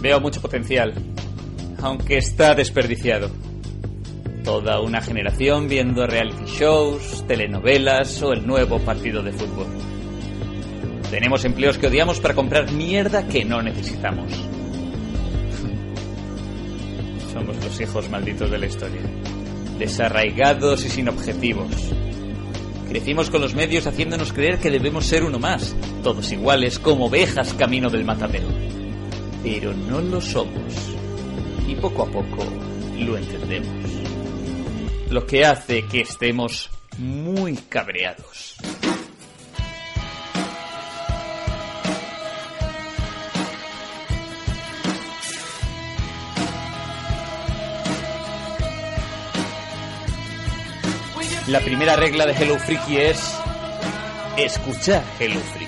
Veo mucho potencial, aunque está desperdiciado. Toda una generación viendo reality shows, telenovelas o el nuevo partido de fútbol. Tenemos empleos que odiamos para comprar mierda que no necesitamos. Somos los hijos malditos de la historia. Desarraigados y sin objetivos. Crecimos con los medios haciéndonos creer que debemos ser uno más, todos iguales como ovejas camino del matadero. Pero no lo somos. Y poco a poco lo entendemos. Lo que hace que estemos muy cabreados. La primera regla de Hello Freaky es escuchar Hello Freaky.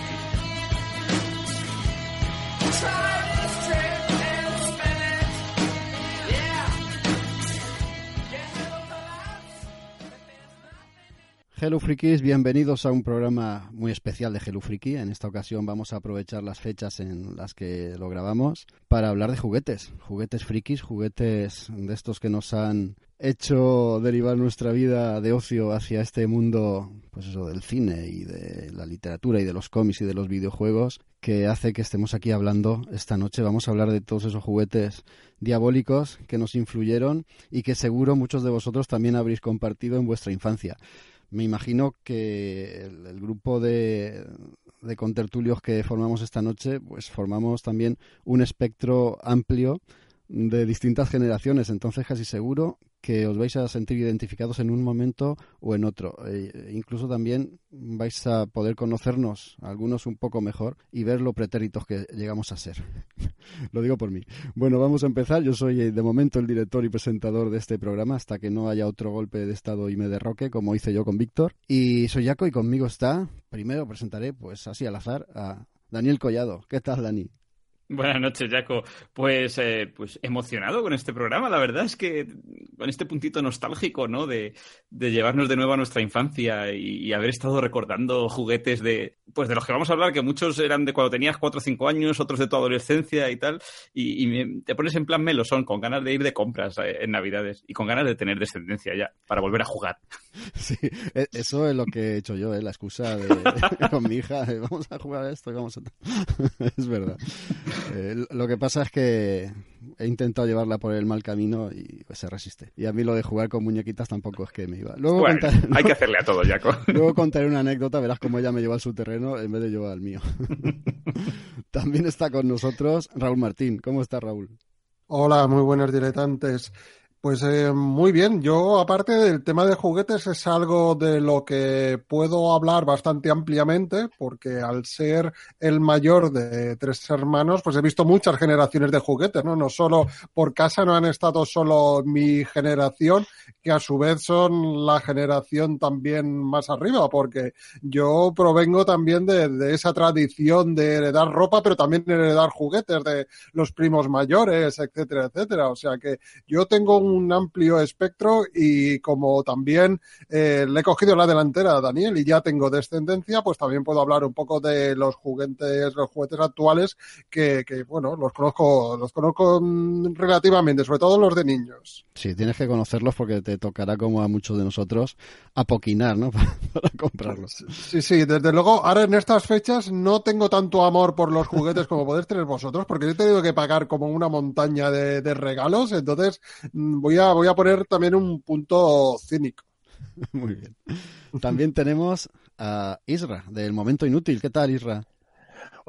Hello Frikis, bienvenidos a un programa muy especial de Hello Friki. En esta ocasión vamos a aprovechar las fechas en las que lo grabamos para hablar de juguetes, juguetes frikis, juguetes de estos que nos han hecho derivar nuestra vida de ocio hacia este mundo, pues eso, del cine y de la literatura y de los cómics y de los videojuegos, que hace que estemos aquí hablando esta noche. Vamos a hablar de todos esos juguetes diabólicos que nos influyeron y que seguro muchos de vosotros también habréis compartido en vuestra infancia me imagino que el, grupo de, de contertulios que formamos esta noche, pues formamos también un espectro amplio de distintas generaciones, entonces casi seguro que os vais a sentir identificados en un momento o en otro. E incluso también vais a poder conocernos, algunos un poco mejor, y ver lo pretéritos que llegamos a ser. lo digo por mí. Bueno, vamos a empezar. Yo soy eh, de momento el director y presentador de este programa hasta que no haya otro golpe de estado y me derroque, como hice yo con Víctor. Y soy Jaco y conmigo está, primero presentaré, pues así al azar, a Daniel Collado. ¿Qué tal, Dani? Buenas noches, Jaco. Pues, eh, pues emocionado con este programa. La verdad es que con este puntito nostálgico, ¿no? De, de llevarnos de nuevo a nuestra infancia y, haber estado recordando juguetes de, pues de los que vamos a hablar, que muchos eran de cuando tenías cuatro o cinco años, otros de tu adolescencia y tal. Y, te pones en plan melosón, con ganas de ir de compras eh, en Navidades y con ganas de tener descendencia ya, para volver a jugar. Sí, e, eso es lo que he hecho yo, ¿eh? La excusa de, con mi hija, vamos a jugar a esto, vamos a... es verdad. Eh, lo que pasa es que he intentado llevarla por el mal camino y pues, se resiste. Y a mí lo de jugar con muñequitas tampoco es que me iba. Luego hay que hacerle a todo, Jaco. Luego contaré una anécdota, verás cómo ella me llevó al su terreno en vez de yo al mío. También está con nosotros Raúl Martín. ¿Cómo está Raúl? Hola, muy buenos diletantes. Pues eh, muy bien, yo aparte del tema de juguetes es algo de lo que puedo hablar bastante ampliamente porque al ser el mayor de tres hermanos pues he visto muchas generaciones de juguetes, ¿no? No solo por casa no han estado solo mi generación que a su vez son la generación también más arriba porque yo provengo también de, de esa tradición de heredar ropa pero también heredar juguetes de los primos mayores, etcétera, etcétera. O sea que yo tengo un amplio espectro y como también eh, le he cogido la delantera a Daniel y ya tengo descendencia, pues también puedo hablar un poco de los juguetes, los juguetes actuales que, que bueno, los conozco, los conozco mm, relativamente, sobre todo los de niños. Sí, tienes que conocerlos porque te tocará como a muchos de nosotros apoquinar, ¿no? Para, comprarlos. Sí, sí, desde luego, ahora en estas fechas no tengo tanto amor por los juguetes como podéis tener vosotros, porque yo he tenido que pagar como una montaña de, de regalos, entonces mm, voy a, voy a poner también un punto cínico. Muy bien. También tenemos a Isra, del Momento Inútil. ¿Qué tal, Isra?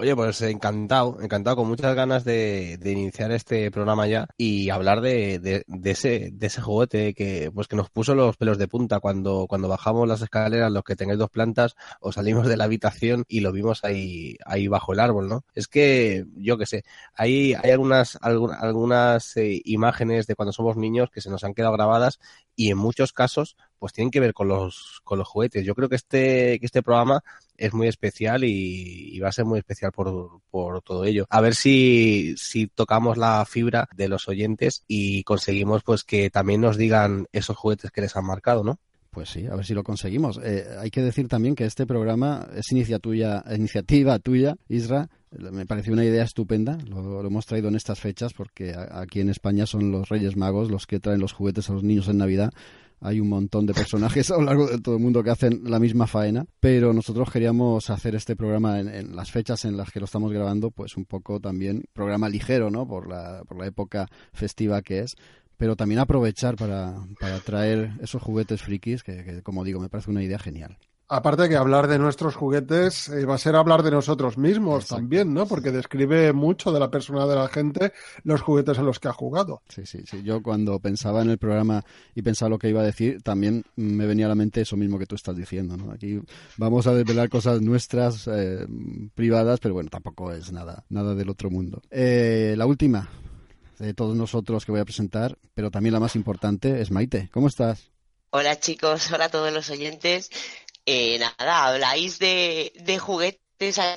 Oye, pues encantado, encantado, con muchas ganas de, iniciar este programa ya y hablar de, ese, de ese juguete que, pues que nos puso los pelos de punta cuando, cuando bajamos las escaleras, los que tengáis dos plantas, o salimos de la habitación y lo vimos ahí, ahí bajo el árbol, ¿no? Es que, yo qué sé, hay, hay algunas, algunas, algunas eh, imágenes de cuando somos niños que se nos han quedado grabadas y en muchos casos, pues tienen que ver con los, con los juguetes. Yo creo que este, que este programa es muy especial y, va a ser muy especial por, por todo ello. A ver si, si tocamos la fibra de los oyentes y conseguimos pues que también nos digan esos juguetes que les han marcado, ¿no? Pues sí, a ver si lo conseguimos. Eh, hay que decir también que este programa es iniciativa tuya, Isra, Me pareció una idea estupenda, lo, hemos traído en estas fechas porque aquí en España son los Reyes Magos los que traen los juguetes a los niños en Navidad hay un montón de personajes a lo largo de todo el mundo que hacen la misma faena, pero nosotros queríamos hacer este programa en, las fechas en las que lo estamos grabando, pues un poco también programa ligero, ¿no? Por la, por la época festiva que es, pero también aprovechar para, para traer esos juguetes frikis, que, como digo, me parece una idea genial. Aparte que hablar de nuestros juguetes eh, va a ser hablar de nosotros mismos también, ¿no? Porque describe mucho de la persona de la gente los juguetes en los que ha jugado. Sí, sí, sí. Yo cuando pensaba en el programa y pensaba lo que iba a decir, también me venía a la mente eso mismo que tú estás diciendo, ¿no? Aquí vamos a desvelar cosas nuestras, eh, privadas, pero bueno, tampoco es nada, nada del otro mundo. Eh, la última de todos nosotros que voy a presentar, pero también la más importante, es Maite. ¿Cómo estás? Hola chicos, hola a todos los oyentes. Eh, nada, habláis de, de juguetes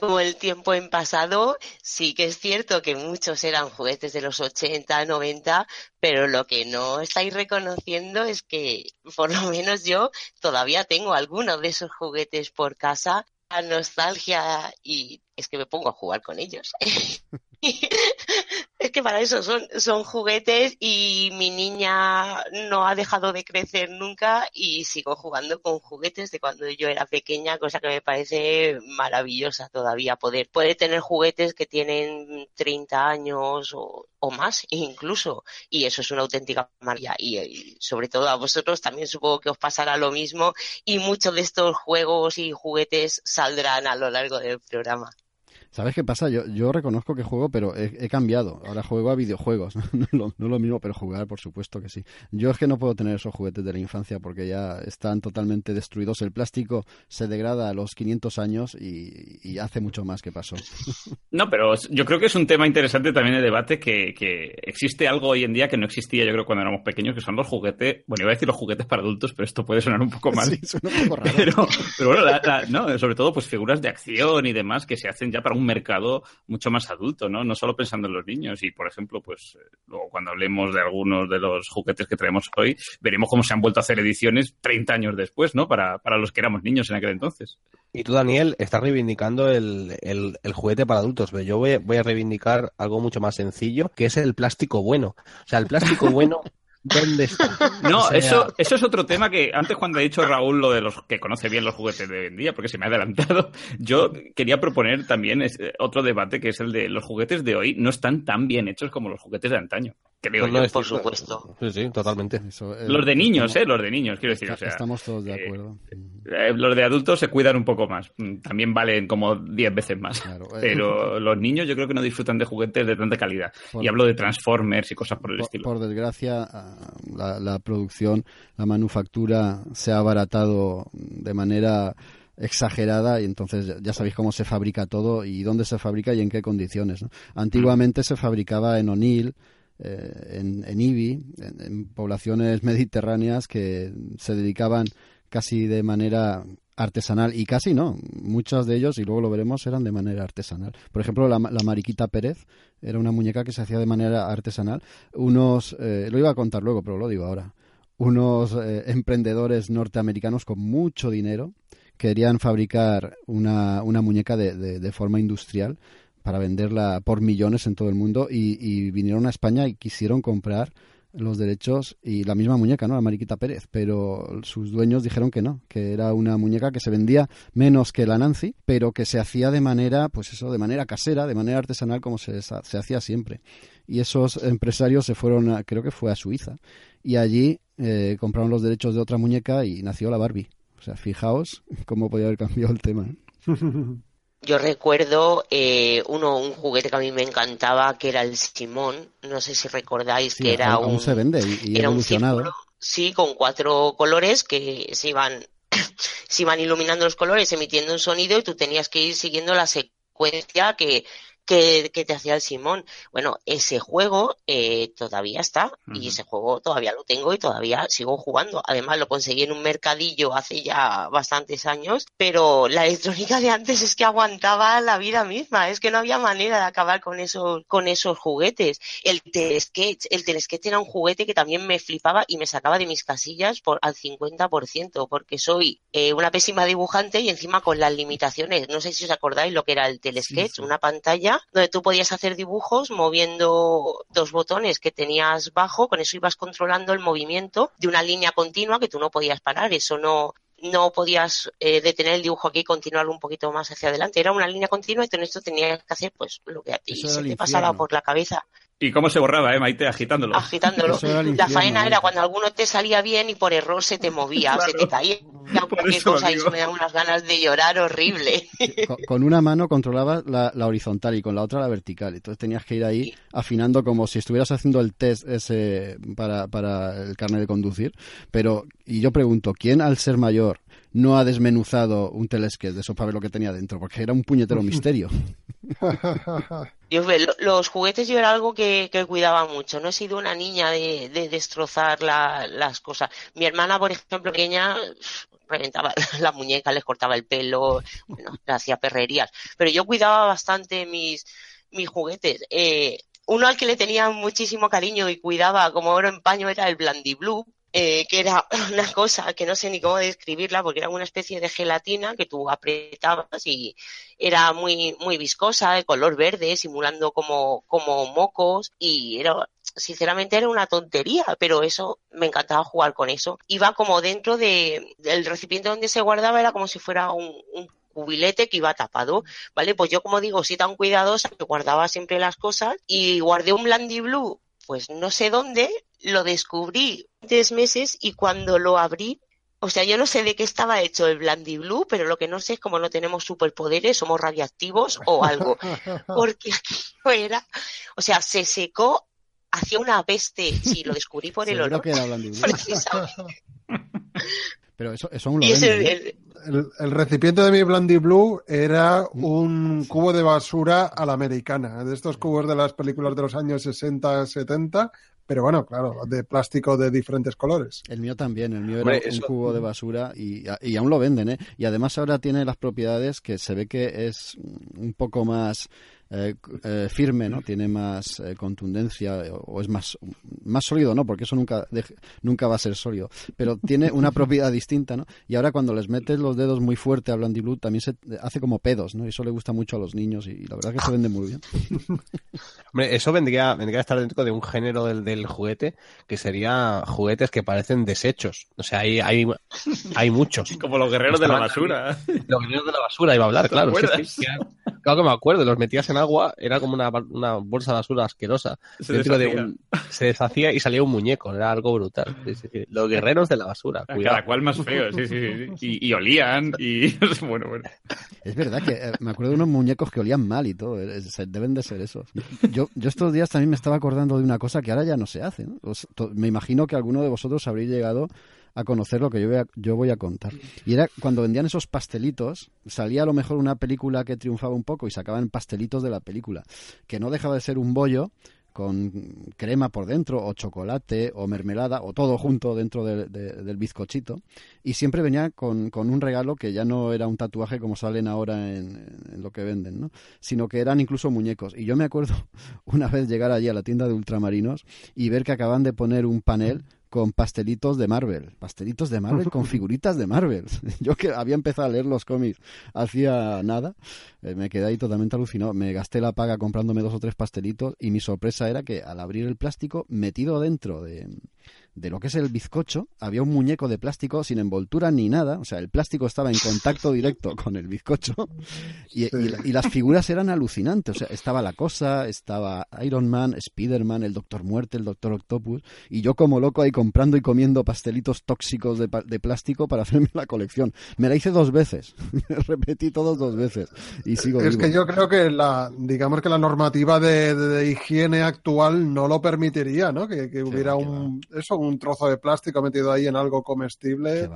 como el tiempo en pasado, sí que es cierto que muchos eran juguetes de los 80, 90, pero lo que no estáis reconociendo es que por lo menos yo todavía tengo algunos de esos juguetes por casa, a nostalgia y es que me pongo a jugar con ellos. es que para eso son, son juguetes y mi niña no ha dejado de crecer nunca y sigo jugando con juguetes de cuando yo era pequeña, cosa que me parece maravillosa todavía poder. Puede tener juguetes que tienen 30 años o, o más incluso y eso es una auténtica maravilla y, y, sobre todo a vosotros también supongo que os pasará lo mismo y muchos de estos juegos y juguetes saldrán a lo largo del programa. ¿Sabes qué pasa? Yo, yo reconozco que juego, pero he, cambiado. Ahora juego a videojuegos. No, lo, no, lo, mismo, pero jugar, por supuesto que sí. Yo es que no puedo tener esos juguetes de la infancia porque ya están totalmente destruidos. El plástico se degrada a los 500 años y, hace mucho más que pasó. No, pero yo creo que es un tema interesante también de debate que, que, existe algo hoy en día que no existía, yo creo, cuando éramos pequeños, que son los juguetes. Bueno, iba a decir los juguetes para adultos, pero esto puede sonar un poco mal. Sí, suena un poco raro. Pero, pero bueno, no, sobre todo, pues figuras de acción y demás que se hacen ya para un mercado mucho más adulto, ¿no? No solo pensando en los niños. Y, por ejemplo, pues eh, luego cuando hablemos de algunos de los juguetes que traemos hoy, veremos cómo se han vuelto a hacer ediciones 30 años después, ¿no? Para, para los que éramos niños en aquel entonces. Y tú, Daniel, estás reivindicando el, el, el juguete para adultos, pero yo voy, voy a reivindicar algo mucho más sencillo, que es el plástico bueno. O sea, el plástico bueno ¿Dónde está? No, eso, eso es otro tema que antes cuando ha dicho Raúl lo de los que conoce bien los juguetes de hoy en día, porque se me ha adelantado, yo quería proponer también otro debate que es el de los juguetes de hoy no están tan bien hechos como los juguetes de antaño. Creo pues por supuesto. Sí, sí, totalmente. los de niños, ¿eh? Los de niños, quiero decir. O sea, estamos todos de acuerdo. Eh, los de adultos se cuidan un poco más. Mm, también valen como 10 veces más. Eh. Pero los niños yo creo que no disfrutan de juguetes de tanta calidad. y hablo de Transformers y cosas por el estilo. Por desgracia, la, producción, la manufactura se ha abaratado de manera exagerada y entonces ya sabéis cómo se fabrica todo y dónde se fabrica y en qué condiciones. Antiguamente se fabricaba en O'Neill, eh, en, IBI, en, poblaciones mediterráneas que se dedicaban casi de manera artesanal y casi no, muchos de ellos y luego lo veremos eran de manera artesanal. Por ejemplo, la, la Mariquita Pérez era una muñeca que se hacía de manera artesanal. Unos, eh, lo iba a contar luego, pero lo digo ahora. Unos eh, emprendedores norteamericanos con mucho dinero querían fabricar una, una muñeca de, de, forma industrial para venderla por millones en todo el mundo y, vinieron a España y quisieron comprar los derechos y la misma muñeca, ¿no? La Mariquita Pérez, pero sus dueños dijeron que no, que era una muñeca que se vendía menos que la Nancy, pero que se hacía de manera, pues eso, de manera casera, de manera artesanal como se, se hacía siempre. Y esos empresarios se fueron, a, creo que fue a Suiza, y allí eh, compraron los derechos de otra muñeca y nació la Barbie. O sea, fijaos cómo podía haber cambiado el tema. Yo recuerdo eh, uno, un juguete que a mí me encantaba, que era el Simón. No sé si recordáis que era un. se vende y, era Un círculo, sí, con cuatro colores que se iban, se iban iluminando los colores, emitiendo un sonido y tú tenías que ir siguiendo la secuencia que, que, que te hacía el Simón. Bueno, ese juego eh, todavía está y ese juego todavía lo tengo y todavía sigo jugando. Además, lo conseguí en un mercadillo hace ya bastantes años, pero la electrónica de antes es que aguantaba la vida misma, es que no había manera de acabar con esos, con esos juguetes. El telesketch, el telesketch era un juguete que también me flipaba y me sacaba de mis casillas por al 50%, porque soy eh, una pésima dibujante y encima con las limitaciones. No sé si os acordáis lo que era el telesketch, una pantalla donde tú podías hacer dibujos moviendo dos botones que tenías bajo, con eso ibas controlando el movimiento de una línea continua que tú no podías parar, eso no no podías eh, detener el dibujo aquí y continuarlo un poquito más hacia adelante. Era una línea continua y con esto tenías que hacer pues lo que a ti Eso se te infierno. por la cabeza, ¿Y cómo se borraba, eh, Maite, agitándolo? agitándolo. La faena era cuando alguno te salía bien y por error se te movía, se te caía Por cualquier cosa y me da unas ganas de llorar horrible. Con, con una mano controlabas la, la horizontal y con la otra la vertical. Entonces tenías que ir ahí afinando como si estuvieras haciendo el test ese para, para el carnet de conducir. Pero, y yo pregunto, ¿quién al ser mayor no ha desmenuzado un telesquet de eso para ver lo que tenía dentro? Porque era un puñetero misterio. Dios los juguetes yo era algo que, que cuidaba mucho. No he sido una niña de, de destrozar la- las cosas. Mi hermana, por ejemplo, pequeña, reventaba la muñeca, les cortaba el pelo, bueno, le hacía perrerías. Pero yo cuidaba bastante mis, mis juguetes. Eh, uno al que le tenía muchísimo cariño y cuidaba como oro en paño era el Blandy Blue. Eh, que era una cosa que no sé ni cómo describirla porque era una especie de gelatina que tú apretabas y, era muy, muy viscosa, de color verde, simulando como, como mocos, y era, sinceramente era una tontería, pero eso, me encantaba jugar con eso. Iba como dentro de, del recipiente donde se guardaba, era como si fuera un, cubilete que iba tapado, ¿vale? Pues yo, como digo, sí tan cuidadosa, que guardaba siempre las cosas, y guardé un Blandy Blue, pues no sé dónde, lo descubrí tres meses, y cuando lo abrí, o sea, yo no sé de qué estaba hecho el Blandy Blue, pero lo que no sé es como no tenemos superpoderes, somos radiactivos o algo. Porque aquello era, o sea, se secó, hacía una peste, sí, lo descubrí por el olor. que era Blandy Blue. Precisamente. Pero eso, eso aún lo ¿eh? el- El, el recipiente de mi Blandy Blue era un cubo de basura a la americana, de estos cubos de las películas de los años 60, 70, pero bueno, claro, de plástico de diferentes colores. El mío también, el mío era Hombre, un eso- cubo de basura y, y aún lo venden, ¿eh? Y además ahora tiene las propiedades que se ve que es un poco más eh, eh, firme, ¿no? Tiene más eh, contundencia o, o es más, más sólido, ¿no? Porque eso nunca, deje- nunca va a ser sólido. Pero tiene una propiedad distinta, ¿no? Y ahora cuando les metes los dedos muy fuerte a Blandy Blue también se hace como pedos, ¿no? Y eso le gusta mucho a los niños y, la verdad que se vende muy bien. Hombre, eso vendría, vendría a estar dentro de un género del, del juguete que sería juguetes que parecen desechos. O sea, hay, hay, hay muchos. Como los guerreros de la basura. Los guerreros de la basura iba a hablar, ¿Te claro. sí. Claro que me acuerdo, los metías en agua, era como una, una bolsa de basura asquerosa. Se dentro de deshacía. un, se deshacía y salía un muñeco, era algo brutal. Sí, sí, sí. Los guerreros de la basura, Cada cuidado. cual más feo, sí, sí, sí. Y, y olían, y bueno, bueno. Es verdad que eh, me acuerdo de unos muñecos que olían mal y todo. eh, Deben de ser esos. Yo, yo estos días también me estaba acordando de una cosa que ahora ya no se hace. ¿no? Os- to- me imagino que alguno de vosotros habréis llegado a conocer lo que yo voy a, yo voy a contar. Y era cuando vendían esos pastelitos, salía a lo mejor una película que triunfaba un poco y sacaban pastelitos de la película, que no dejaba de ser un bollo con crema por dentro, o chocolate, o mermelada, o todo junto dentro de- de- del bizcochito. Y siempre venía con, con un regalo que ya no era un tatuaje como salen ahora en, en lo que venden, ¿no? Sino que eran incluso muñecos. Y yo me acuerdo una vez llegar allí a la tienda de ultramarinos y ver que acaban de poner un panel con pastelitos de Marvel, pastelitos de Marvel con figuritas de Marvel. Yo que había empezado a leer los cómics hacía nada, eh, me quedé ahí totalmente alucinado. Me gasté la paga comprándome dos o tres pastelitos y mi sorpresa era que al abrir el plástico, metido dentro de, de lo que es el bizcocho, había un muñeco de plástico sin envoltura ni nada. O sea, el plástico estaba en contacto directo con el bizcocho y, Sí. y la- y las figuras eran alucinantes. O sea, estaba la cosa, estaba Iron Man, Spider-Man, el Doctor Muerte, el Doctor Octopus. Y yo como loco ahí comprando y comiendo pastelitos tóxicos de, de plástico para hacerme la colección. Me la hice dos veces. Repetí todos dos veces. Y sigo Es vivo. que yo creo que la, digamos que la normativa de, de- de higiene actual no lo permitiría, ¿no? Que, que hubiera un, eso, un trozo de plástico metido ahí en algo comestible,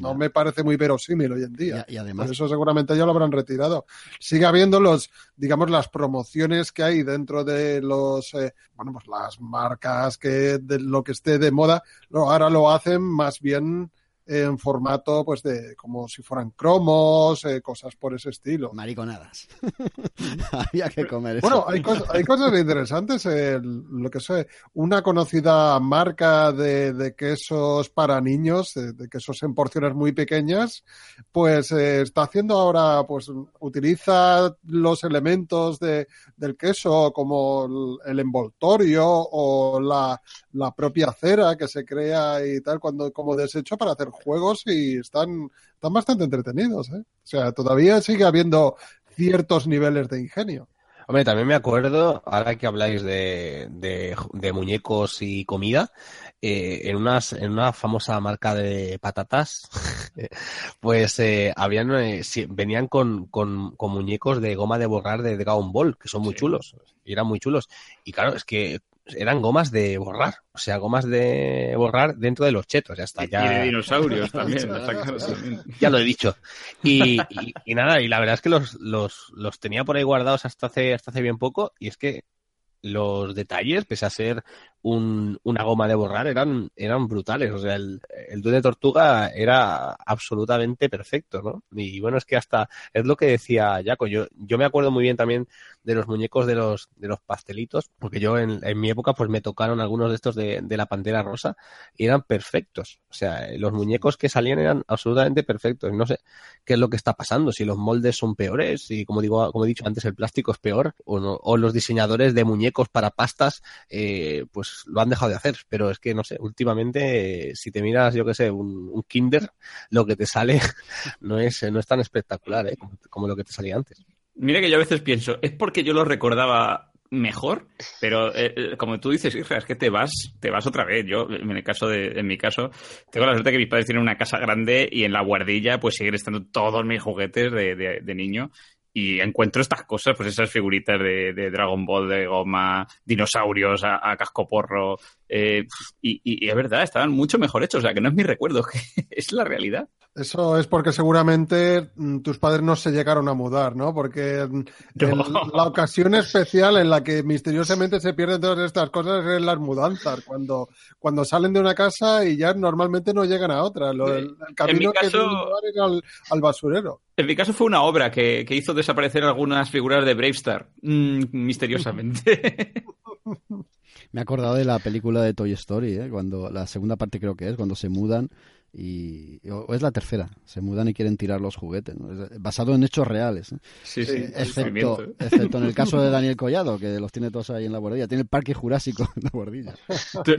no me parece muy verosímil hoy en día. Y, además... Por eso seguramente ya lo habrán retirado. Sigue habiendo los, digamos, las promociones que hay dentro de los, eh, bueno, pues las marcas que de lo que esté de moda, ahora lo hacen más bien en formato pues de como si fueran cromos, eh, cosas por ese estilo. Mariconadas. Había que comer eso. Bueno, hay, cosas, hay cosas interesantes. lo que sé, una conocida marca de, quesos para niños, de, quesos en porciones muy pequeñas, pues eh, está haciendo ahora, pues utiliza los elementos de, del queso como el, envoltorio o la, la propia cera que se crea y tal cuando como desecho para hacer juegos y están, están bastante entretenidos. ¿eh? O sea, todavía sigue habiendo ciertos niveles de ingenio. Hombre, también me acuerdo, ahora que habláis de, de, muñecos y comida, eh, en, unas, en una famosa marca de patatas, pues eh, habían, eh, venían con, con, con, muñecos de goma de borrar de Dragon Ball, que son muy chulos, y eran muy chulos. Y claro, es que eran gomas de borrar, o sea, gomas de borrar dentro de los chetos, ya está. Ya... Y de dinosaurios también, Ya lo he dicho. Y, y, nada, y la verdad es que los, los, los tenía por ahí guardados hasta hace, hasta hace bien poco, y es que los detalles, pese a ser un, una goma de borrar, eran, eran brutales. O sea, el, el de tortuga era absolutamente perfecto, ¿no? Y bueno, es que hasta, es lo que decía Jaco, yo, yo me acuerdo muy bien también de los muñecos de los, de los pastelitos, porque yo en, en mi época pues me tocaron algunos de estos de, de la pantera rosa y eran perfectos. O sea, los muñecos que salían eran absolutamente perfectos. No sé qué es lo que está pasando, si los moldes son peores, y como digo, como he dicho antes, el plástico es peor, o, no, o los diseñadores de muñecos para pastas, eh, pues lo han dejado de hacer. Pero es que, no sé, últimamente, si te miras, yo qué sé, un, Kinder, lo que te sale no es, no es tan espectacular ¿eh? como, lo que te salía antes. Mira que yo a veces pienso, es porque yo lo recordaba mejor, pero eh, eh, como tú dices, hija, es que te vas, te vas otra vez. Yo, en el caso de, en mi caso, tengo la suerte que mis padres tienen una casa grande y en la guardilla pues siguen estando todos mis juguetes de, de niño y encuentro estas cosas, pues esas figuritas de, de Dragon Ball, de goma, dinosaurios a, a casco porro, eh, y, y, es verdad, estaban mucho mejor hechos, o sea, que no es mi recuerdo, es la realidad. Eso es porque seguramente mm, tus padres no se llegaron a mudar, ¿no? Porque mm, la ocasión especial en la que misteriosamente se pierden todas estas cosas es las mudanzas, cuando, cuando salen de una casa y ya normalmente no llegan a otra. Lo, el, el, camino caso, que es al, al, basurero. En mi caso fue una obra que, que hizo desaparecer algunas figuras de Bravestar, mmm, misteriosamente. Me he acordado de la película de Toy Story, ¿eh? cuando la segunda parte creo que es, cuando se mudan y o es la tercera, se mudan y quieren tirar los juguetes, ¿no? basado en hechos reales. ¿eh? Sí, sí, excepto, excepto en el caso de Daniel Collado, que los tiene todos ahí en la guardilla, tiene el parque jurásico en la guardilla.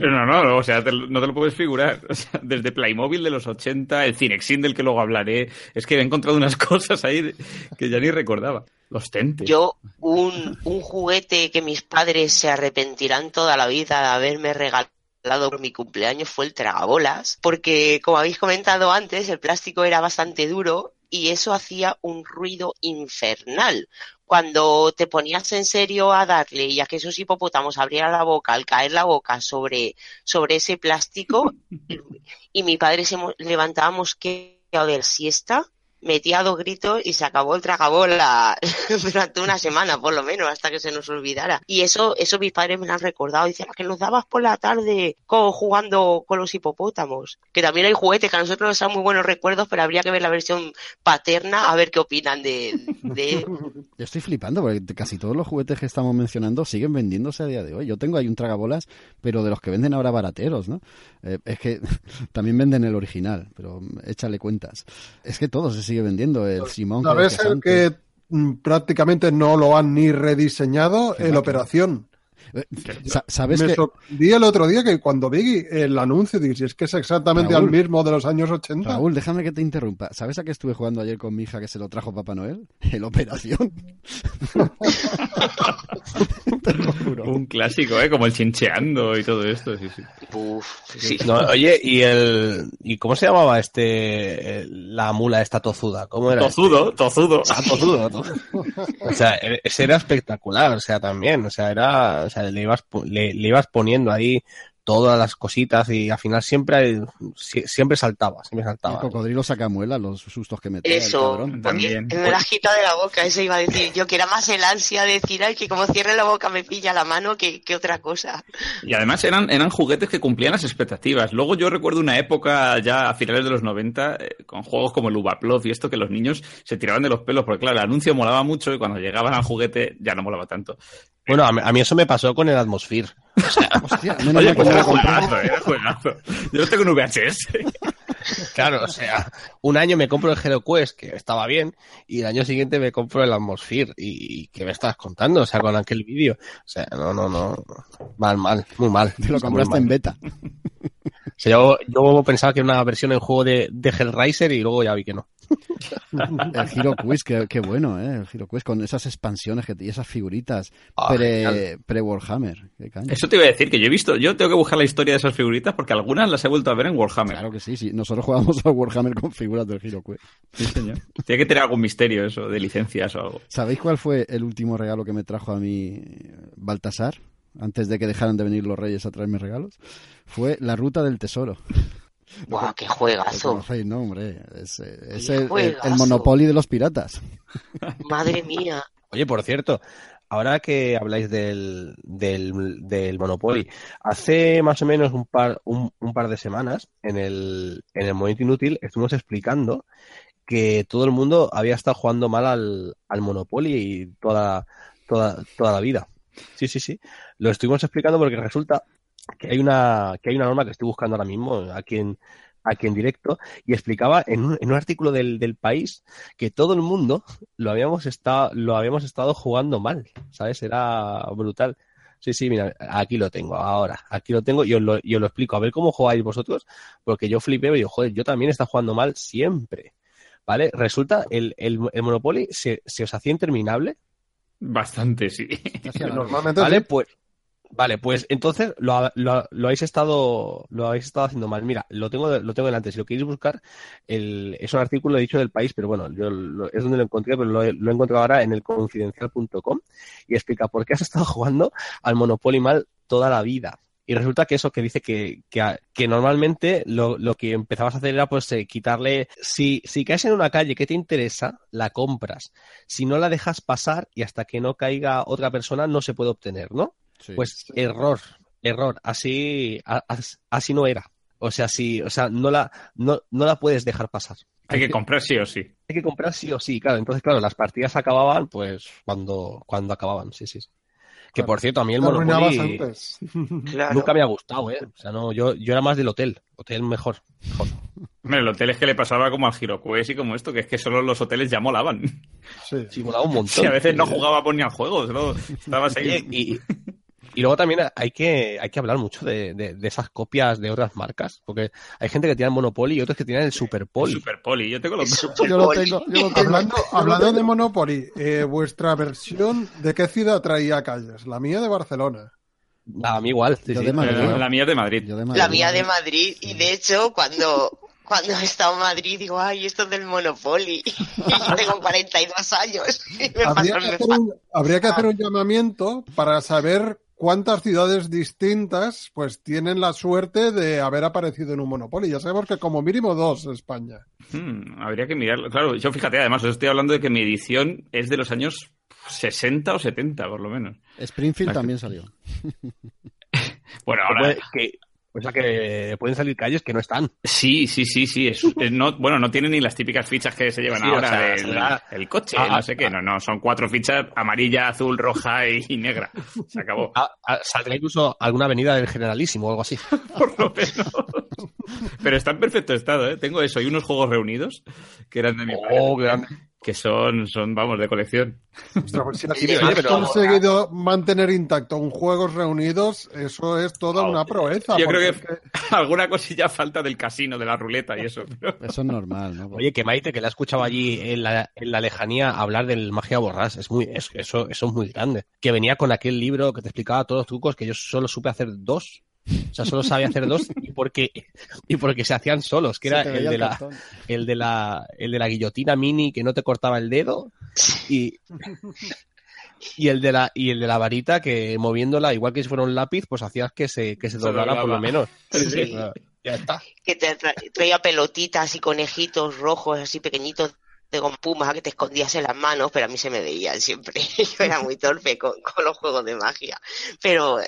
No, no, o sea, te, no te lo puedes figurar. O sea, desde Playmobil de los 80, el Cinexin del que luego hablaré, es que he encontrado unas cosas ahí que ya ni recordaba. Los tentes. Yo, un, un juguete que mis padres se arrepentirán toda la vida de haberme regalado por mi cumpleaños fue el tragabolas, porque como habéis comentado antes, el plástico era bastante duro y eso hacía un ruido infernal. Cuando te ponías en serio a darle y a que esos hipopótamos abrieran la boca al caer la boca sobre, sobre ese plástico y mi padre se levantábamos que a ver siesta metía dos gritos y se acabó el tragabola durante una semana, por lo menos, hasta que se nos olvidara. Y eso, eso mis padres me lo han recordado. Dicen, que nos dabas por la tarde con, jugando con los hipopótamos. Que también hay juguetes que a nosotros nos dan muy buenos recuerdos, pero habría que ver la versión paterna a ver qué opinan de... de... Yo estoy flipando porque casi todos los juguetes que estamos mencionando siguen vendiéndose a día de hoy. Yo tengo ahí un tragabolas, pero de los que venden ahora barateros, ¿no? Eh, es que también venden el original, pero échale cuentas. Es que todo se sigue vendiendo. El Simón. ¿Sabes el que prácticamente no lo han ni rediseñado? El Operación. ¿Sabes Me que... sorprendí el otro día que cuando vi el anuncio, dije, si es que es exactamente Raúl, el mismo de los años 80. Raúl, déjame que te interrumpa. ¿Sabes a qué estuve jugando ayer con mi hija que se lo trajo Papá Noel? El Operación. Un clásico, ¿eh? Como el chincheando y todo esto. Sí, sí. Uf, sí. No, oye, ¿y el y cómo se llamaba este la mula esta tozuda? ¿Cómo era? Tozudo, este? tozudo. Ah, tozudo, tozudo. O sea, ese era espectacular, o sea, también, o sea, era, o sea, le ibas le, le ibas poniendo ahí todas las cositas y al final siempre siempre saltaba, siempre saltaba. El cocodrilo saca muela los sustos que metía. Eso, el también. Me la quita de la boca, eso iba a decir. Yo que era más el ansia de decir, ay, que como cierre la boca me pilla la mano que, que otra cosa. Y además eran, eran juguetes que cumplían las expectativas. Luego yo recuerdo una época ya a finales de los 90 eh, con juegos como el Ubaplov y esto que los niños se tiraban de los pelos porque claro, el anuncio molaba mucho y cuando llegaban al juguete ya no molaba tanto. Bueno, a mí, eso me pasó con el Atmosphere. O sea, Hostia, oye, pues era juegazo, era juegazo. Yo lo tengo en VHS. Claro, o sea, un año me compro el Hero Quest, que estaba bien, y el año siguiente me compro el Atmosphere. ¿Y, qué me estás contando? O sea, con aquel vídeo. O sea, no, no, no. Mal, mal, muy mal. Te lo compraste en beta. O sea, yo, yo, pensaba que era una versión en juego de, de Hellraiser y luego ya vi que no. el Hero Quiz, qué, bueno, ¿eh? El Hero Quiz con esas expansiones y esas figuritas pre-Warhammer. Eso te iba a decir, que yo he visto, yo tengo que buscar la historia de esas figuritas porque algunas las he vuelto a ver en Warhammer. Claro que sí, sí. Nosotros jugamos a Warhammer con figuras del Hero Quiz. Sí, señor. Tiene que tener algún misterio eso, de licencias o algo. ¿Sabéis cuál fue el último regalo que me trajo a mí Baltasar? Antes de que dejaran de venir los reyes a traerme regalos. Fue la ruta del tesoro. ¡Guau, qué juegazo! No, hombre, es, el, Monopoly de los piratas. Madre mía. Oye, por cierto, ahora que habláis del, del, Monopoly, hace más o menos un par, un, par de semanas, en el, en el Momento Inútil, estuvimos explicando que todo el mundo había estado jugando mal al, al Monopoly y toda, toda, toda la vida. Sí, sí, sí. Lo estuvimos explicando porque resulta que hay una, que hay una norma que estoy buscando ahora mismo aquí en, aquí en directo y explicaba en un, en un artículo del, del, país que todo el mundo lo habíamos estado, lo habíamos estado jugando mal, ¿sabes? Era brutal. Sí, sí, mira, aquí lo tengo, ahora, aquí lo tengo y os lo, lo explico. A ver cómo jugáis vosotros, porque yo flipé y digo, joder, yo también está jugando mal siempre. ¿Vale? Resulta, el, el, el Monopoly se, se os hacía interminable. Bastante, sí. Normalmente. Vale, pues Vale, pues entonces lo, lo, lo, habéis estado lo habéis estado haciendo mal. Mira, lo tengo lo tengo delante. Si lo queréis buscar, el, es un artículo dicho del país, pero bueno, yo es donde lo encontré, pero lo, he encontrado ahora en el confidencial.com y explica por qué has estado jugando al Monopoly mal toda la vida. Y resulta que eso que dice que, que, que normalmente lo, lo, que empezabas a hacer era pues eh, quitarle, si, si caes en una calle que te interesa, la compras. Si no la dejas pasar y hasta que no caiga otra persona no se puede obtener, ¿no? Pues error, error, así, así no era. O sea, sí, o sea, no la, no, no la puedes dejar pasar. Hay que comprar sí o sí. Hay que comprar sí o sí, claro. Entonces, claro, las partidas acababan, pues, cuando, cuando acababan, sí, sí. Que por cierto, a mí el Monopoly nunca me ha gustado, ¿eh? O sea, no, yo, yo era más del hotel. Hotel mejor. el hotel es que le pasaba como al Giroquest y como esto, que es que solo los hoteles ya molaban. Sí, sí molaba un montón. Sí, a veces no jugábamos ni al juego, solo estabas ahí. y, y luego también hay que, hay que hablar mucho de, de, esas copias de otras marcas, porque hay gente que tiene el Monopoly y otros que tienen el Superpoly. El Superpoly, yo tengo los yo lo tengo, yo lo tengo. Hablando, hablando de Monopoly, eh, vuestra versión, ¿de qué ciudad traía calles? La mía de Barcelona. La mí igual. De la mía de Madrid. de Madrid. La mía de Madrid. Y de hecho, cuando, cuando he estado en Madrid digo, ay, esto es del Monopoly. Y yo tengo 42 años. habría, que hacer un, habría que hacer un llamamiento para saber cuántas ciudades distintas pues tienen la suerte de haber aparecido en un Monopoly. Ya sabemos que como mínimo dos España. Hmm, habría que mirarlo. Claro, yo fíjate, además os estoy hablando de que mi edición es de los años 60 o 70, por lo menos. Springfield también salió. bueno, ahora... Que, o sea que pueden salir calles que no están. Sí, sí, sí, sí. Es, no, bueno, no tienen ni las típicas fichas que se llevan ahora del el coche, ah, no sé qué. Ah. No, no, son cuatro fichas, amarilla, azul, roja y, negra. Se acabó. Ah, saldrá incluso alguna avenida del Generalísimo o algo así. Por lo menos. Pero está en perfecto estado, ¿eh? Tengo eso y unos juegos reunidos que eran de mi oh, padre que son, son, vamos, de colección. Ostras, si has conseguido mantener intacto un Juegos Reunidos, eso es toda una proeza. Yo creo que, alguna cosilla falta del casino, de la ruleta y eso. Eso es normal, ¿no? Oye, que Maite, que la he escuchado allí en la, en la lejanía hablar del magia borrás, es muy, eso, eso es muy grande. Que venía con aquel libro que te explicaba todos los trucos que yo solo supe hacer dos o sea, solo sabía hacer dos y porque, y porque se hacían solos, que era el de, la, el, de la, el de la guillotina mini que no te cortaba el dedo y, y el de la y el de la varita que moviéndola igual que si fuera un lápiz pues hacías que se que se Se doblara por lo menos Sí. Sí, ya está Que te tra- traía pelotitas y conejitos rojos así pequeñitos de con pumas que te escondías en las manos, pero a mí se me veían siempre. Yo era muy torpe con, con los juegos de magia. Pero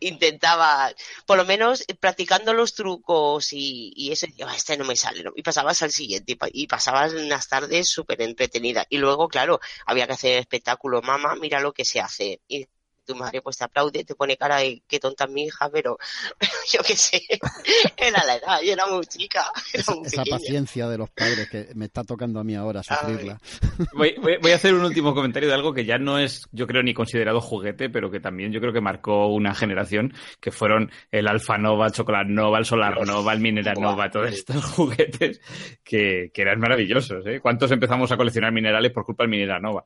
intentaba, por lo menos eh, practicando los trucos y, y eso, yo, "Ah, este no me sale, ¿no?". y pasabas al siguiente, y, pa- y pasabas unas tardes súper entretenidas. Y luego, claro, había que hacer espectáculo, mamá, mira lo que se hace. Tu madre pues te aplaude, te pone cara de qué tonta es mi hija, pero, pero yo qué sé, era la edad, yo era muy chica, era Esa, muy esa paciencia de los padres que me está tocando a mí ahora sufrirla. Voy, voy- voy a hacer un último comentario de algo que ya no es, yo creo, ni considerado juguete, pero que también yo creo que marcó una generación, que fueron el Alfa Nova, el Chocolate Nova, el Solar Nova, el Mineral Buah. Nova, todos estos juguetes que, que eran maravillosos. ¿eh? ¿Cuántos empezamos a coleccionar minerales por culpa del Mineral Nova?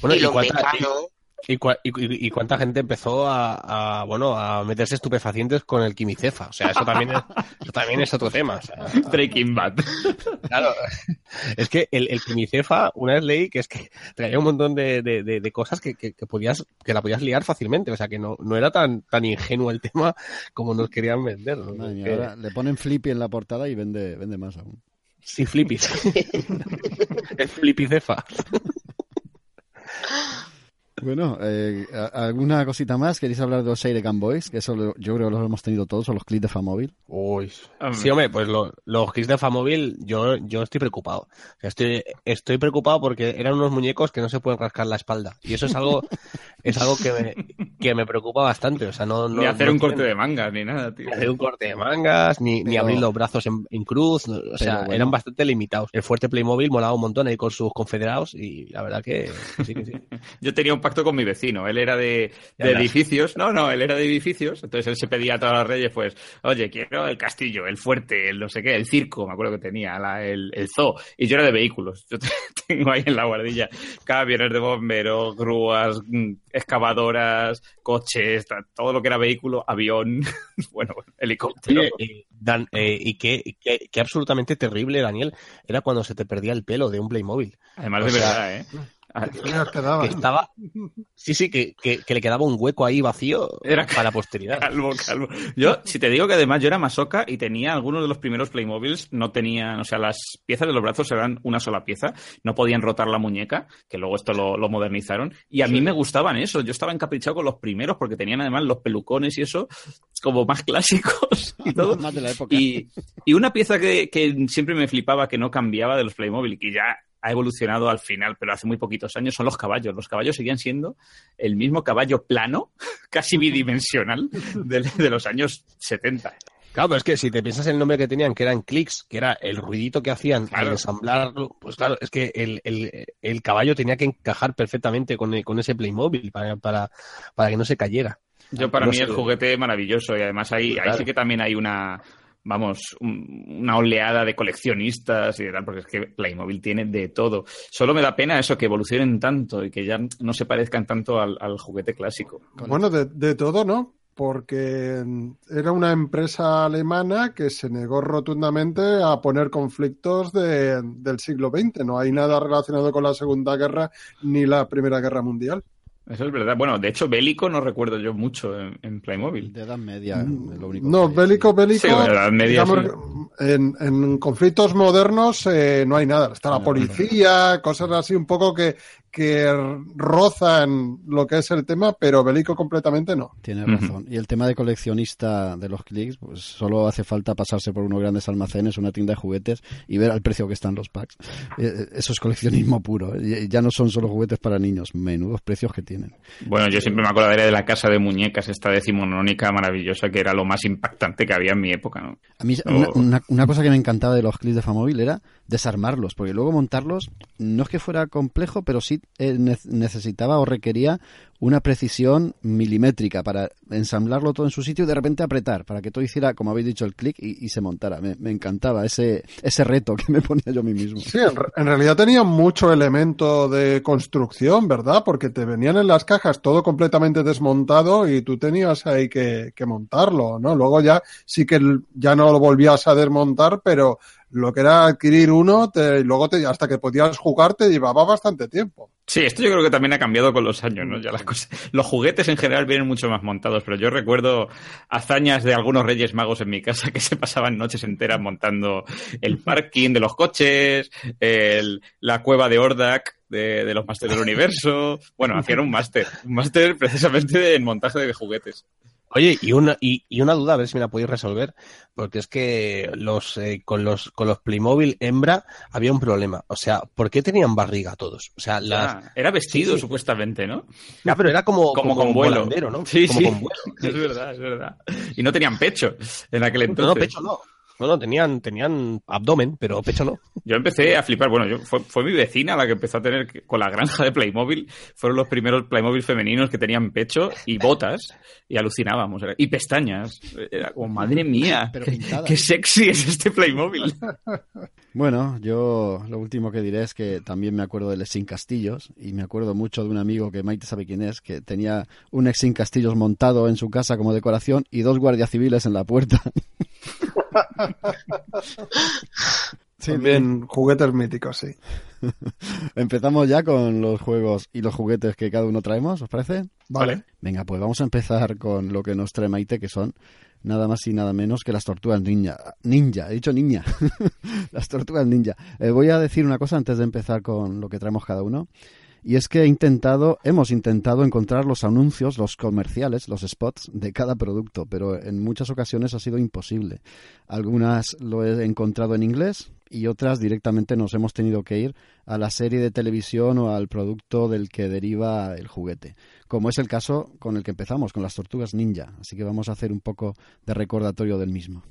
bueno y y los cuánta, mecanos, y, cua- y- y- y cuánta gente empezó a, a, bueno a meterse estupefacientes con el quimicefa o sea eso también es, eso también es otro tema o sea, Breaking Bad. Claro, es que el, el quimicefa, una vez leí que es que traía un montón de, de, de- de cosas que, que, que podías, que la podías liar fácilmente, o sea que no, no era tan, tan ingenuo el tema como nos querían vender. ¿no? Madre mía, Que- ahora le ponen Flippy en la portada y vende, vende más aún. Sí, flipis. el flipicefa. Bueno, eh, ¿a- ¿alguna cosita más? ¿Queréis hablar de los Sheirekan Boys? Que eso lo- yo creo que los hemos tenido todos, o los clips de Famóvil. Uy. Sí, hombre, pues lo- los kits de Famóvil, yo, yo estoy preocupado. O sea, estoy, estoy preocupado porque eran unos muñecos que no se pueden rascar la espalda. Y eso es algo, es algo que me, que me preocupa bastante. O sea, no, no ni hacer no un tienen- corte de mangas, ni nada, tío. ni hacer un corte de mangas, ni, ni abrir los brazos en, en cruz, no, o sea, bueno. eran bastante limitados. El fuerte Playmobil molaba un montón ahí con sus confederados y la verdad que, que sí, que sí. Yo tenía un pacto con mi vecino. Él era de, edificios. No, no, él era de edificios. Entonces él se pedía a todas las reyes, pues, oye, quiero el castillo, el fuerte, el no sé qué, el circo, me acuerdo que tenía, la- el, el zoo. Y yo era de vehículos. Yo tengo ahí en la guardilla camiones de bomberos, grúas, mm, excavadoras, coches, todo lo que era vehículo, avión, bueno, helicóptero. Oye, eh, Dan, eh, y qué, qué, qué absolutamente terrible, Daniel, era cuando se te perdía el pelo de un Playmobil. Además o de sea, verdad, ¿eh? Ah. Que estaba, sí, sí, que, que, que le quedaba un hueco ahí vacío Era para la posteridad. Calvo, calvo. Yo, si te digo que además yo era masoca y tenía algunos de los primeros Playmobiles, no tenían, o sea, las piezas de los brazos eran una sola pieza, no podían rotar la muñeca, que luego esto lo, lo modernizaron, y a mí me gustaban eso, yo estaba encaprichado con los primeros porque tenían además los pelucones y eso, como más clásicos y todo. Más de la época. Y, y una pieza que, que siempre me flipaba que no cambiaba de los Playmobil y que ya ha evolucionado al final, pero hace muy poquitos años, son los caballos. Los caballos seguían siendo el mismo caballo plano, casi bidimensional, de, de los años 70. Claro, pero es que si te piensas en el nombre que tenían, que eran clics, que era el ruidito que hacían Claro. al ensamblarlo, pues claro, es que el, el, el caballo tenía que encajar perfectamente con, el- con ese Playmobil para, para, para que no se cayera. Yo para No mí sé. el juguete maravilloso y además ahí, ahí sí que también hay una, vamos, un- una oleada de coleccionistas y tal, porque es que Playmobil tiene de todo. Solo me da pena eso, que evolucionen tanto y que ya no se parezcan tanto al, juguete clásico. Bueno, de, de todo, ¿no? Porque era una empresa alemana que se negó rotundamente a poner conflictos de- del siglo XX. No hay nada relacionado con la Segunda Guerra ni la Primera Guerra Mundial. Eso es verdad. Bueno, de hecho, bélico no recuerdo yo mucho en, en Playmobil. De edad media, es lo único No, bélico, sí. bélico. Sí, bueno, Edad Media, digamos, en, en conflictos modernos eh, no hay nada. Está la policía, cosas así un poco que, que rozan lo que es el tema, pero bélico completamente no. Tienes razón. Y el tema de coleccionista de los clics, pues solo hace falta pasarse por unos grandes almacenes, una tienda de juguetes y ver al precio que están los packs. Eh, eh, Eso es coleccionismo puro. ¿eh? Ya no son solo juguetes para niños, menudos precios que tienen. Bueno, yo siempre me acordaré de la casa de muñecas, esta decimonónica maravillosa, que era lo más impactante que había en mi época, ¿no? A mí Oh. una, una- una cosa que me encantaba de los clips de Famóvil era desarmarlos, porque luego montarlos no es que fuera complejo, pero sí eh, ne- necesitaba o requería una precisión milimétrica para ensamblarlo todo en su sitio y de repente apretar, para que todo hiciera, como habéis dicho, el clic y, se montara. Me, encantaba ese, ese reto que me ponía yo mí mismo. Sí, en, re- en realidad tenían mucho elemento de construcción, ¿verdad? Porque te venían en las cajas todo completamente desmontado y tú tenías ahí que, que montarlo, ¿no? Luego ya sí que ya no lo volvías a desmontar, pero Lo que era adquirir uno, te, y luego te, hasta que podías jugar te llevaba bastante tiempo. Sí, esto yo creo que también ha cambiado con los años, ¿no? Ya las cosas. Los juguetes en general vienen mucho más montados, pero yo recuerdo hazañas de algunos Reyes Magos en mi casa que se pasaban noches enteras montando el parking de los coches, el, la cueva de Ordak de, los Masters del Universo. Bueno, hacían un máster, un máster precisamente en montaje de juguetes. Oye, y una, y, y, una duda, a ver si me la podéis resolver, porque es que los eh, con los con los Playmobil hembra había un problema. O sea, ¿por qué tenían barriga todos? O sea, las... ah, era vestido sí, supuestamente, ¿no? Ya, pero era como, como, como con vuelo, ¿no? Sí, como sí. con vuelo. Es verdad, es verdad. Y no tenían pecho en aquel entonces. No, no, pecho no. No, no, tenían, tenían abdomen, pero pecho no. Yo empecé a flipar. Bueno, yo, fue, fue mi vecina la que empezó a tener con la granja de Playmobil. Fueron los primeros Playmobil femeninos que tenían pecho y botas. Y alucinábamos. Y pestañas. Era como, madre mía, Pero qué, sexy es este Playmobil. Bueno, yo lo último que diré es que también me acuerdo del Sin Castillos y me acuerdo mucho de un amigo que Maite sabe quién es, que tenía un ex Sin Castillos montado en su casa como decoración y dos guardias civiles en la puerta. Sí, También juguetes míticos, sí. Empezamos ya con los juegos y los juguetes que cada uno traemos, ¿os parece? Vale. Venga, pues vamos a empezar con lo que nos trae Maite, que son nada más y nada menos que las tortugas ninja. Ninja, he dicho niña. las tortugas ninja. Eh, voy a decir una cosa antes de empezar con lo que traemos cada uno. Y es que he intentado, hemos intentado encontrar los anuncios, los comerciales, los spots de cada producto, pero en muchas ocasiones ha sido imposible. Algunas lo he encontrado en inglés y otras directamente nos hemos tenido que ir a la serie de televisión o al producto del que deriva el juguete, como es el caso con el que empezamos, con las tortugas ninja. Así que vamos a hacer un poco de recordatorio del mismo.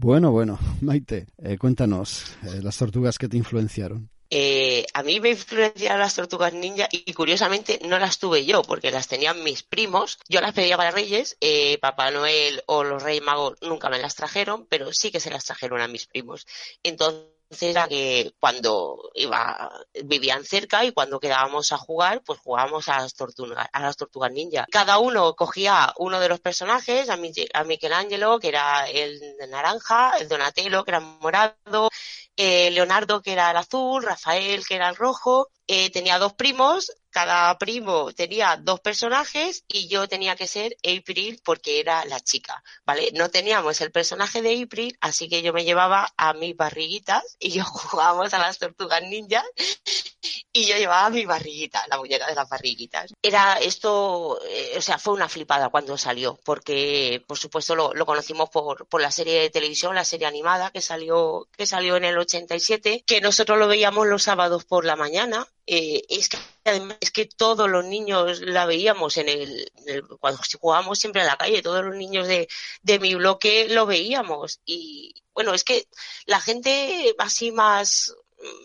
Bueno, bueno, Maite, eh, cuéntanos eh, las tortugas que te influenciaron. Eh, a mí me influenciaron las tortugas ninja y curiosamente no las tuve yo porque las tenían mis primos. Yo las pedía para Reyes, eh, Papá Noel o los Reyes Magos nunca me las trajeron, pero sí que se las trajeron a mis primos. Entonces era que cuando iba, vivían cerca y cuando quedábamos a jugar, pues jugábamos a las tortugas, a las tortugas ninja. Cada uno cogía uno de los personajes, a, a Michelangelo, que era el naranja, el Donatello, que era morado, eh, Leonardo, que era el azul, Rafael, que era el rojo. Eh, tenía dos primos, cada primo tenía dos personajes y yo tenía que ser April porque era la chica, ¿vale? No teníamos el personaje de April, así que yo me llevaba a mis barriguitas y yo jugábamos a las tortugas ninja y yo llevaba mi barriguita, la muñeca de las barriguitas. Era esto, eh, o sea, fue una flipada cuando salió, porque por supuesto lo, lo conocimos por, por la serie de televisión, la serie animada que salió, que salió en el 87, que nosotros lo veíamos los sábados por la mañana. Eh, es que además es que todos los niños la veíamos en el, en el- cuando jugábamos siempre en la calle, todos los niños de, de mi bloque lo veíamos. Y bueno, es que la gente así más,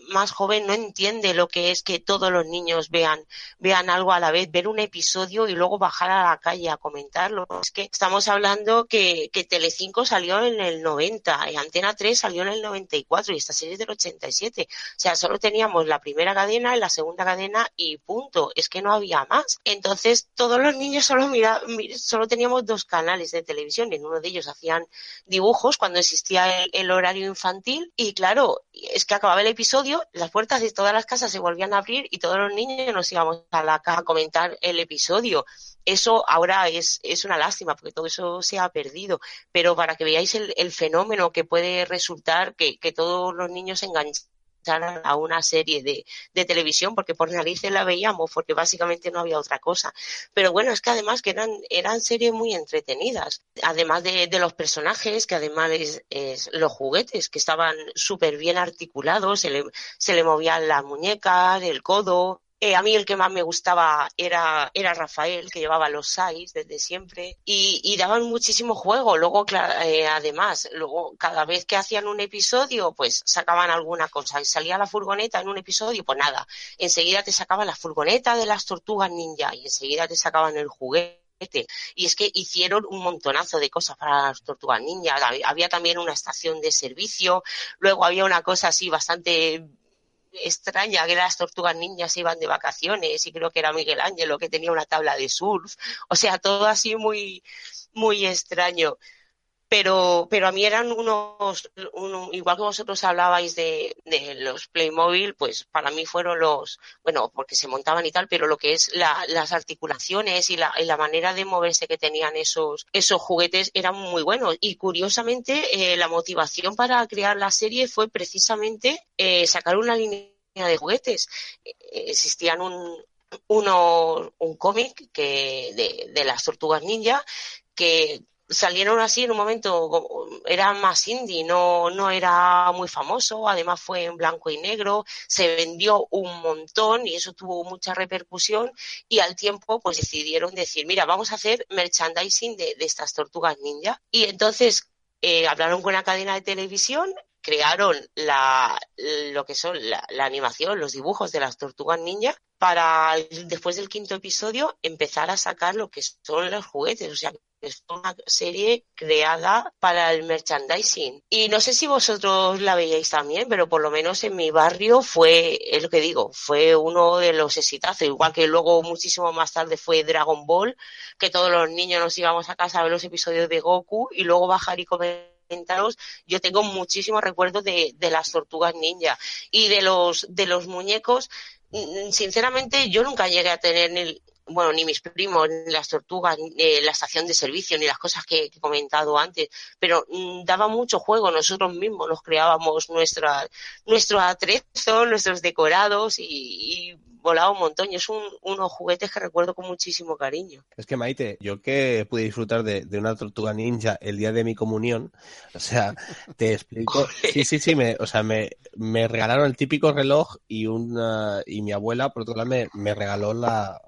más joven no entiende lo que es que todos los niños vean, vean algo a la vez, ver un episodio y luego bajar a la calle a comentarlo. Es que estamos hablando que, que Telecinco salió en el 90, y Antena 3 salió en el 94 y esta serie es del 87. O sea, solo teníamos la primera cadena y la segunda cadena y punto. Es que no había más. Entonces, todos los niños solo mira, mi- solo teníamos dos canales de televisión. En uno de ellos hacían dibujos cuando existía el, el horario infantil y claro, es que acababa el episodio episodio, las puertas de todas las casas se volvían a abrir y todos los niños nos íbamos a la casa a comentar el episodio. Eso ahora es, es una lástima porque todo eso se ha perdido. Pero para que veáis el, fenómeno que puede resultar que, que todos los niños se engancharan a una serie de, de televisión porque por narices la veíamos porque básicamente no había otra cosa. Pero bueno, es que además que eran, eran series muy entretenidas. Además de, de los personajes, que además es, es los juguetes, que estaban súper bien articulados, se le, se le movían las muñecas, el codo, eh, a mí el que más me gustaba era, era Rafael, que llevaba los SAIS desde siempre, y, daban muchísimo juego. Luego, eh, además, luego cada vez que hacían un episodio, pues sacaban alguna cosa. Y salía la furgoneta en un episodio, pues nada, enseguida te sacaban la furgoneta de las tortugas ninja y enseguida te sacaban el juguete. Y es que hicieron un montonazo de cosas para las tortugas ninja. Hab- Había también una estación de servicio, luego había una cosa así bastante extraña que las tortugas ninjas se iban de vacaciones y creo que era Miguel Ángel que tenía una tabla de surf, o sea, todo así muy, muy extraño. Pero, pero a mí eran unos, un- igual que vosotros hablabais de, de los Playmobil, pues para mí fueron los, bueno, porque se montaban y tal, pero lo que es la, las articulaciones y la, y la manera de moverse que tenían esos, esos juguetes eran muy buenos. Y curiosamente, eh, la motivación para crear la serie fue precisamente eh, sacar una línea de juguetes. Eh, existían un, uno, un cómic que, de, de las tortugas ninja que salieron así en un momento, era más indie, no, no era muy famoso, además fue en blanco y negro, se vendió un montón y eso tuvo mucha repercusión y al tiempo pues decidieron decir, mira, vamos a hacer merchandising de, de estas tortugas ninja y entonces eh, hablaron con una cadena de televisión crearon la, lo que son la, la animación, los dibujos de las tortugas ninja para después del quinto episodio empezar a sacar lo que son los juguetes, o sea, es una serie creada para el merchandising. Y no sé si vosotros la veíais también, pero por lo menos en mi barrio fue, es lo que digo, fue uno de los exitazos, igual que luego muchísimo más tarde fue Dragon Ball, que todos los niños nos íbamos a casa a ver los episodios de Goku y luego bajar y comer yo tengo muchísimos recuerdos de, de las tortugas ninja y de los de los muñecos. Sinceramente, yo nunca llegué a tener ni, bueno, ni mis primos, ni las tortugas, ni eh, la estación de servicio, ni las cosas que, que he comentado antes, pero mm, daba mucho juego. Nosotros mismos nos creábamos nuestra, nuestro atrezo, nuestros decorados y, y volaba un montón. Y es un, unos juguetes que recuerdo con muchísimo cariño. Es que Maite, yo que pude disfrutar de, de una tortuga ninja el día de mi comunión, o sea, te explico. Sí, sí, sí, me, o sea, me, me regalaron el típico reloj y una, y mi abuela, por otro lado, me, me regaló la,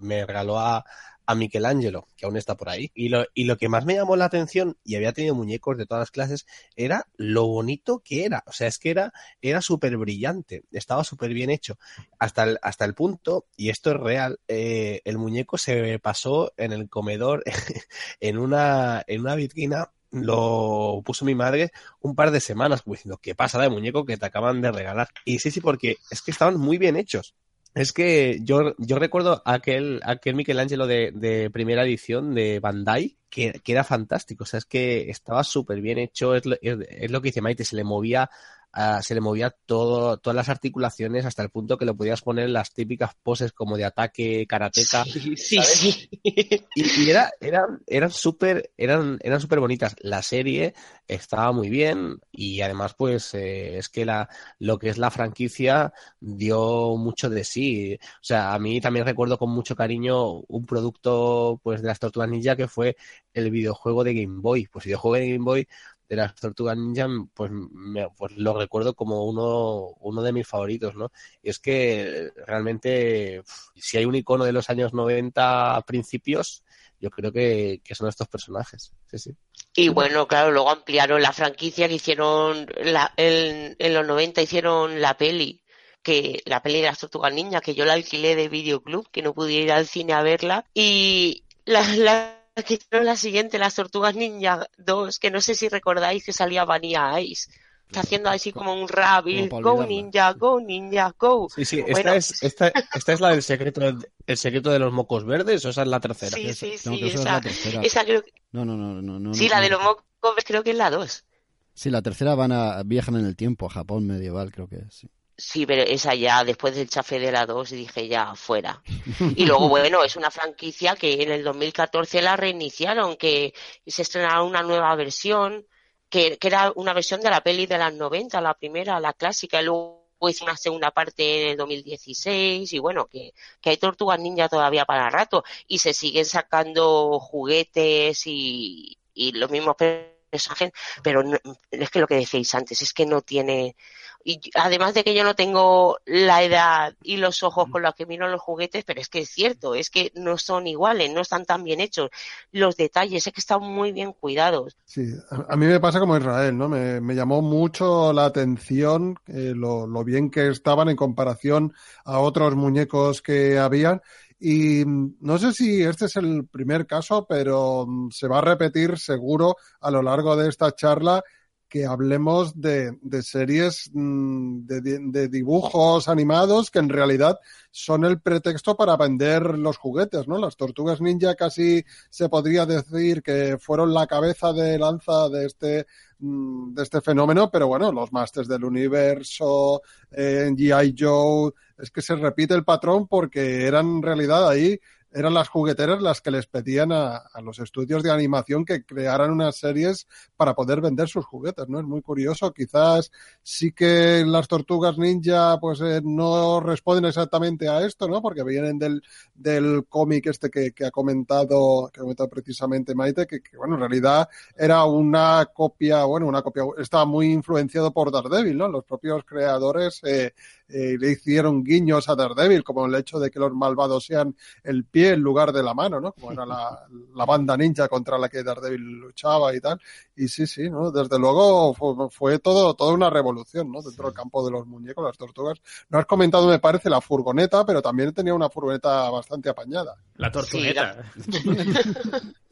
me regaló a, a Michelangelo, que aún está por ahí. Y lo, y lo que más me llamó la atención, y había tenido muñecos de todas las clases, era lo bonito que era. O sea, es que era, era súper brillante, estaba súper bien hecho. Hasta el, hasta el punto, y esto es real, eh, el muñeco se pasó en el comedor, en una, en una vitrina, lo puso mi madre un par de semanas, como diciendo, ¿qué pasa de muñeco que te acaban de regalar? Y sí, sí, porque es que estaban muy bien hechos. Es que yo, yo recuerdo aquel, aquel Michelangelo de, de primera edición de Bandai, que, que era fantástico. O sea, es que estaba súper bien hecho. Es lo, es, es lo que dice Maite, se le movía Uh, se le movía todo, todas las articulaciones hasta el punto que lo podías poner en las típicas poses como de ataque karateca. Sí, sí, sí. Y, y, era, eran, eran súper, eran, eran súper bonitas. La serie estaba muy bien y además, pues, eh, es que la, lo que es la franquicia dio mucho de sí. O sea, a mí también recuerdo con mucho cariño un producto, pues, de las Tortugas Ninja que fue el videojuego de Game Boy. Pues el videojuego de Game Boy de las Tortugas Ninja, pues, me, pues lo recuerdo como uno, uno de mis favoritos, ¿no? Y es que realmente, si hay un icono de los años 90 principios, yo creo que, que son estos personajes. Sí, sí. Y bueno, claro, luego ampliaron la franquicia que hicieron la, en, los 90 hicieron la peli que la peli de las tortugas ninja que yo la alquilé de videoclub que no pude ir al cine a verla y la hicieron la siguiente, las Tortugas Ninja 2, que no sé si recordáis que salía Vanilla Ice. Está haciendo así como un y go ninja, go ninja, go. Sí, sí, esta, bueno. es, esta, esta es la del secreto, el secreto de los mocos verdes o esa es la tercera. Sí, sí, sí, no, esa, es esa creo que... No, no, no, no, no. Sí, no, la de los mocos creo que es la 2. Sí, la tercera van a viajan en el tiempo a Japón medieval, creo que sí. Sí, pero esa ya, después del chafe de la 2, dije ya, fuera. Y luego, bueno, es una franquicia que en el 2014 la reiniciaron, que se estrenaron una nueva versión, que, que era una versión de la peli de las 90, la primera, la clásica, y luego hizo una segunda parte en el 2016, y bueno, que, que hay tortugas ninja todavía para rato, y se siguen sacando juguetes y, y los mismos personajes, pero no- es que lo que decíais antes, es que no tiene, y además de que yo no tengo la edad y los ojos con los que miro los juguetes, pero es que es cierto, es que no son iguales, no están tan bien hechos. Los detalles, es que están muy bien cuidados. Sí, a, a mí me pasa como Israel, ¿no? Me, me llamó mucho la atención eh, lo, lo bien que estaban en comparación a otros muñecos que habían. Y mm, no sé si este es el primer caso, pero mm, se va a repetir seguro a lo largo de esta charla que hablemos de, de series mm, de, di- de dibujos animados que en realidad son el pretexto para vender los juguetes, ¿no? Las tortugas ninja casi se podría decir que fueron la cabeza de lanza de este mm, de este fenómeno, pero bueno, los Masters del Universo, eh, G.I. Joe, es que se repite el patrón porque eran en realidad ahí eran las jugueteras las que les pedían a, a los estudios de animación que crearan unas series para poder vender sus juguetes, ¿no? Es muy curioso. Quizás sí que las tortugas ninja pues eh, no responden exactamente a esto, ¿no? Porque vienen del, del cómic este que, que ha comentado, que ha comentado precisamente Maite, que, que, bueno, en realidad era una copia, bueno, una copia, estaba muy influenciado por Daredevil, ¿no? Los propios creadores eh, eh, le hicieron guiños a Daredevil, como el hecho de que los malvados sean el pie en lugar de la mano, ¿no? Como era la, la banda ninja contra la que Daredevil luchaba y tal. Y sí, sí, ¿no? Desde luego fue, fue todo, toda una revolución, ¿no? Dentro del campo de los muñecos, las tortugas. No has comentado, me parece, la furgoneta, pero también tenía una furgoneta bastante apañada. La tortugueta. Sí,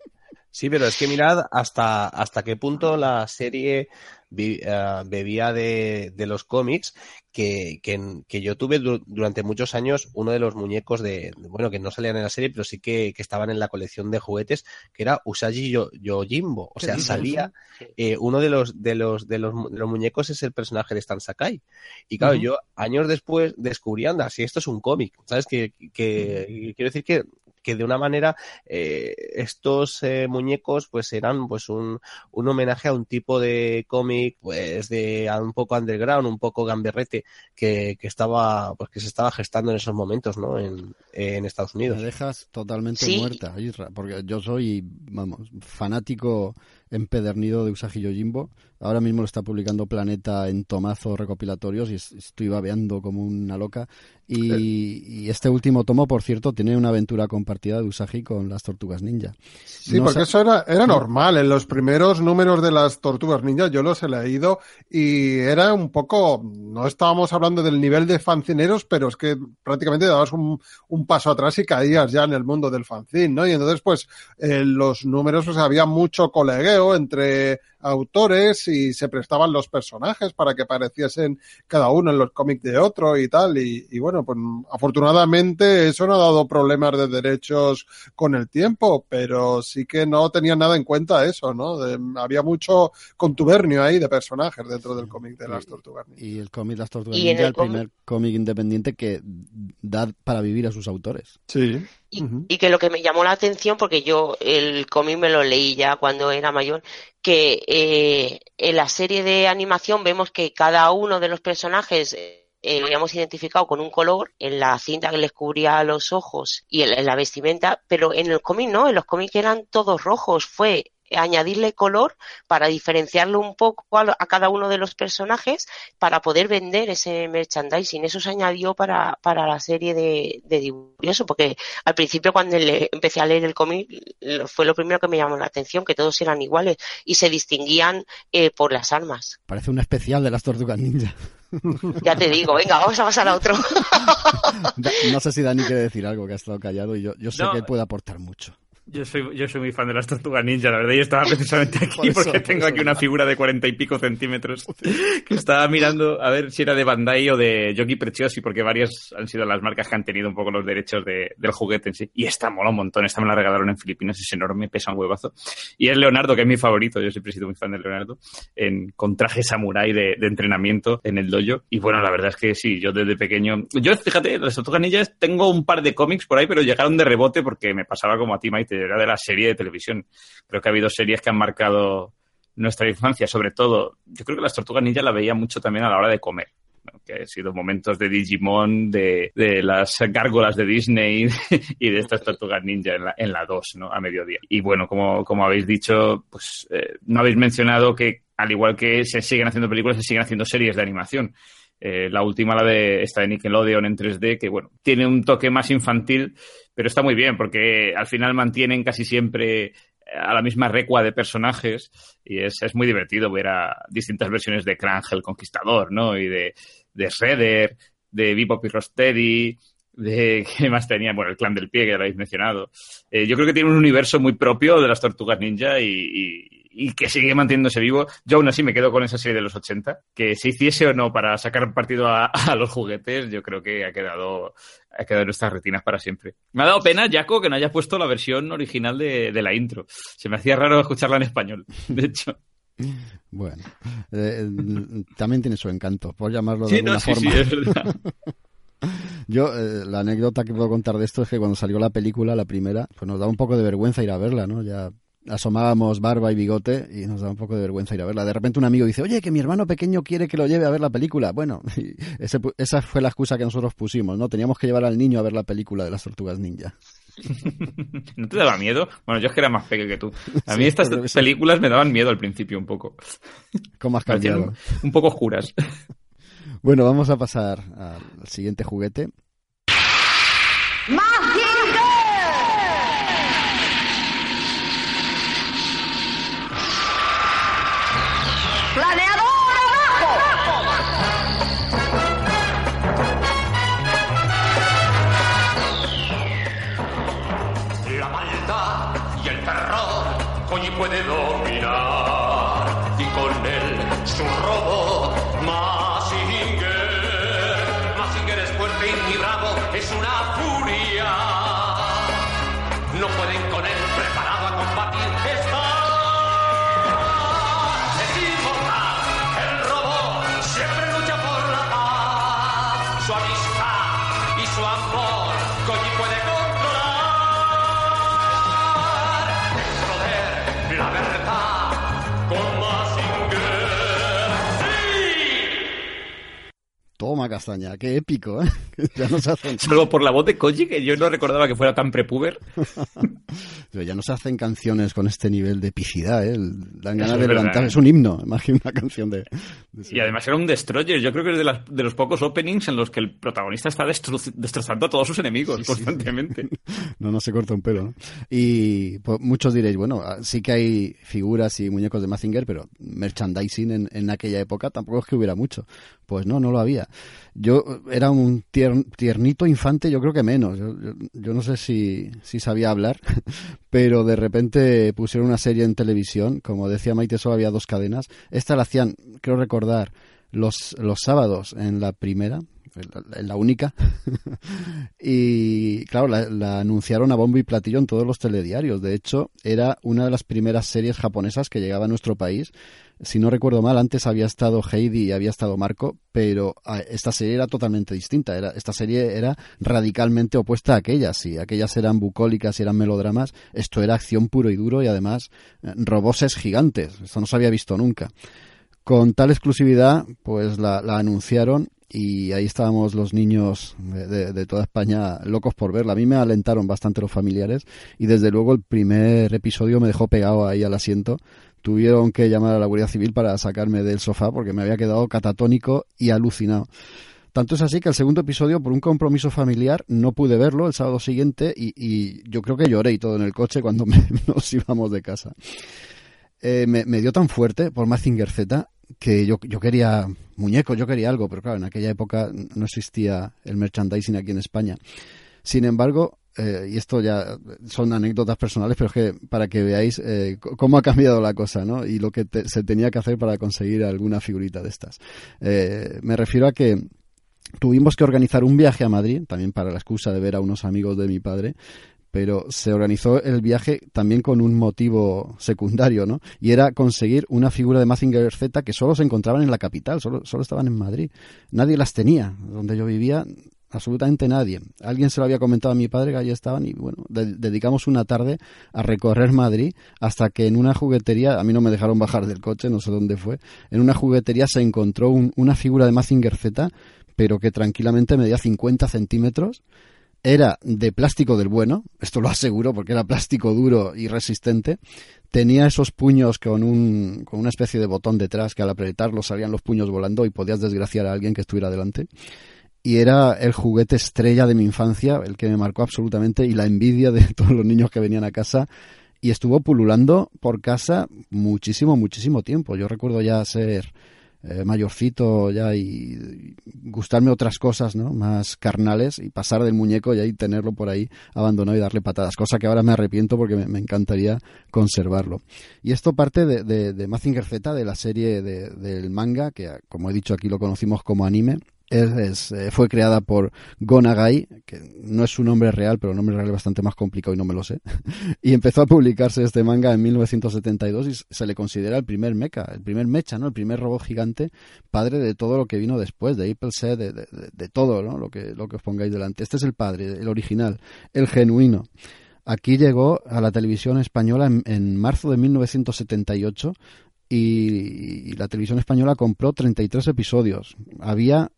pero es que mirad hasta, hasta qué punto la serie eh, bebía de, de los cómics, que, que, que yo tuve du- durante muchos años uno de los muñecos de, bueno, que no salían en la serie, pero sí que, que estaban en la colección de juguetes, que era Usagi Yo- Yojimbo. O sea, salía, Sí. eh, uno de los, de los, de los, de los muñecos es el personaje de Stan Sakai. Y claro, yo años después descubrí, anda, si esto es un cómic, ¿sabes? Que, que, quiero decir que, que de una manera eh, estos eh, muñecos pues eran pues un, un homenaje a un tipo de cómic pues de a un poco underground, un poco gamberrete que, que estaba pues que se estaba gestando en esos momentos, ¿no? En, en Estados Me Unidos. dejas totalmente Sí. muerta, Isra, porque yo soy, vamos, fanático empedernido de Usagi Yojimbo. Ahora mismo lo está publicando Planeta en tomazos recopilatorios y es- estoy babeando como una loca. Y, y este último tomo, por cierto, tiene una aventura compartida de Usagi con las tortugas ninja. Sí, No porque eso era, era normal. En los primeros números de las Tortugas Ninja yo los he leído y era un poco, no estábamos hablando del nivel de fancineros, pero es que prácticamente dabas un, un paso atrás y caías ya en el mundo del fanzine, ¿no? Y entonces, pues, en los números, pues había mucho colegueo entre autores y se prestaban los personajes para que apareciesen cada uno en los cómics de otro y tal. Y, y bueno, pues afortunadamente eso no ha dado problemas de derechos con el tiempo, pero sí que no tenía nada en cuenta eso, ¿no? De- había mucho contubernio ahí de personajes dentro del cómic de las tortugas. Y el cómic Las Tortugas Ninja, el el primer cómic independiente que da para vivir a sus autores. Sí. Y que lo que me llamó la atención, porque yo el cómic me lo leí ya cuando era mayor, que eh, en la serie de animación vemos que cada uno de los personajes eh, lo habíamos identificado con un color en la cinta que les cubría los ojos y en, en la vestimenta, pero en el cómic no, en los cómics eran todos rojos, fue añadirle color para diferenciarlo un poco a, a cada uno de los personajes para poder vender ese merchandising. Eso se añadió para, para la serie de, de dibujos. Porque al principio cuando le- empecé a leer el cómic fue lo primero que me llamó la atención, que todos eran iguales y se distinguían eh, por las armas. Parece un especial de las Tortugas Ninja. Ya te digo, venga, vamos a pasar a otro. No sé si Dani quiere decir algo, que ha estado callado y yo, yo sé No. que él puede aportar mucho. Yo soy, yo soy muy fan de las tortugas ninja, la verdad, y estaba precisamente aquí Por eso, porque por tengo eso. aquí una figura de cuarenta y pico centímetros que estaba mirando a ver si era de Bandai o de Yogi Preciosi, porque varias han sido las marcas que han tenido un poco los derechos de- del juguete en sí. Y esta mola un montón, esta me la regalaron en Filipinas, es enorme, pesa un huevazo. Y es Leonardo, que es mi favorito, yo siempre he sido muy fan de Leonardo, en, con traje samurái de, de entrenamiento en el dojo. Y bueno, la verdad es que sí, yo desde pequeño... Yo, fíjate, las tortugas ninjas tengo un par de cómics por ahí, pero llegaron de rebote porque me pasaba como a ti, Maite, era de la serie de televisión. Creo que ha habido series que han marcado nuestra infancia, sobre todo. Yo creo que las tortugas ninja la veía mucho también a la hora de comer. que han sido momentos de Digimon, de, de las gárgolas de Disney y de estas tortugas ninja en la, en la 2, ¿no? A mediodía. Y bueno, como, como habéis dicho, pues eh, no habéis mencionado que al igual que se siguen haciendo películas, se siguen haciendo series de animación. Eh, la última, la de esta de Nickelodeon en 3D, que bueno, tiene un toque más infantil, pero está muy bien porque al final mantienen casi siempre a la misma recua de personajes y es, es muy divertido ver a distintas versiones de Krang el Conquistador, ¿no? Y de, de Shredder, de Bebop y Rocksteady, de ¿qué más tenía? Bueno, el clan del pie que ya lo habéis mencionado. Eh, yo creo que tiene un universo muy propio de las tortugas ninja y, y, y que sigue manteniéndose vivo. Yo aún así me quedo con esa serie de los 80, que se hiciese o no para sacar partido a, a los juguetes, yo creo que ha quedado, ha quedado en nuestras retinas para siempre. Me ha dado pena, Jaco, que no hayas puesto la versión original de, de la intro. Se me hacía raro escucharla en español, de hecho. Bueno, eh, también tiene su encanto, por llamarlo de Sí, alguna no, sí, forma. sí, es verdad. Yo, eh, la anécdota que puedo contar de esto es que cuando salió la película, la primera, pues nos da un poco de vergüenza ir a verla, ¿no? Ya asomábamos barba y bigote y nos da un poco de vergüenza ir a verla. De repente un amigo dice, oye, que mi hermano pequeño quiere que lo lleve a ver la película. Bueno, y ese pu- esa fue la excusa que nosotros pusimos, ¿no? Teníamos que llevar al niño a ver la película de las tortugas ninja. ¿No te daba miedo? Bueno, yo es que era más pequeño que tú. A mí Sí, estas sí. películas me daban miedo al principio un poco. ¿Cómo has cambiado? un, un poco oscuras. Bueno, vamos a pasar al siguiente juguete. Castaña, qué épico, ¿eh? ya nos hacen, Salvo por la voz de Koji, que yo no recordaba que fuera tan prepuber. ya nos hacen canciones con este nivel de epicidad, ¿eh? Dan ganas de levantar, ¿eh? es un himno, más que una canción de... de- Y además era un destroyer. Yo creo que es de, las- de los pocos openings en los que el protagonista está destrozando a todos sus enemigos constantemente. No, no se corta un pelo, ¿no? Y pues, muchos diréis, bueno, ah, sí que hay figuras y muñecos de Mazinger, pero merchandising en, en aquella época tampoco es que hubiera mucho. Pues no, no lo había. Yo eh, era un tier- tiernito infante, yo creo que menos. Yo, yo- yo no sé si, si sabía hablar, pero de repente pusieron una serie en televisión, como decía Maite, solo había dos cadenas. Esta la hacían, creo recordar, los, los sábados en la primera, en la- única. y claro, la, anunciaron a bombo y platillo en todos los telediarios. De hecho, era una de las primeras series japonesas que llegaba a nuestro país. Si no recuerdo mal, antes había estado Heidi y había estado Marco, pero ah, esta serie era totalmente distinta. Era, esta serie era radicalmente opuesta a aquellas. Si aquellas eran bucólicas y eran melodramas, esto era acción puro y duro y además eh, roboses gigantes. Esto no se había visto nunca. Con tal exclusividad, pues la anunciaron y ahí estábamos los niños de, de- toda España locos por verla. A mí me alentaron bastante los familiares y desde luego el primer episodio me dejó pegado ahí al asiento. Tuvieron que llamar a la Guardia Civil para sacarme del sofá porque me había quedado catatónico y alucinado. Tanto es así que el segundo episodio, por un compromiso familiar, no pude verlo el sábado siguiente y, yo creo que lloré y todo en el coche cuando me- nos íbamos de casa. Eh, me, me dio tan fuerte por Mazinger Z que yo, yo quería muñecos, yo quería algo, pero claro, en aquella época no existía el merchandising aquí en España. Sin embargo, eh, y esto ya son anécdotas personales, pero es que para que veáis eh, cómo ha cambiado la cosa, ¿no? Y lo que se tenía que hacer para conseguir alguna figurita de estas. Eh, me refiero a que tuvimos que organizar un viaje a Madrid, también para la excusa de ver a unos amigos de mi padre, pero se organizó el viaje también con un motivo secundario, ¿no? Y era conseguir una figura de Mazinger Z que solo se encontraban en la capital, solo, solo estaban en Madrid. Nadie las tenía. Donde yo vivía, absolutamente nadie. Alguien se lo había comentado a mi padre que allí estaban y bueno, de- dedicamos una tarde a recorrer Madrid hasta que en una juguetería, a mí no me dejaron bajar del coche, no sé dónde fue, en una juguetería se encontró un- una figura de Mazinger Z, pero que tranquilamente medía 50 centímetros era de plástico del bueno, esto lo aseguro porque era plástico duro y resistente. Tenía esos puños con, un, con una especie de botón detrás que al apretarlo salían los puños volando y podías desgraciar a alguien que estuviera delante. Y era el juguete estrella de mi infancia, el que me marcó absolutamente y la envidia de todos los niños que venían a casa. Y estuvo pululando por casa muchísimo, muchísimo tiempo. Yo recuerdo ya ser eh, mayorcito ya y, y gustarme otras cosas, ¿no? Más carnales y pasar del muñeco y ahí tenerlo por ahí abandonado y darle patadas, cosa que ahora me arrepiento porque me, me encantaría conservarlo. Y esto parte de, de, de Mazinger Z, de la serie de- del manga, que como he dicho aquí lo conocimos como anime. Es, eh, fue creada por Go Nagai, que no es su nombre real, pero el nombre real es bastante más complicado y no me lo sé. y empezó a publicarse este manga en 1972 y se le considera el primer mecha, el primer mecha, ¿no? El primer robot gigante, padre de todo lo que vino después, de Apple Set, de, de- todo, ¿no? Lo que, lo que os pongáis delante. Este es el padre, el original, el genuino. Aquí llegó a la televisión española en, en marzo de 1978 y, la televisión española compró 33 episodios. Había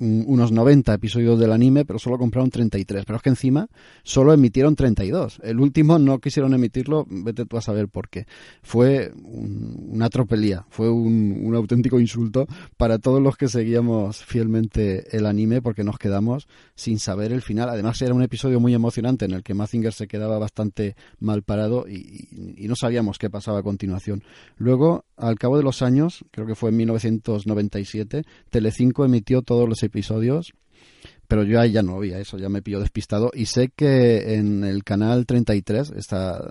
unos 90 episodios del anime, pero solo compraron 33. Pero es que encima solo emitieron 32. El último no quisieron emitirlo, vete tú a saber por qué. Fue un- una tropelía, fue un, un auténtico insulto para todos los que seguíamos fielmente el anime porque nos quedamos sin saber el final. Además era un episodio muy emocionante en el que Mazinger se quedaba bastante mal parado y, y- y no sabíamos qué pasaba a continuación. Luego, al cabo de los años, creo que fue en 1997, Telecinco emitió todos los episodios, pero yo ahí ya no oía eso, ya me pilló despistado y sé que en el canal 33, está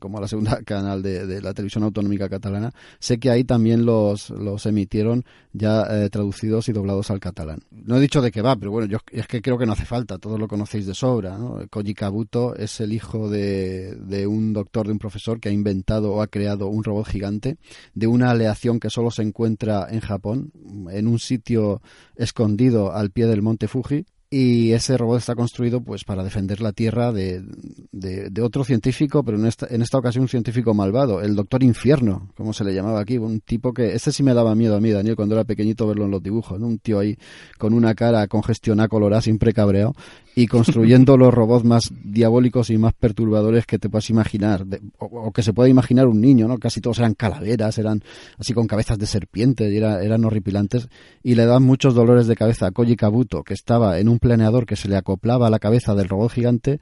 como la segunda canal de, de la televisión autonómica catalana, sé que ahí también los, los emitieron ya eh, traducidos y doblados al catalán. No he dicho de qué va, pero bueno, yo es que creo que no hace falta, todos lo conocéis de sobra. ¿no? Koji Kabuto es el hijo de, de un doctor, de un profesor que ha inventado o ha creado un robot gigante de una aleación que solo se encuentra en Japón, en un sitio escondido al pie del monte Fuji. Y ese robot está construido pues para defender la Tierra de, de, de otro científico, pero en esta, en esta ocasión un científico malvado, el Doctor Infierno, como se le llamaba aquí, un tipo que, este sí me daba miedo a mí, Daniel, cuando era pequeñito verlo en los dibujos, ¿no? un tío ahí con una cara congestionada, colorada, siempre cabreado, y construyendo los robots más diabólicos y más perturbadores que te puedas imaginar, de- o, que se pueda imaginar un niño, ¿no? Casi todos eran calaveras, eran así con cabezas de serpiente, y era- eran horripilantes, y le dan muchos dolores de cabeza a Koji Kabuto, que estaba en un planeador que se le acoplaba a la cabeza del robot gigante,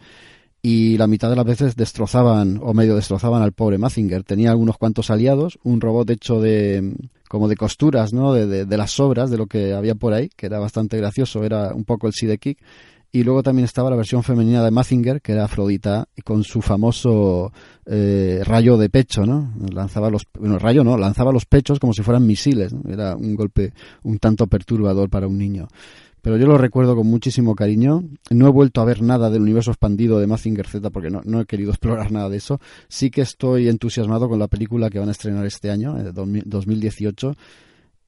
y la mitad de las veces destrozaban o medio destrozaban al pobre Mazinger. Tenía algunos cuantos aliados, un robot hecho de como de costuras, ¿no? De, de- de las sobras de lo que había por ahí, que era bastante gracioso, era un poco el Sidekick. Y luego también estaba la versión femenina de Mazinger, que era Afrodita, con su famoso eh, rayo de pecho, ¿no? Lanzaba los, bueno, rayo no, lanzaba los pechos como si fueran misiles. Era un golpe un tanto perturbador para un niño pero yo lo recuerdo con muchísimo cariño. No he vuelto a ver nada del universo expandido de Mazinger Z porque no, no he querido explorar nada de eso. Sí que estoy entusiasmado con la película que van a estrenar este año, eh, 2000 2018.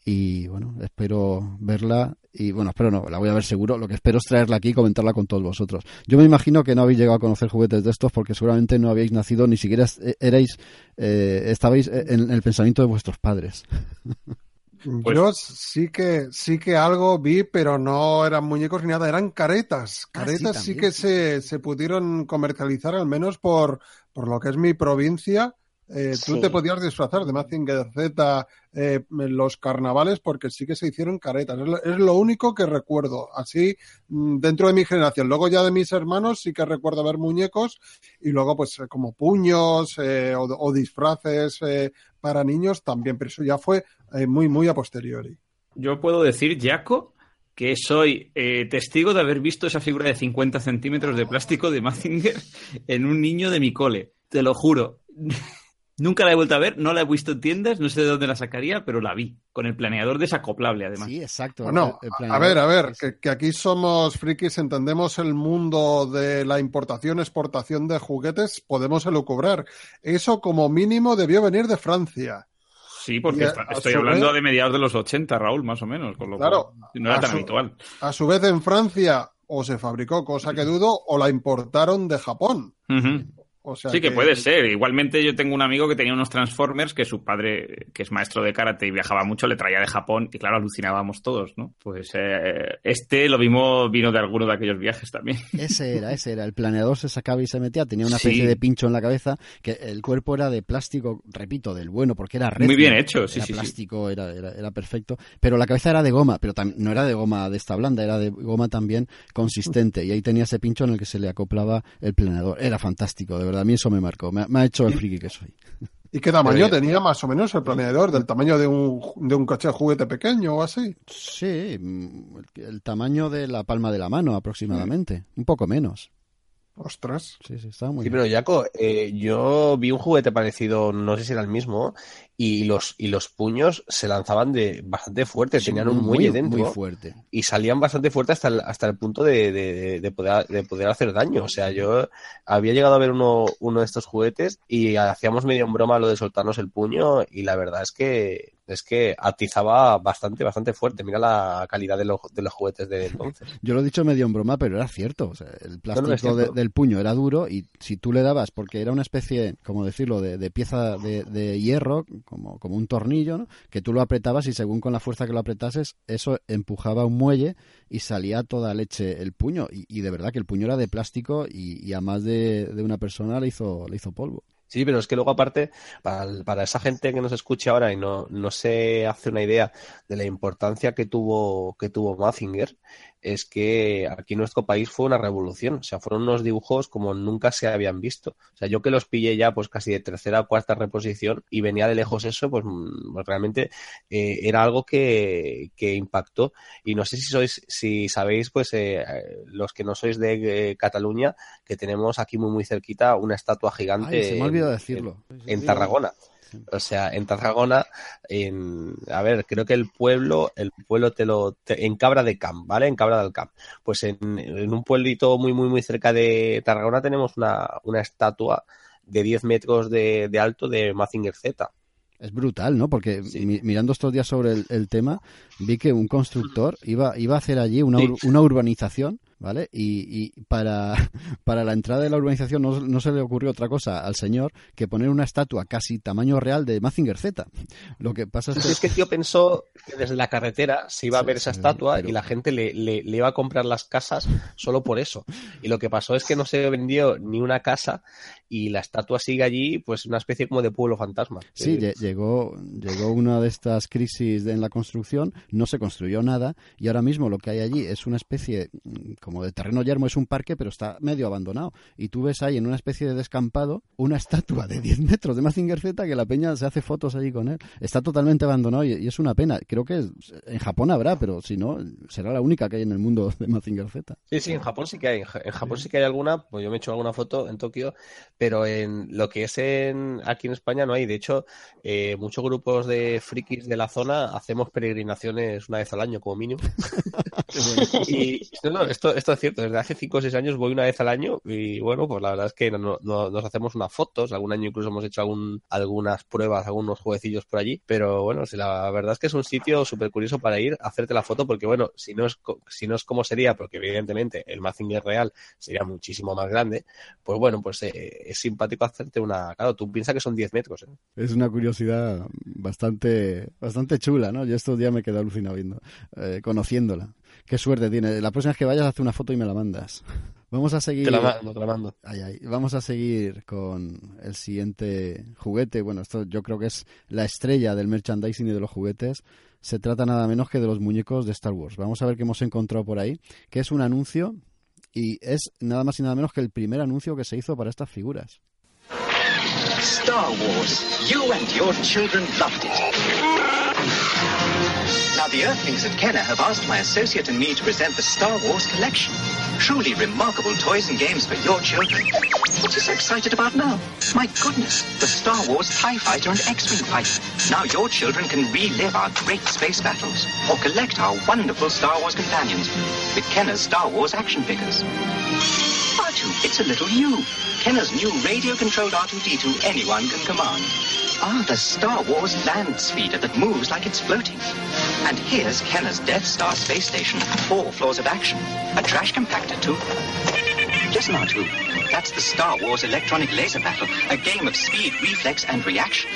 Y bueno, espero verla. Y bueno, espero no, la voy a ver seguro. Lo que espero es traerla aquí y comentarla con todos vosotros. Yo me imagino que no habéis llegado a conocer juguetes de estos porque seguramente no habéis nacido, ni siquiera eh, erais, eh, estabais en el pensamiento de vuestros padres. Pues- Yo sí que sí que algo vi, pero no eran muñecos ni nada, eran caretas. Ah, sí, Caretas sí, también, que sí. se, se pudieron comercializar, al menos por, por lo que es mi provincia. Eh, Tú Sí. te podías disfrazar de Mazinger Z eh, en los carnavales porque sí que se hicieron caretas. Es lo, es lo único que recuerdo, así mm, dentro de mi generación. Luego ya de mis hermanos sí que recuerdo ver muñecos y luego pues eh, como puños eh, o, o disfraces eh, para niños también, pero eso ya fue eh, muy, muy a posteriori. Yo puedo decir, Jaco, que soy eh, testigo de haber visto esa figura de 50 centímetros de plástico de Mazinger en un niño de mi cole. Te lo juro. Nunca la he vuelto a ver, no la he visto en tiendas, no sé de dónde la sacaría, pero la vi, con el planeador desacoplable además. Sí, exacto. Bueno, El- el a ver, a ver, que, que aquí somos frikis, entendemos el mundo de la importación, exportación de juguetes, podemos elucubrar. Eso como mínimo debió venir de Francia. Sí, porque a- está- estoy hablando vez- de mediados de los 80, Raúl, más o menos, con lo Claro, cual no era tan su- habitual. A su vez en Francia o se fabricó, cosa que dudo, o la importaron de Japón. O sea Sí, que puede ser. Igualmente yo tengo un amigo que tenía unos Transformers que su padre, que es maestro de karate y viajaba mucho, le traía de Japón y claro, alucinábamos todos, ¿no? Pues eh, este lo mismo vino de alguno de aquellos viajes también. Ese era, ese era. El planeador se sacaba y se metía, tenía una especie Sí. de pincho en la cabeza, que el cuerpo era de plástico, repito, del bueno, porque era recio. Muy bien hecho, sí, era sí, sí. plástico, Era, era, era perfecto. Pero la cabeza era de goma, pero no era de goma de esta blanda, era de goma también consistente. Y ahí tenía ese pincho en el que se le acoplaba el planeador. Era fantástico, de verdad. A mí eso me marcó. Me, ha- me ha hecho el friki que soy. ¿Y qué tamaño Pero- tenía más o menos el planeador? ¿Del tamaño de un, de un coche de juguete pequeño o así? Sí, mm, el, el tamaño de la palma de la mano aproximadamente. Un poco menos. Ostras. Sí, sí, estaba muy Sí, bien. pero Jaco, eh, yo vi un juguete parecido, no sé si era el mismo, y los, y los puños se lanzaban de bastante fuerte, Sí, tenían un muy- muelle dentro Muy fuerte. y salían bastante fuerte hasta el, hasta el punto de, de- de poder, de poder hacer daño. O sea, yo había llegado a ver uno, uno de estos juguetes y hacíamos medio en broma lo de soltarnos el puño y la verdad es que es que atizaba bastante, bastante fuerte. Mira la calidad de los, de los juguetes de entonces. Yo lo he dicho medio en broma, pero era cierto. O sea, el plástico de- del puño era duro y si tú le dabas, porque era una especie, como decirlo, de, de pieza de, de hierro, como, como un tornillo, ¿no? que tú lo apretabas y según con la fuerza que lo apretases, eso empujaba un muelle y salía toda leche el puño. Y, y de verdad que el puño era de plástico y, a más de, de una persona le hizo, le hizo polvo. Sí, pero es que luego aparte, para, para esa gente que nos escucha ahora y no, no se hace una idea de la importancia que tuvo, que tuvo Mazinger, es que aquí en nuestro país fue una revolución. O sea, fueron unos dibujos como nunca se habían visto. O sea, yo que los pillé ya pues casi de tercera o cuarta reposición y venía de lejos eso, pues, mm, pues realmente eh, era algo que, que impactó. Y no sé si sois, si sabéis, pues eh, los que no sois de eh, Cataluña, que tenemos aquí muy muy cerquita una estatua gigante Ay, se me en- en- decirlo. en Tarragona. O sea, en Tarragona, en, a ver, creo que el pueblo, el pueblo te lo, te- en Cabra de Camp, ¿vale? En Cabra del Camp. Pues en, en un pueblito muy, muy, muy cerca de Tarragona tenemos una, una estatua de 10 metros de, de alto de Mazinger Z. Es brutal, ¿no? Porque Sí. mi- mirando estos días sobre el, el tema, vi que un constructor iba, iba a hacer allí una, Sí. una urbanización, ¿vale? Y, y para, para la entrada de la urbanización no, no se le ocurrió otra cosa al señor que poner una estatua casi tamaño real de Mazinger Z. Lo que pasa es que... Es que el tío pensó que desde la carretera se iba a Sí, ver esa sí, estatua pero- y la gente le, le- le iba a comprar las casas solo por eso. Y lo que pasó es que no se vendió ni una casa y la estatua sigue allí, pues una especie como de pueblo fantasma. Sí, Eh, lle- llegó, llegó una de estas crisis en la construcción, no se construyó nada y ahora mismo lo que hay allí es una especie mm, como de terreno yermo, es un parque, pero está medio abandonado. Y tú ves ahí en una especie de descampado una estatua de 10 metros de Mazinger Z que la peña se hace fotos allí con él. Está totalmente abandonado y, y es una pena. Creo que es- en Japón habrá, pero si no, será la única que hay en el mundo de Mazinger Z. Sí, sí, en Japón sí que hay. En Ja- en Japón sí que hay alguna, pues yo me he hecho alguna foto en Tokio, pero en lo que es en aquí en España no hay. De hecho, eh, muchos grupos de frikis de la zona hacemos peregrinaciones una vez al año como mínimo. y no, no, esto, esto es cierto. Desde hace 5 o 6 años voy una vez al año y bueno, pues la verdad es que no- no- nos hacemos unas fotos. Algún año incluso hemos hecho algún, algunas pruebas, algunos jueguecillos por allí. Pero bueno, sí, la verdad es que es un sitio súper curioso para ir a hacerte la foto porque bueno, si no es, si no es como sería, porque evidentemente el Mazinger real sería muchísimo más grande, pues bueno, pues eh, es simpático hacerte una... Claro, tú piensas que son 10 metros. ¿eh? Es una curiosidad bastante, bastante chula, ¿no? Yo estos días me quedé alucinado viendo, eh, conociéndola. Qué suerte tiene. La próxima vez que vayas, haz una foto y me la mandas. Vamos a seguir. Te la mando, te la mando. Ay, ay. Vamos a seguir con el siguiente juguete. Bueno, esto yo creo que es la estrella del merchandising y de los juguetes. Se trata nada menos que de los muñecos de Star Wars. Vamos a ver qué hemos encontrado por ahí, que es un anuncio y es nada más y nada menos que el primer anuncio que se hizo para estas figuras. Star Wars. You and your children loved it. Now the Earthlings at Kenner have asked my associate and me to present the Star Wars collection. Truly remarkable toys and games for your children. What are you so excited about now? My goodness, the Star Wars TIE Fighter and X-Wing fighter. Now your children can relive our great space battles or collect our wonderful Star Wars companions with Kenner's Star Wars action figures. R2, it's a little you. Kenner's new radio-controlled R2-D2 anyone can command. Ah, the Star Wars land speeder that moves like it's floating. And here's Kenner's Death Star space station, four floors of action, a trash compactor too. Listen, R2, that's the Star Wars electronic laser battle, a game of speed, reflex, and reaction.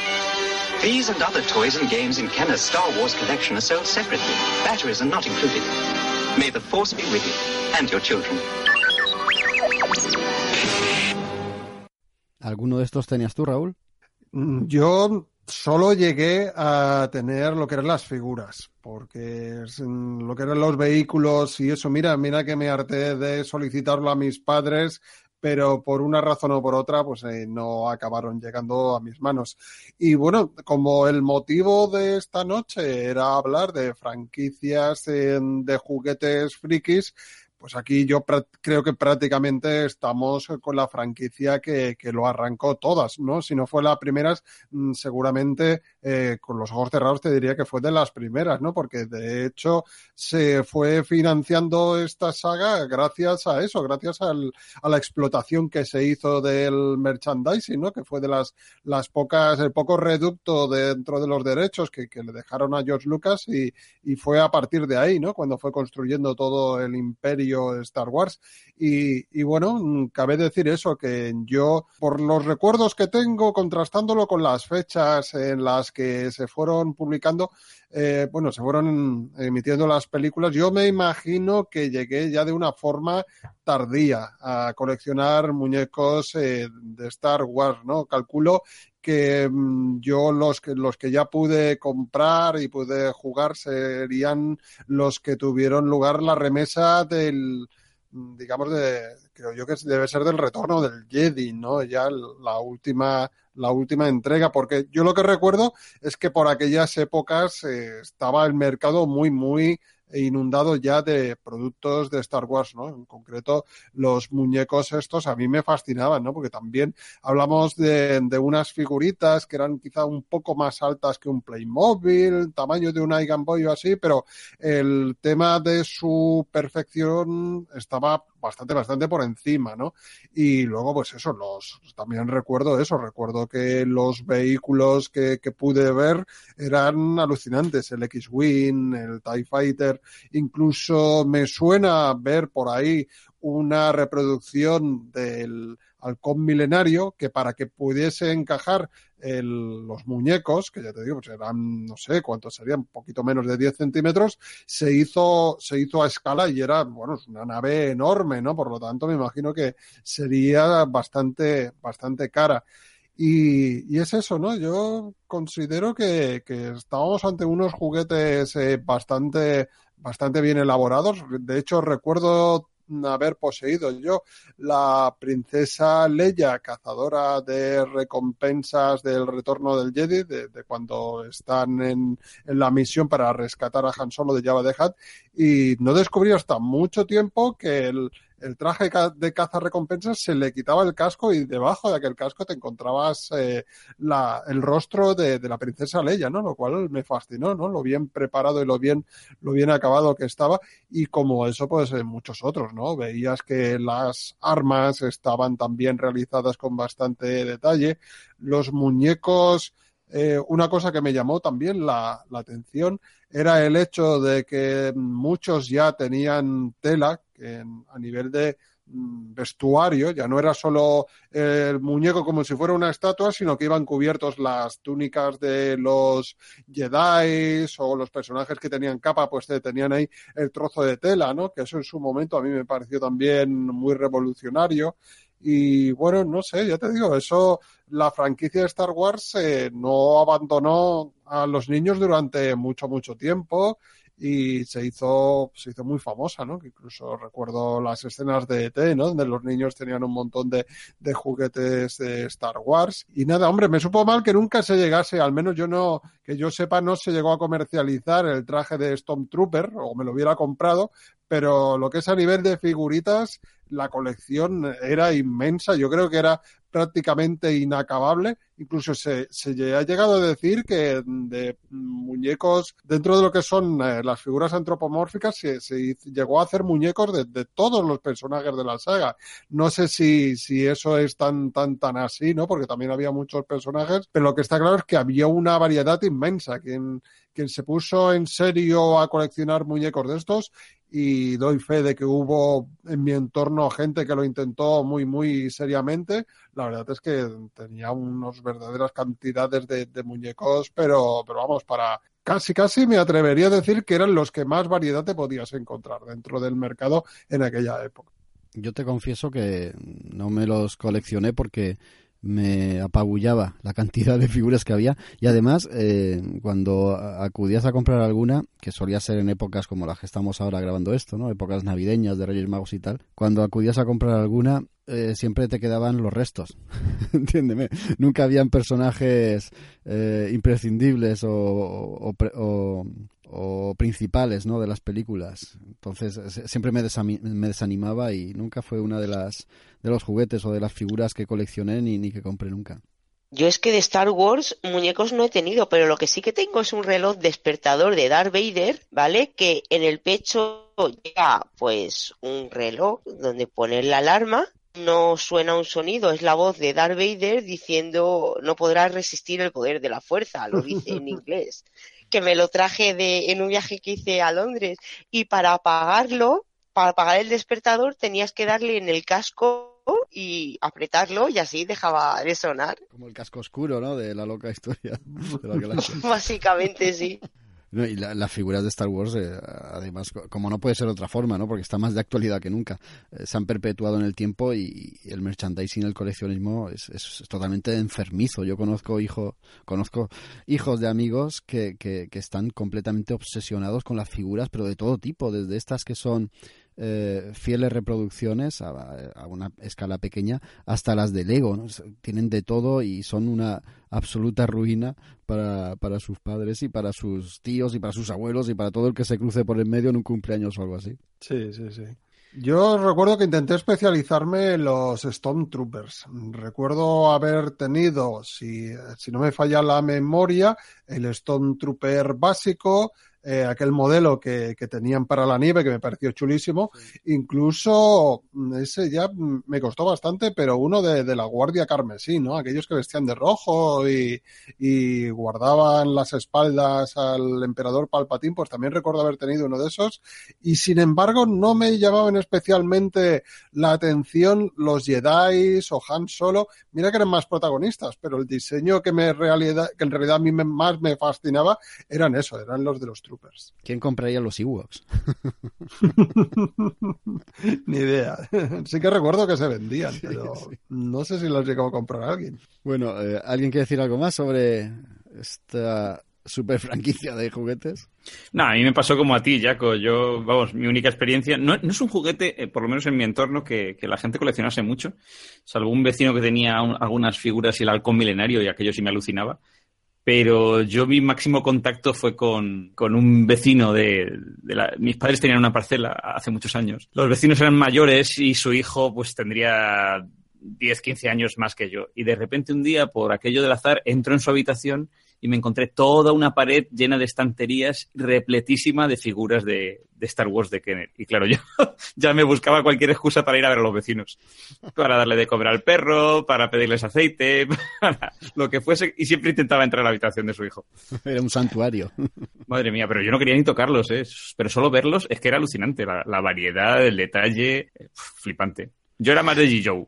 These and other toys and games in Kenner's Star Wars collection are sold separately. Batteries are not included. May the Force be with you and your children. ¿Alguno de estos tenías tú, Raúl? Mm, Yo solo llegué a tener lo que eran las figuras, porque mm, lo que eran los vehículos y eso, mira, mira que me harté de solicitarlo a mis padres, pero por una razón o por otra, pues eh, no acabaron llegando a mis manos. Y bueno, como el motivo de esta noche era hablar de franquicias eh, de juguetes frikis, pues aquí yo creo que prácticamente estamos con la franquicia que, que lo arrancó todas, ¿no? Si no fue la primera, mm, seguramente eh, con los ojos cerrados te diría que fue de las primeras, ¿no? Porque de hecho se fue financiando esta saga gracias a eso, gracias al, a la explotación que se hizo del merchandising, ¿no? Que fue de las, las pocas, el poco reducto dentro de los derechos que, que le dejaron a George Lucas y, y fue a partir de ahí, ¿no? Cuando fue construyendo todo el imperio Star Wars. Y, bueno, mm, cabe decir eso, que yo, por los recuerdos que tengo, contrastándolo con las fechas en las que se fueron publicando, eh, bueno, se fueron emitiendo las películas, yo me imagino que llegué ya de una forma tardía a coleccionar muñecos eh, de Star Wars, ¿no? Calculo que mm, yo los que los que ya pude comprar y pude jugar serían los que tuvieron lugar la remesa del mm, digamos de creo yo que debe ser del retorno del Jedi, ¿no? Ya la última la última entrega porque yo lo que recuerdo es que por aquellas épocas eh, estaba el mercado muy muy inundado ya de productos de Star Wars, ¿no? En concreto, los muñecos estos a mí me fascinaban, ¿no? Porque también hablamos de, de unas figuritas que eran quizá un poco más altas que un Playmobil, tamaño de un Game Boy o así, pero el tema de su perfección estaba bastante, bastante por encima, ¿no? Y luego, pues eso, los, también recuerdo eso, recuerdo que los vehículos que, que pude ver eran alucinantes, el X-Wing, el TIE Fighter, incluso me suena ver por ahí una reproducción del halcón milenario que para que pudiese encajar los muñecos, que ya te digo, pues eran, no sé cuántos serían, un poquito menos de 10 centímetros, se hizo, se hizo a escala y era, bueno, es una nave enorme, ¿no? Por lo tanto, me imagino que sería bastante, bastante cara. Y, y es eso, ¿no? Yo considero que, que estábamos ante unos juguetes eh, bastante, bastante bien elaborados. De hecho, recuerdo haber poseído. Yo la princesa Leia, cazadora de recompensas del retorno del Jedi, de, de cuando están en, en la misión para rescatar a Han Solo de Jabba the Hutt, y no descubrí hasta mucho tiempo que el, el traje de caza recompensas se le quitaba el casco y debajo de aquel casco te encontrabas eh, la, el rostro de, de la princesa Leia, ¿no? Lo cual me fascinó, ¿no? Lo bien preparado y lo bien, lo bien acabado que estaba y como eso, pues en muchos otros, ¿no? Veías que las armas estaban también realizadas con bastante detalle, los muñecos, eh, una cosa que me llamó también la, la atención era el hecho de que muchos ya tenían tela en- a nivel de mm, vestuario, ya no era solo el muñeco como si fuera una estatua, sino que iban cubiertos las túnicas de los Jedi o los personajes que tenían capa, pues te- tenían ahí el trozo de tela, ¿no? Que eso en su momento a mí me pareció también muy revolucionario. Y bueno, no sé, ya te digo, eso, la franquicia de Star Wars eh, no abandonó a los niños durante mucho, mucho tiempo. y se hizo, se hizo muy famosa, ¿no? Incluso recuerdo las escenas de ET, ¿no? Donde los niños tenían un montón de, de juguetes de Star Wars. Y nada, hombre, me supo mal que nunca se llegase, al menos yo no, que yo sepa, no se llegó a comercializar el traje de Stormtrooper, o me lo hubiera comprado, pero lo que es a nivel de figuritas, la colección era inmensa. Yo creo que era prácticamente inacabable. Incluso se, se ha llegado a decir que de muñecos, dentro de lo que son eh, las figuras antropomórficas, se, llegó a hacer muñecos de, todos los personajes de la saga. No sé si, si eso es tan, tan, tan así, ¿no? Porque también había muchos personajes, pero lo que está claro es que había una variedad inmensa. Quien se puso en serio a coleccionar muñecos de estos y doy fe de que hubo en mi entorno gente que lo intentó muy, muy seriamente. La verdad es que tenía unas verdaderas cantidades de, de, muñecos, pero, pero vamos, para casi, casi me atrevería a decir que eran los que más variedad te podías encontrar dentro del mercado en aquella época. Yo te confieso que no me los coleccioné porque me apabullaba la cantidad de figuras que había. Y además eh, cuando acudías a comprar alguna que solía ser en épocas como las que estamos ahora grabando esto no épocas navideñas de Reyes Magos y tal cuando acudías a comprar alguna eh, siempre te quedaban los restos entiéndeme. Nunca habían personajes eh, imprescindibles o, o, o o principales ¿no? de las películas. Entonces siempre me, me, desanimaba y nunca fue una de las de los juguetes o de las figuras que coleccioné ni, ni que compré nunca. Yo es que de Star Wars muñecos no he tenido, pero lo que sí que tengo es un reloj despertador de Darth Vader, ¿vale? Que en el pecho llega pues un reloj donde poner la alarma, no suena un sonido, es la voz de Darth Vader diciendo no podrás resistir el poder de la fuerza, lo dice en inglés que me lo traje de, en un viaje que hice a Londres y para apagarlo, para apagar el despertador tenías que darle en el casco y apretarlo y así dejaba de sonar. Como el casco oscuro, ¿no? De la loca historia de la galaxia. Básicamente sí. No, y la, las figuras de Star Wars, eh, además, como no puede ser otra forma, ¿no? Porque está más de actualidad que nunca. Eh, se han perpetuado en el tiempo y, el merchandising, el coleccionismo es, es, es, totalmente enfermizo. Yo conozco hijo, conozco hijos de amigos que, que, que están completamente obsesionados con las figuras, pero de todo tipo, desde estas que son eh, fieles reproducciones a, una escala pequeña hasta las de Lego. Tienen de todo y son una absoluta ruina para, para sus padres y para sus tíos y para sus abuelos y para todo el que se cruce por el medio en un cumpleaños o algo así. Sí, sí, sí. Yo recuerdo que intenté especializarme en los Stormtroopers. Recuerdo haber tenido, si, si no me falla la memoria, el Stormtrooper básico, eh, aquel modelo que, que, tenían para la nieve, que me pareció chulísimo. Sí. Incluso ese ya me costó bastante, pero uno de, de, la Guardia Carmesí, ¿no? Aquellos que vestían de rojo y, y, guardaban las espaldas al emperador Palpatín, pues también recuerdo haber tenido uno de esos. Y sin embargo, no me llamaban especialmente la atención los Jedi o Han Solo. Mira que eran más protagonistas, pero el diseño que me realidad, que en realidad a mí me, más me fascinaba eran eso, eran los de los Troopers. ¿Quién compraría los Ewoks? Ni idea. Sí que recuerdo que se vendían, pero sí, no sé si los llegó a comprar alguien. Bueno, eh, ¿alguien quiere decir algo más sobre esta super franquicia de juguetes? No, a mí me pasó como a ti, Jaco. Yo, vamos, mi única experiencia. No, no es un juguete, eh, por lo menos en mi entorno, que, que, la gente coleccionase mucho. Salvo un vecino que tenía un, algunas figuras y el halcón milenario, y aquello sí me alucinaba pero yo mi máximo contacto fue con, con un vecino de, de la, mis padres tenían una parcela hace muchos años. Los vecinos eran mayores y su hijo pues tendría 10, 15 años más que yo. Y de repente un día, por aquello del azar, entró en su habitación y me encontré toda una pared llena de estanterías repletísima de figuras de, de Star Wars de Kenner. Y claro, yo ya me buscaba cualquier excusa para ir a ver a los vecinos. Para darle de comer al perro, para pedirles aceite, para lo que fuese. Y siempre intentaba entrar a la habitación de su hijo. Era un santuario. Madre mía, pero yo no quería ni tocarlos, ¿eh? Pero solo verlos es que era alucinante. La, la variedad, el detalle, flipante. Yo era más de G. Joe.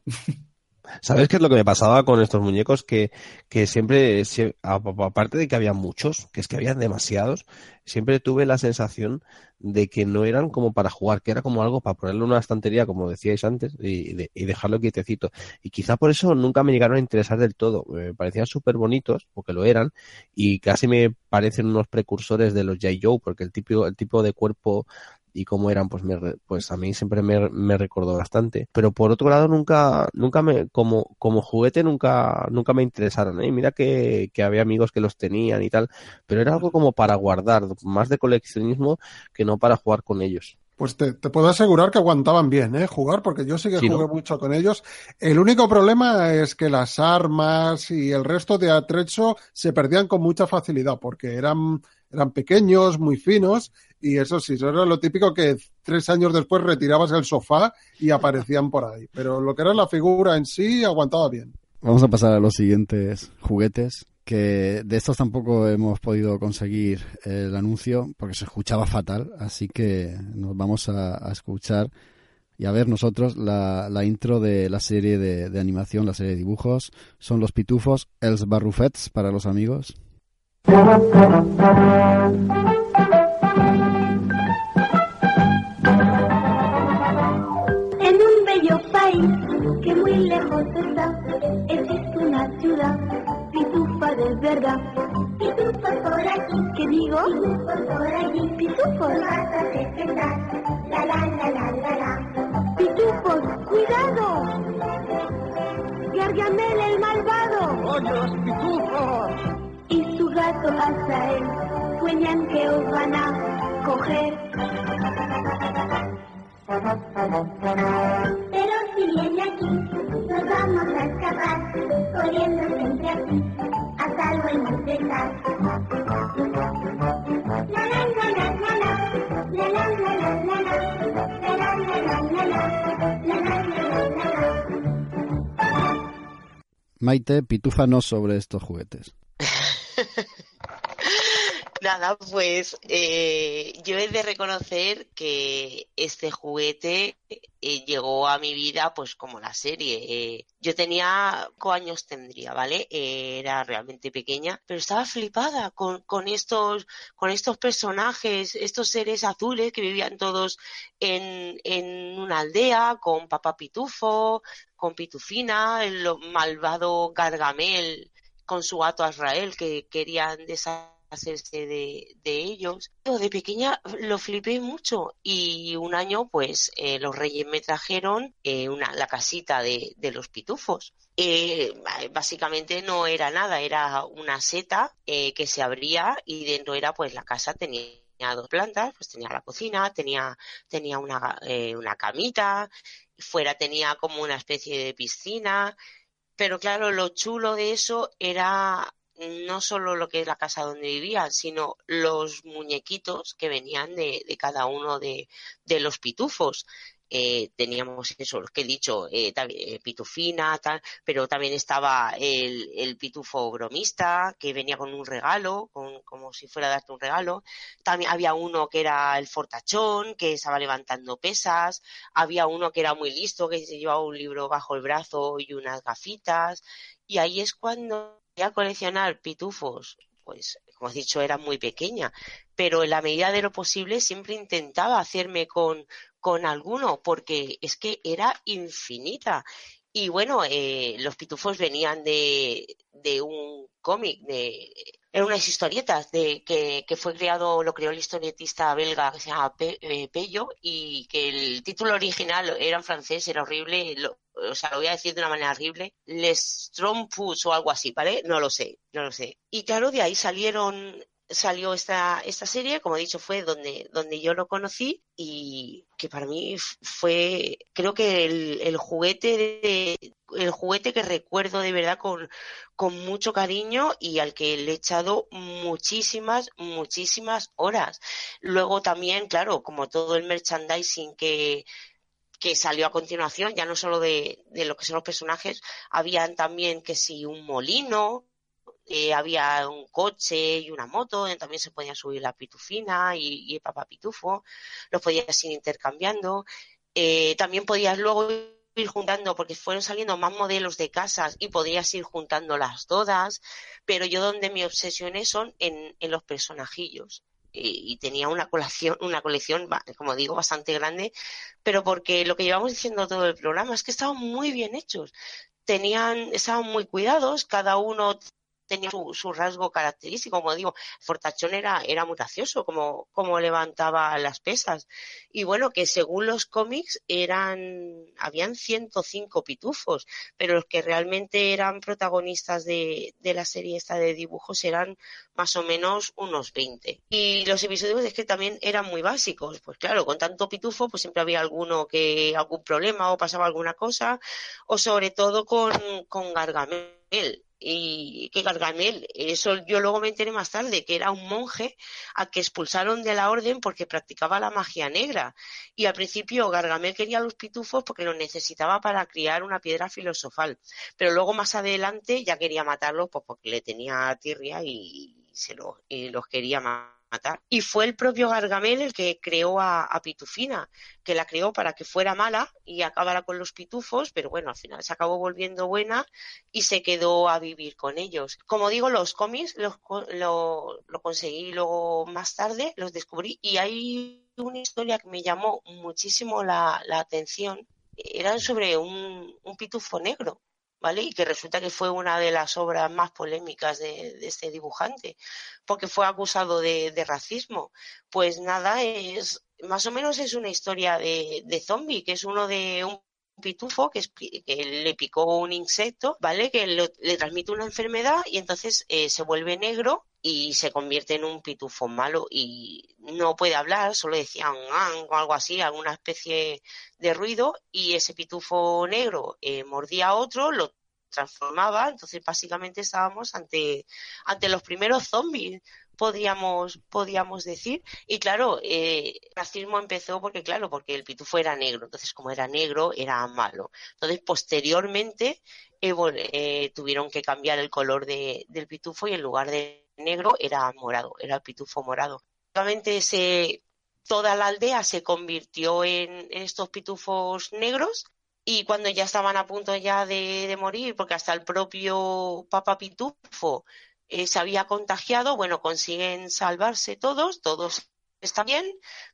¿Sabes qué es lo que me pasaba con estos muñecos? Que, que siempre, aparte de que había muchos, que es que habían demasiados, siempre tuve la sensación de que no eran como para jugar, que era como algo para ponerlo en una estantería, como decíais antes, y, y dejarlo quietecito. Y quizá por eso nunca me llegaron a interesar del todo. Me parecían súper bonitos, porque lo eran, y casi me parecen unos precursores de los J. Joe, porque el tipo, el tipo de cuerpo y cómo eran, pues, me, pues a mí siempre me, me recordó bastante. Pero por otro lado, nunca, nunca me, como, como juguete, nunca, nunca me interesaron, ¿eh? Mira que, que había amigos que los tenían y tal, pero era algo como para guardar, más de coleccionismo que no para jugar con ellos. Pues te, te puedo asegurar que aguantaban bien, ¿eh? Jugar, porque yo sí que Sí, jugué ¿no? mucho con ellos. El único problema es que las armas y el resto de atrecho se perdían con mucha facilidad, porque eran, eran pequeños, muy finos, y eso sí, eso era lo típico que tres años después retirabas el sofá y aparecían por ahí. Pero lo que era la figura en sí aguantaba bien. Vamos a pasar a los siguientes juguetes, que de estos tampoco hemos podido conseguir el anuncio porque se escuchaba fatal, así que nos vamos a, a escuchar y a ver nosotros la, la intro de la serie de, de animación, la serie de dibujos. Son los pitufos, Els Barrufets para los amigos. una ciudad, pitufa de verdad. Pitufos por aquí, ¿qué digo? Pitufos por allí, pitufos. la la la la la la. Pitufos, cuidado. Gargamel el malvado. ¡Oye, los pitufos! Y su gato Azael sueñan que os van a coger. Pero si viene aquí, nos vamos a escapar, corriendo siempre a salvo en intentar. La la la la la la, la la la la la la, la la la la la la, la la la la la la. Maite, pitúfanos sobre estos juguetes. Nada, pues eh, yo he de reconocer que este juguete eh, llegó a mi vida pues como la serie. Eh, yo tenía, ¿cuántos tendría, vale? Eh, era realmente pequeña, pero estaba flipada con, con estos, con estos personajes, estos seres azules que vivían todos en, en una aldea, con Papá Pitufo, con Pitufina, el malvado Gargamel con su gato Azrael que querían deshacerse de, de ellos. Yo de pequeña lo flipé mucho y un año pues eh, los reyes me trajeron eh, una, la casita de, de los pitufos. Eh, básicamente no era nada, era una seta que se abría y dentro era pues la casa tenía dos plantas, pues tenía la cocina, tenía, tenía una, una camita, fuera tenía como una especie de piscina, pero claro, lo chulo de eso era no solo lo que es la casa donde vivían, sino los muñequitos que venían de, de cada uno de, de los pitufos. Eh, teníamos eso, los que he dicho, eh, eh, pitufina, tal, pero también estaba el, el pitufo bromista, que venía con un regalo, con, como si fuera a darte un regalo. También había uno que era el fortachón, que estaba levantando pesas. Había uno que era muy listo, que se llevaba un libro bajo el brazo y unas gafitas. Y ahí es cuando a coleccionar pitufos, pues como has dicho, era muy pequeña, pero en la medida de lo posible siempre intentaba hacerme con, con alguno, porque es que era infinita. Y bueno, eh, los pitufos venían de, de un cómic, de eran unas historietas de que, que fue creado, lo creó el historietista belga que se llama eh, Pello y que el título original era en francés, era horrible, lo, o sea, lo voy a decir de una manera horrible, Les Trompus o algo así, ¿vale? No lo sé, no lo sé. Y claro, de ahí salieron salió esta, esta serie, como he dicho, fue donde, donde yo lo conocí y que para mí fue, creo que el, el juguete de, el juguete que recuerdo de verdad con, con mucho cariño y al que le he echado muchísimas, muchísimas horas. Luego también, claro, como todo el merchandising que, que salió a continuación, ya no solo de, de lo que son los personajes, habían también que si un molino, eh, había un coche y una moto, donde también se podía subir la pitufina y, y el papá pitufo, los podías ir intercambiando. Eh, también podías luego ir juntando, porque fueron saliendo más modelos de casas y podías ir juntándolas todas, pero yo donde me obsesioné son en, en los personajillos. Y, y tenía una colección, una colección, como digo, bastante grande, pero porque lo que llevamos diciendo todo el programa es que estaban muy bien hechos. Tenían, estaban muy cuidados, cada uno tenía su, rasgo característico, como digo, Fortachón era, era muy gracioso, como, como levantaba las pesas. Y bueno, que según los cómics eran, habían 105 pitufos, pero los que realmente eran protagonistas de, de la serie esta de dibujos eran más o menos unos 20. Y los episodios es que también eran muy básicos, pues claro, con tanto pitufo, pues siempre había alguno que, algún problema o pasaba alguna cosa, o sobre todo con, con Gargamel. Y que Gargamel, eso yo luego me enteré más tarde, que era un monje a que expulsaron de la orden porque practicaba la magia negra. Y al principio Gargamel quería los pitufos porque los necesitaba para criar una piedra filosofal. Pero luego más adelante ya quería matarlos pues porque le tenía tirria y, se los, y los quería ma- matar. Y fue el propio Gargamel el que creó a, Pitufina, que la creó para que fuera mala y acabara con los pitufos, pero bueno, al final se acabó volviendo buena y se quedó a vivir con ellos. Como digo, los cómics los, lo, lo conseguí luego más tarde, los descubrí y hay una historia que me llamó muchísimo la, la atención. Eran sobre un, un pitufo negro, ¿vale? Y que resulta que fue una de las obras más polémicas de, este dibujante, porque fue acusado de, de racismo. Pues nada, es más o menos es una historia de, de zombie, que es uno de un pitufo que, es que le picó un insecto, ¿vale? Que le transmite una enfermedad y entonces eh, se vuelve negro y se convierte en un pitufo malo y no puede hablar, solo decía un "ang" o algo así, alguna especie de ruido y ese pitufo negro eh, mordía a otro, lo transformaba, entonces básicamente estábamos ante, ante los primeros zombies, podríamos, podríamos decir. Y claro, eh, el racismo empezó porque, claro, porque el pitufo era negro, entonces como era negro, era malo. Entonces, posteriormente, eh, tuvieron que cambiar el color de, del pitufo y en lugar de negro era morado, era el pitufo morado. Básicamente se, toda la aldea se convirtió en, estos pitufos negros y cuando ya estaban a punto ya de, de morir, porque hasta el propio Papa Pitufo eh, se había contagiado, bueno, consiguen salvarse todos, todos están bien,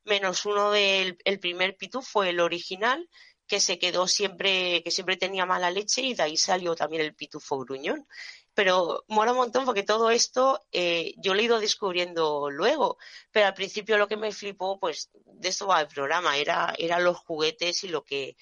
menos uno del el primer pitufo, el original, que se quedó siempre, que siempre tenía mala leche y de ahí salió también el pitufo gruñón. Pero mola un montón porque todo esto eh, yo lo he ido descubriendo luego, pero al principio lo que me flipó, pues de esto va el programa, era, era los juguetes y lo que,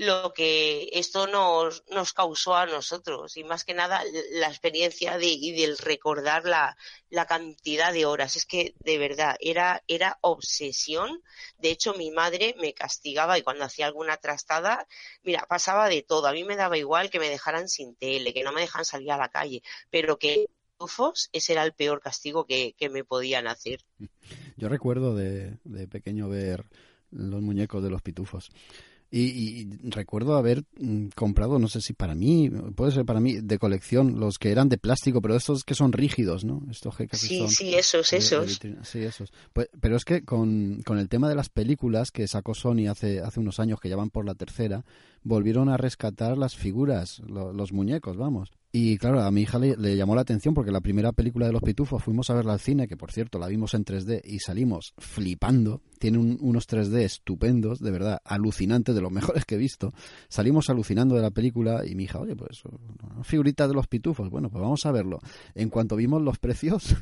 lo que esto nos, nos causó a nosotros y más que nada la experiencia de, y del recordar la, la cantidad de horas. Es que de verdad era, era obsesión. De hecho, mi madre me castigaba y cuando hacía alguna trastada, mira, pasaba de todo. A mí me daba igual que me dejaran sin tele, que no me dejan salir a la calle, pero que pitufos, ese era el peor castigo que, que me podían hacer. Yo recuerdo de, de pequeño ver los muñecos de los pitufos. Y, y recuerdo haber mm, comprado, no sé si para mí, puede ser para mí, de colección, los que eran de plástico, pero estos que son rígidos, ¿no? Estos que casi Sí, son sí, esos, de- esos. Sí, esos. Pues, pero es que con, con el tema de las películas que sacó Sony hace, hace unos años, que ya van por la tercera, volvieron a rescatar las figuras, lo- los muñecos, vamos. Y claro, a mi hija le, le llamó la atención porque la primera película de los pitufos fuimos a verla al cine, que por cierto la vimos en 3D y salimos flipando. Tiene un- unos 3D estupendos, de verdad, alucinantes, de los mejores que he visto. Salimos alucinando de la película y mi hija, oye, pues una figurita de los pitufos. Bueno, pues vamos a verlo. En cuanto vimos los precios,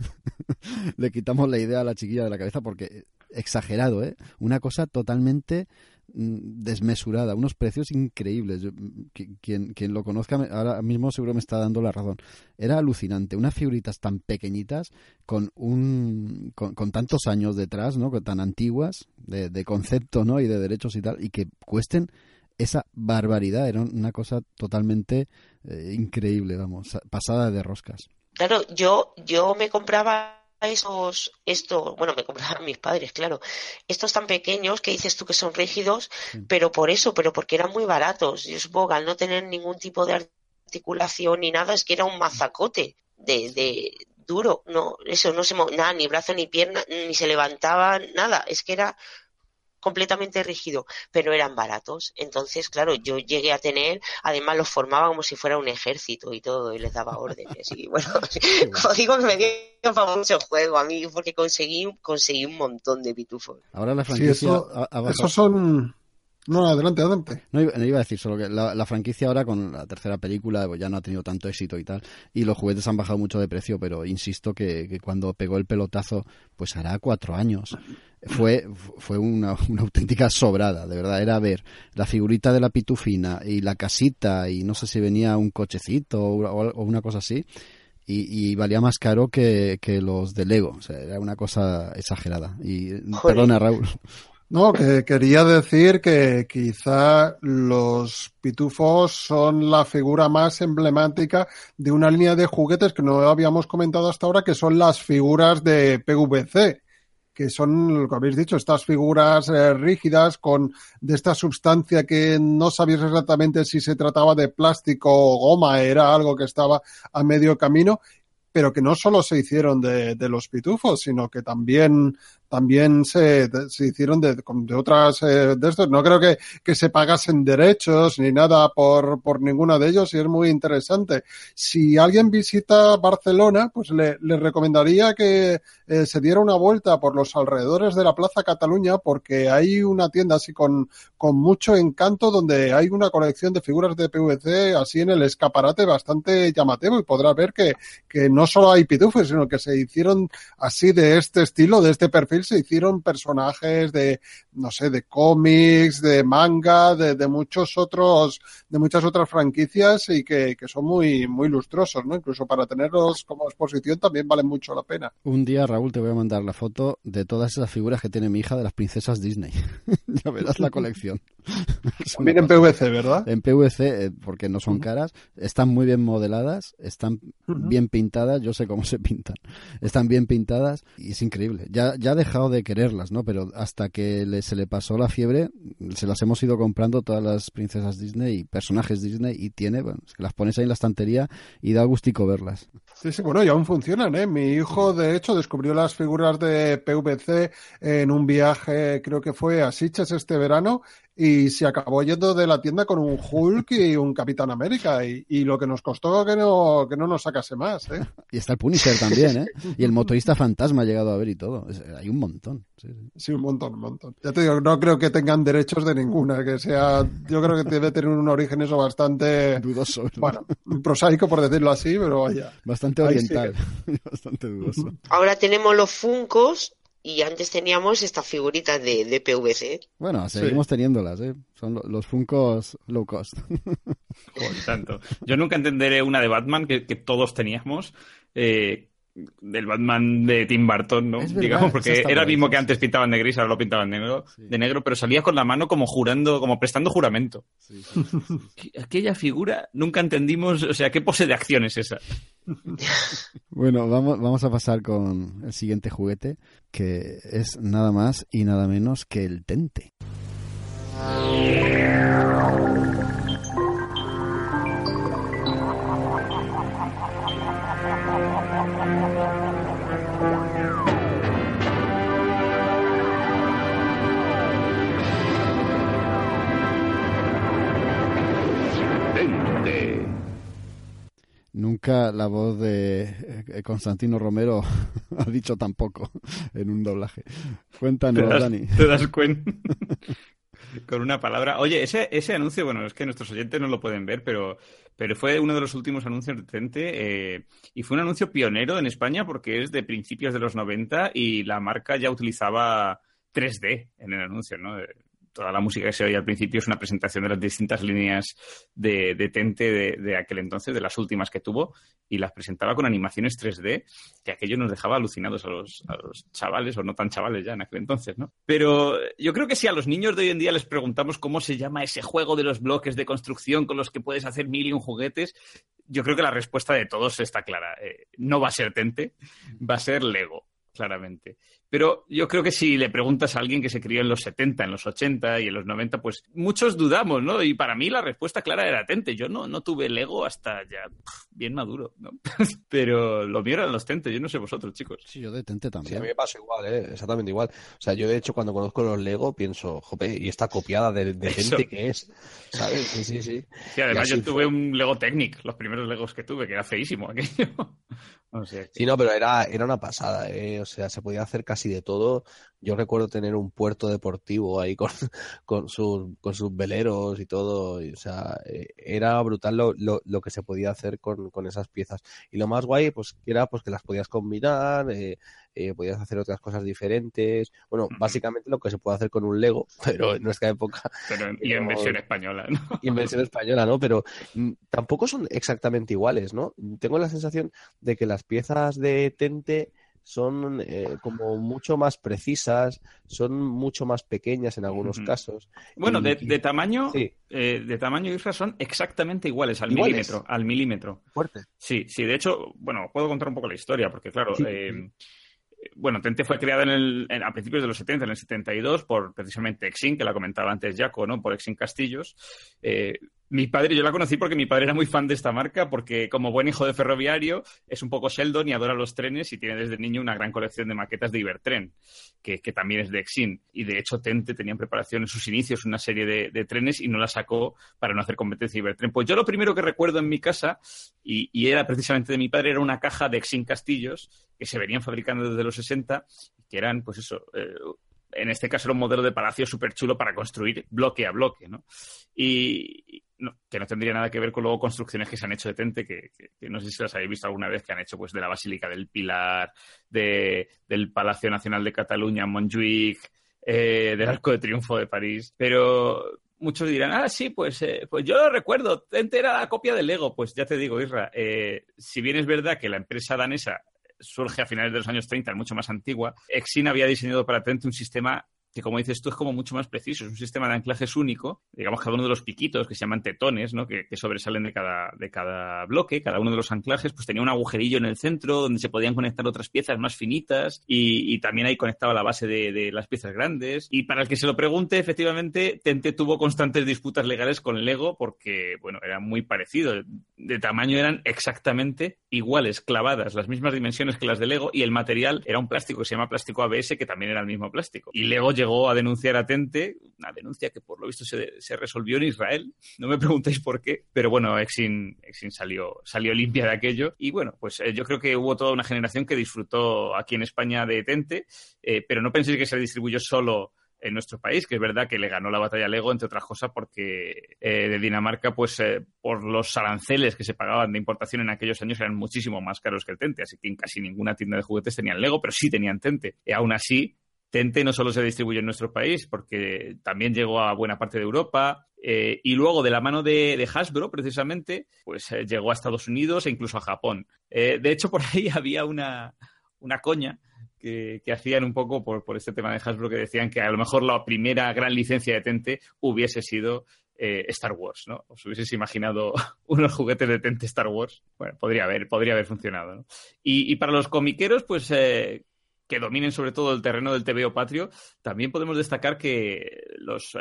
le quitamos la idea a la chiquilla de la cabeza porque exagerado, ¿eh? Una cosa totalmente desmesurada, unos precios increíbles. Yo, mm, qui- quien, quien lo conozca ahora mismo seguro me está dando la razón. Era alucinante, unas figuritas tan pequeñitas con un con, tantos años detrás, ¿no? Tan antiguas de, de concepto, ¿no? Y de derechos y tal y que cuesten esa barbaridad, era una cosa totalmente eh, increíble, vamos, pasada de roscas. Claro, yo, yo me compraba esos, esto, bueno, me compraban mis padres, claro, estos tan pequeños que dices tú que son rígidos, pero por eso, pero porque eran muy baratos. Yo supongo que al no tener ningún tipo de articulación ni nada, es que era un mazacote de, de duro, no, eso no se mo- nada, ni brazo ni pierna, ni se levantaba, nada, es que era completamente rígido, pero eran baratos. Entonces, claro, yo llegué a tener, además los formaba como si fuera un ejército y todo, y les daba órdenes. Y bueno, como digo, que me dio para mucho juego a mí, porque conseguí, conseguí un montón de pitufos. Ahora la Sí, franquicia eso, ha bajado- esos son... No, adelante, adelante. No iba, no iba a decir solo que la, la franquicia ahora con la tercera película pues ya no ha tenido tanto éxito y tal y los juguetes han bajado mucho de precio pero insisto que, que cuando pegó el pelotazo pues hará cuatro años fue fue una, una auténtica sobrada de verdad era ver la figurita de la pitufina y la casita y no sé si venía un cochecito o, o- o una cosa así y, y valía más caro que, que los de Lego o sea era una cosa exagerada y Joder. perdona Raúl No, que quería decir que quizá los pitufos son la figura más emblemática de una línea de juguetes que no habíamos comentado hasta ahora, que son las figuras de PVC, que son, lo que habéis dicho, estas figuras eh, rígidas con de esta sustancia que no sabías exactamente si se trataba de plástico o goma, era algo que estaba a medio camino pero que no solo se hicieron de, de los pitufos, sino que también también se, se hicieron de, de otras eh, de estos. No creo que, que se pagasen derechos ni nada por, por ninguno de ellos y es muy interesante. Si alguien visita Barcelona, pues le, le recomendaría que eh, se diera una vuelta por los alrededores de la Plaza Cataluña porque hay una tienda así con, con mucho encanto donde hay una colección de figuras de PVC así en el escaparate bastante llamativo y podrás ver que, que no solo hay pitufos, sino que se hicieron así de este estilo, de este perfil, se hicieron personajes de, no sé, de cómics, de manga, de, de muchos otros, de muchas otras franquicias y que, que son muy, muy lustrosos, ¿no? Incluso para tenerlos como exposición también vale mucho la pena. Un día, Raúl, te voy a mandar la foto de todas esas figuras que tiene mi hija de las princesas Disney. ya verás la colección. También en. PVC, ¿verdad? En PVC, eh, porque no son caras, están muy bien modeladas, están Ujú. bien pintadas, yo sé cómo se pintan, están bien pintadas y es increíble. Ya, ya ha dejado de quererlas, ¿no? Pero hasta que le- se le pasó la fiebre, se las hemos ido comprando todas las princesas Disney y personajes Disney y tiene, bueno, es que las pones ahí en la estantería y da gustico verlas. Sí, sí, bueno, y aún funcionan, ¿eh? Mi hijo, de hecho, descubrió las figuras de PVC en un viaje, creo que fue a Sitges este verano, y se acabó yendo de la tienda con un Hulk y un Capitán América, y, y lo que nos costó que no, que no nos sacase más, ¿eh? Y está el Punisher también, ¿eh? Y el motorista fantasma ha llegado a ver y todo. Es- hay un montón. sí, sí. Sí, un montón, un montón. Ya te digo, no creo que tengan derechos de ninguna, que sea, yo creo que debe tener un origen eso bastante, Dudoso. ¿no? bueno, prosaico por decirlo así, pero vaya. Bastante oriental. Bastante dudoso. Ahora tenemos los Funcos y antes teníamos estas figuritas de, de PVC. Bueno, seguimos teniéndolas, ¿eh? Son lo- los Funcos low cost. Joder, tanto. Yo nunca entenderé una de Batman que, que todos teníamos. eh, del Batman de Tim Burton, ¿no? Verdad, Digamos, porque era el mismo que antes pintaban de gris, ahora lo pintaban de negro, Sí. de negro, pero salía con la mano como jurando, como prestando juramento. Sí, sí, sí, sí. Aqu- Aquella figura nunca entendimos, o sea, qué pose de acción es esa. Bueno, vamos, vamos a pasar con el siguiente juguete, que es nada más y nada menos que el Tente. Tente. Nunca la voz de eh, Constantino Romero ha dicho tampoco en un doblaje. ¿Te Cuéntanos, das, Dani. te das cuenta? Con una palabra. Oye, ese, ese anuncio, bueno, es que nuestros oyentes no lo pueden ver, pero, pero fue uno de los últimos anuncios de Tente eh, y fue un anuncio pionero en España porque es de principios de los 90 y la marca ya utilizaba 3D en el anuncio, ¿no? Toda la música que se oye al principio es una presentación de las distintas líneas de, Tente de, aquel entonces, de las últimas que tuvo, y las presentaba con animaciones 3D, que aquello nos dejaba alucinados a los, a los chavales, o no tan chavales ya en aquel entonces, ¿no? Pero yo creo que si a los niños de hoy en día les preguntamos cómo se llama ese juego de los bloques de construcción con los que puedes hacer mil y un juguetes, yo creo que la respuesta de todos está clara. Eh, no va a ser Tente, va a ser Lego, claramente. Pero yo creo que si le preguntas a alguien que se crió en los 70, en los 80 y en los 90, pues muchos dudamos, ¿no? Y para mí la respuesta clara era Tente. Yo no, no tuve Lego hasta ya bien maduro, ¿no? Pero lo mío eran los Tente. Yo no sé vosotros, chicos. Sí, yo de Tente Sí, a también. mí me pasa igual, ¿eh? exactamente igual. O sea, yo de hecho cuando conozco los Lego pienso, jope, y esta copiada de, de Eso. gente que es, ¿sabes? Sí, sí, sí. Sí, además yo tuve un Lego Technic, los primeros Legos que tuve, que era feísimo aquello. O sea, que- Sí, no, pero era, era una pasada, ¿eh? O sea, se podía hacer casi de todo. Yo recuerdo tener un puerto deportivo ahí con, con, sus, con sus veleros y todo. y, o sea, eh, era brutal lo, lo, lo que se podía hacer con, con esas piezas. Y lo más guay, pues, era pues que las podías combinar, eh, eh, podías hacer otras cosas diferentes. Bueno, básicamente lo que se puede hacer con un Lego, pero en nuestra época pero, y en versión española, ¿no? y en versión española, ¿no? Pero mm, tampoco son exactamente iguales, ¿no? Tengo la sensación de que las piezas de Tente son eh, como mucho más precisas, son mucho más pequeñas en algunos casos. Bueno, Y- de, de tamaño, Sí, eh, de tamaño Isra son exactamente iguales, al ¿Iguales? milímetro, al milímetro. fuerte. Sí, sí, de hecho, bueno, puedo contar un poco la historia, porque claro, Sí. eh, bueno, Tente fue creada en el, en- a principios de los 70, en el 72, por precisamente Exin, que la comentaba antes Jaco, ¿no? Por Exin Castillos. Eh, mi padre, yo la conocí porque mi padre era muy fan de esta marca, porque como buen hijo de ferroviario, es un poco Sheldon y adora los trenes y tiene desde niño una gran colección de maquetas de Ibertren, que, también es de Exin. Y de hecho, Tente tenía en preparación en sus inicios una serie de, trenes y no la sacó para no hacer competencia a Ibertren. Pues yo lo primero que recuerdo en mi casa, y, y era precisamente de mi padre, era una caja de Exin Castillos que se venían fabricando desde los 60 y que eran, pues eso, eh, en este caso era un modelo de palacio súper chulo para construir bloque a bloque, ¿no? Y que no tendría nada que ver con luego construcciones que se han hecho de Tente, que, no sé si las habéis visto alguna vez, que han hecho pues de la Basílica del Pilar, de, del Palacio Nacional de Cataluña, Montjuic, eh, del Arco de Triunfo de París, pero muchos dirán, ah, sí, pues, eh, pues yo lo recuerdo, Tente era la copia del Lego. Pues ya te digo, Isra, eh, si bien es verdad que la empresa danesa surge a finales de los años 30, es mucho más antigua, Exin había diseñado para Tente un sistema que como dices tú es como mucho más preciso, es un sistema de anclajes único, digamos cada uno de los piquitos que se llaman tetones, ¿no? que, sobresalen de cada, de cada bloque, cada uno de los anclajes pues tenía un agujerillo en el centro donde se podían conectar otras piezas más finitas y, y también ahí conectaba la base de, de las piezas grandes y para el que se lo pregunte efectivamente Tente tuvo constantes disputas legales con Lego porque bueno era muy parecido, de tamaño eran exactamente iguales, clavadas, las mismas dimensiones que las de Lego y el material era un plástico que se llama plástico ABS que también era el mismo plástico. Y Lego llegó a denunciar a Tente, una denuncia que por lo visto se, se resolvió en Israel, no me preguntéis por qué, pero bueno, Exin, Exin salió, salió limpia de aquello y bueno, pues eh, yo creo que hubo toda una generación que disfrutó aquí en España de Tente, eh, pero no penséis que se distribuyó solo en nuestro país, que es verdad que le ganó la batalla Lego, entre otras cosas, porque eh, de Dinamarca, pues por los aranceles que se pagaban de importación en aquellos años eran muchísimo más caros que el Tente, así que en casi ninguna tienda de juguetes tenían Lego, pero sí tenían Tente. Y aún así, Tente no solo se distribuye en nuestro país, porque también llegó a buena parte de Europa. eh, y luego, de la mano de, Hasbro, precisamente, pues eh, llegó a Estados Unidos e incluso a Japón. Eh, de hecho, por ahí había una, una coña que, que hacían un poco por, por este tema de Hasbro, que decían que a lo mejor la primera gran licencia de Tente hubiese sido Star Wars, ¿no? ¿Os hubieses imaginado unos juguetes de Tente Star Wars? Bueno, podría haber, podría haber funcionado, ¿no? Y, para los comiqueros, pues que dominen sobre todo el terreno del TVO patrio, también podemos destacar que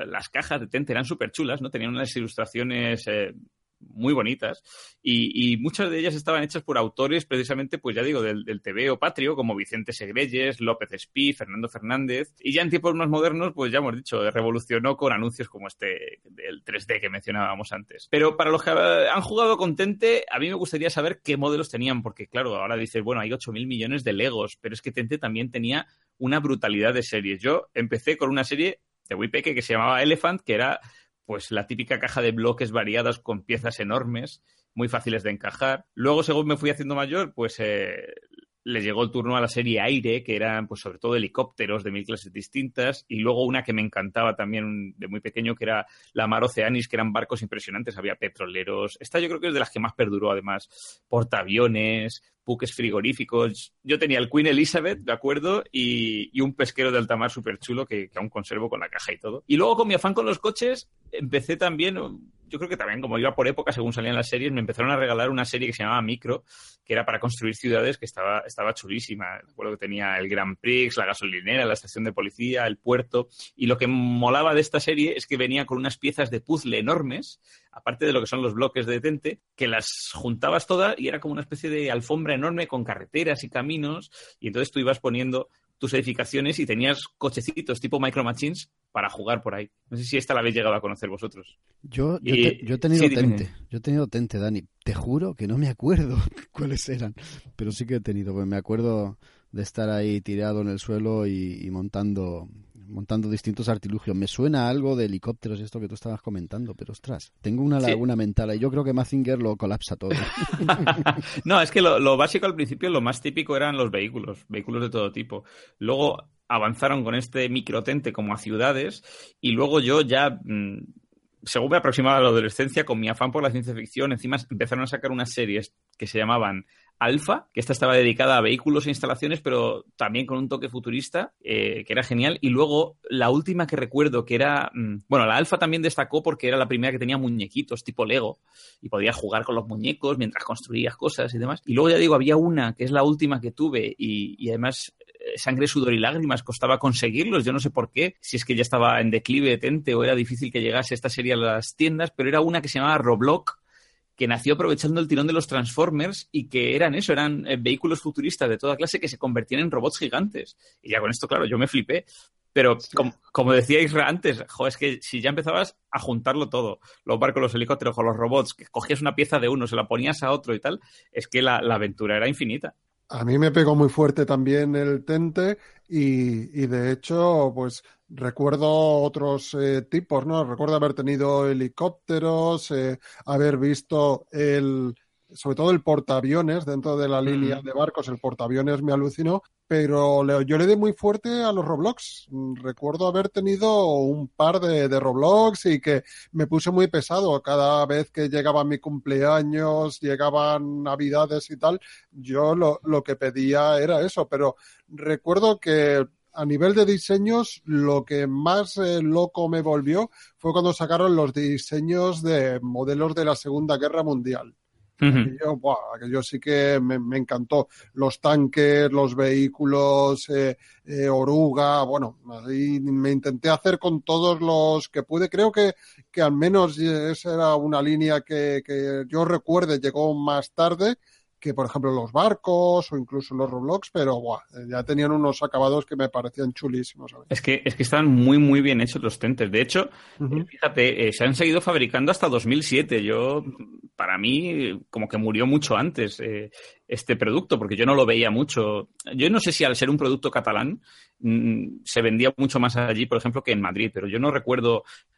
las cajas de Tente eran súper chulas, ¿no? Tenían unas ilustraciones eh, muy bonitas y, muchas de ellas estaban hechas por autores precisamente, pues ya digo, del, del TVO patrio, como Vicente Segreyes, López Espí, Fernando Fernández. Y ya en tiempos más modernos, pues ya hemos dicho, revolucionó con anuncios como este del 3D que mencionábamos antes. Pero para los que han jugado con Tente, a mí me gustaría saber qué modelos tenían, porque claro, ahora dices, bueno, hay 8.000 millones de Legos, pero es que Tente también tenía una brutalidad de series. Yo empecé con una serie de muy peque que se llamaba Elephant, que era pues la típica caja de bloques variados con piezas enormes, muy fáciles de encajar. Luego, según me fui haciendo mayor, pues eh, le llegó el turno a la serie Aire, que eran pues sobre todo helicópteros de mil clases distintas, y luego una que me encantaba también de muy pequeño, que era la Mar Oceanis, que eran barcos impresionantes, había petroleros. Esta yo creo que es de las que más perduró, además, portaaviones, buques frigoríficos. Yo tenía el Queen Elizabeth, de acuerdo, y, y un pesquero de alta mar súper chulo que, que, aún conservo con la caja y todo. Y luego con mi afán con los coches empecé también yo creo que también, como iba por época, según salían las series, me empezaron a regalar una serie que se llamaba Micro, que era para construir ciudades, que estaba, estaba chulísima. Recuerdo que tenía el Grand Prix, la gasolinera, la estación de policía, el puerto. Y lo que molaba de esta serie es que venía con unas piezas de puzzle enormes, aparte de lo que son los bloques de Tente, que las juntabas todas y era como una especie de alfombra enorme con carreteras y caminos. Y entonces tú ibas poniendo tus edificaciones y tenías cochecitos tipo Micro Machines para jugar por ahí. No sé si esta la habéis llegado a conocer vosotros. Yo, yo, Y- te- yo he tenido sí, dime. Tente, yo he tenido Tente, Dani. Te juro que no me acuerdo cuáles eran, pero sí que he tenido, pues me acuerdo de estar ahí tirado en el suelo y, y montando montando distintos artilugios. Me suena algo de helicópteros, esto que tú estabas comentando, pero ostras, tengo una Sí. laguna mental y yo creo que Mazinger lo colapsa todo. no, es que lo, lo básico al principio, lo más típico eran los vehículos, vehículos de todo tipo. Luego avanzaron con este microtente como a ciudades y luego yo ya, mm, según me aproximaba a la adolescencia, con mi afán por la ciencia ficción, encima empezaron a sacar unas series que se llamaban Alpha, que esta estaba dedicada a vehículos e instalaciones, pero también con un toque futurista, eh, que era genial. Y luego la última que recuerdo, que era, mm, bueno, la Alpha también destacó porque era la primera que tenía muñequitos tipo Lego y podías jugar con los muñecos mientras construías cosas y demás. Y luego ya digo, había una que es la última que tuve y, además eh, sangre, sudor y lágrimas costaba conseguirlos. Yo no sé por qué, si es que ya estaba en declive de tente o era difícil que llegase esta serie a las tiendas, pero era una que se llamaba Roblox que nació aprovechando el tirón de los Transformers y que eran eso, eran eh, vehículos futuristas de toda clase que se convertían en robots gigantes. Y ya con esto, claro, yo me flipé. Pero com- como decía Isra antes, jo, es que si ya empezabas a juntarlo todo, los barcos, los helicópteros, con los robots, que cogías una pieza de uno, se la ponías a otro y tal, es que la, la aventura era infinita. A mí me pegó muy fuerte también el Tente y, y de hecho, pues recuerdo otros eh, tipos, ¿no? Recuerdo haber tenido helicópteros, eh, haber visto el, sobre todo el portaaviones dentro de la línea Mm. de barcos, el portaaviones me alucinó, pero yo le di muy fuerte a los Roblox. Recuerdo haber tenido un par de, de Roblox y que me puse muy pesado cada vez que llegaba mi cumpleaños, llegaban navidades y tal, yo lo, lo que pedía era eso, pero recuerdo que a nivel de diseños, lo que más eh, loco me volvió fue cuando sacaron los diseños de modelos de la Segunda Guerra Mundial. Aquello, buah, aquello sí que me, me encantó. Los tanques, los vehículos, eh, eh, oruga, bueno, ahí me intenté hacer con todos los que pude. Creo que, que al menos esa era una línea que, que yo recuerde llegó más tarde que, por ejemplo, los barcos o incluso los Roblox, pero buah, ya tenían unos acabados que me parecían chulísimos. ¿sabes? Es que, es que están muy, muy bien hechos los tentes. De hecho, eh, fíjate, eh, se han seguido fabricando hasta 2007. Yo, para mí, como que murió mucho antes eh, este producto, porque yo no lo veía mucho. Yo no sé si al ser un producto catalán mm, se vendía mucho más allí, por ejemplo, que en Madrid, pero yo no recuerdo eh,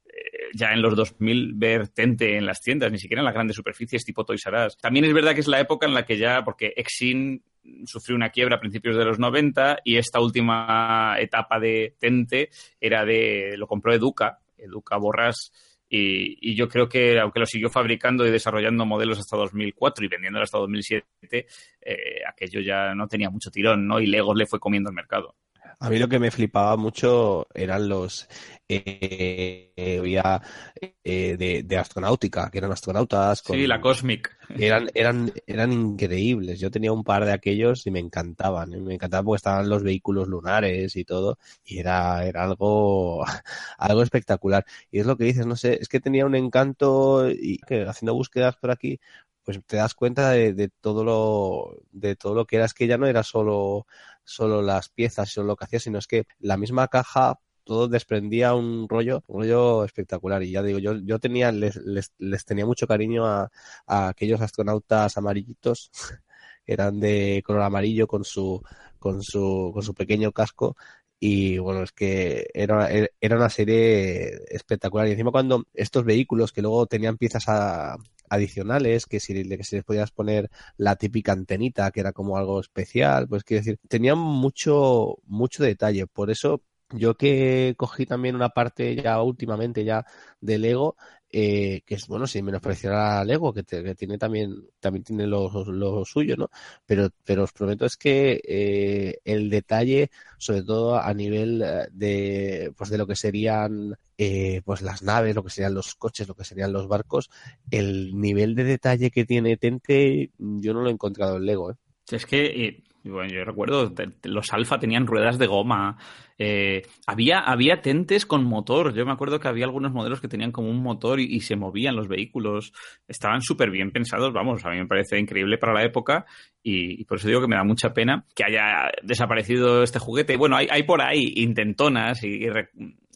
ya en los 2000 ver Tente en las tiendas, ni siquiera en las grandes superficies tipo Toys R Us. También es verdad que es la época en la que ya, porque Exin sufrió una quiebra a principios de los 90 y esta última etapa de Tente era de, lo compró Educa, Educa Borras, y, y yo creo que aunque lo siguió fabricando y desarrollando modelos hasta 2004 y vendiéndolo hasta 2007, eh, aquello ya no tenía mucho tirón, ¿no? Y Legos le fue comiendo el mercado. A mí lo que me flipaba mucho eran los eh, eh, eh, de, de astronáutica, que eran astronautas con, Sí, la Cosmic. eran, eran, eran increíbles. Yo tenía un par de aquellos y me encantaban. Me encantaban porque estaban los vehículos lunares y todo. Y era, era algo, algo espectacular. Y es lo que dices, no sé, es que tenía un encanto y que haciendo búsquedas por aquí, pues te das cuenta de, de todo lo, de todo lo que era. Es que ya no era solo, solo las piezas, solo lo que hacía, sino es que la misma caja todo desprendía un rollo, un rollo espectacular. Y ya digo, yo, yo tenía, les, les, tenía mucho cariño a, a aquellos astronautas amarillitos que eran de color amarillo con su, con su, con su pequeño casco. Y bueno, es que era, era una serie espectacular. Y encima cuando estos vehículos que luego tenían piezas a, adicionales, que si, si les podías poner la típica antenita, que era como algo especial, pues quiero decir, tenían mucho, mucho detalle. Por eso yo que cogí también una parte ya últimamente ya de Lego, eh, que es bueno, sin menospreciar a Lego, que, te- que tiene también, también tiene lo, suyo, ¿no? Pero, pero os prometo es que eh, el detalle, sobre todo a nivel eh, de, pues de lo que serían eh, pues las naves, lo que serían los coches, lo que serían los barcos, el nivel de detalle que tiene Tente, yo no lo he encontrado en Lego, ¿eh? Es que, bueno, yo recuerdo, los Alfa tenían ruedas de goma, eh, había, había tentes con motor, yo me acuerdo que había algunos modelos que tenían como un motor y, se movían los vehículos, estaban súper bien pensados, vamos, a mí me parece increíble para la época y, por eso digo que me da mucha pena que haya desaparecido este juguete. Bueno, hay, hay por ahí intentonas y, y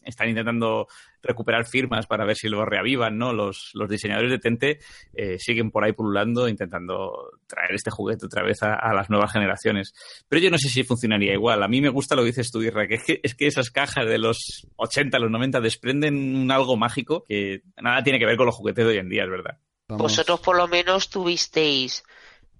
están intentando recuperar firmas para ver si lo reavivan, ¿no? Los, los diseñadores de Tente eh, siguen por ahí pululando, intentando traer este juguete otra vez a, a las nuevas generaciones. Pero yo no sé si funcionaría igual. A mí me gusta lo que dices tú, Irra, que es que, es que esas cajas de los 80, los 90 desprenden un algo mágico que nada tiene que ver con los juguetes de hoy en día, es verdad. Vamos- Vosotros por lo menos tuvisteis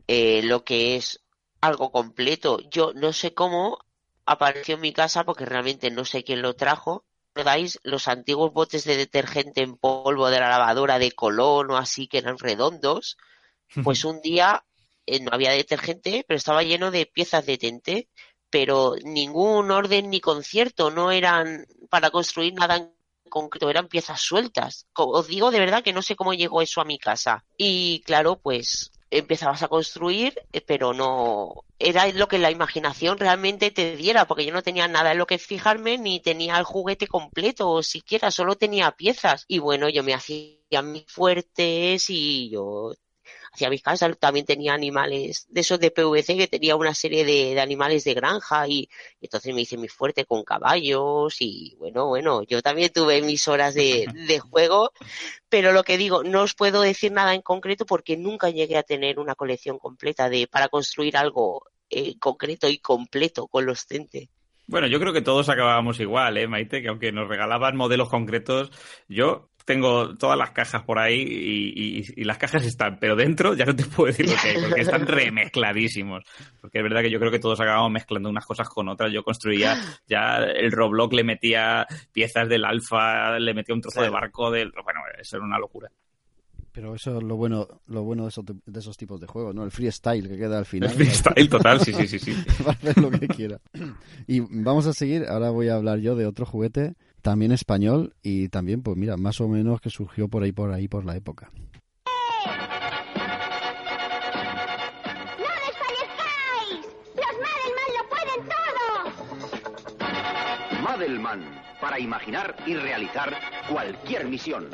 eh, lo que es algo completo. Yo no sé cómo apareció en mi casa porque realmente no sé quién lo trajo. ¿Recordáis los antiguos botes de detergente en polvo de la lavadora de Colón o así que eran redondos? Pues un día eh, no había detergente, pero estaba lleno de piezas de tente, pero ningún orden ni concierto, no eran para construir nada en concreto, eran piezas sueltas. Os digo de verdad que no sé cómo llegó eso a mi casa. Y claro, pues empezabas a construir, eh, pero no era lo que la imaginación realmente te diera, porque yo no tenía nada en lo que fijarme, ni tenía el juguete completo, o siquiera solo tenía piezas. Y bueno, yo me hacía mis fuertes y yo hacía mis casas, también tenía animales de esos de PVC que tenía una serie de, de animales de granja y, y entonces me hice mi fuerte con caballos y bueno, bueno, yo también tuve mis horas de, de juego, pero lo que digo, no os puedo decir nada en concreto porque nunca llegué a tener una colección completa de para construir algo eh, concreto y completo con los Tente. Bueno, yo creo que todos acabábamos igual, ¿eh, Maite? Que aunque nos regalaban modelos concretos, yo tengo todas las cajas por ahí y, y- y las cajas están, pero dentro ya no te puedo decir lo que hay, porque están remezcladísimos. Porque es verdad que yo creo que todos acabamos mezclando unas cosas con otras. Yo construía ya el Roblox, le metía piezas del Alfa, le metía un trozo de barco del... Bueno, eso era una locura. Pero eso es lo bueno, lo bueno de esos, de esos tipos de juegos, ¿no? El freestyle que queda al final. El freestyle total, sí, sí, sí, sí. para hacer lo que quiera. Y vamos a seguir, ahora voy a hablar yo de otro juguete, también español, y también, pues mira, más o menos que surgió por ahí, por ahí, por la época. ¡No desfallezcáis! ¡Los Madelman lo pueden todo! Madelman, para imaginar y realizar cualquier misión.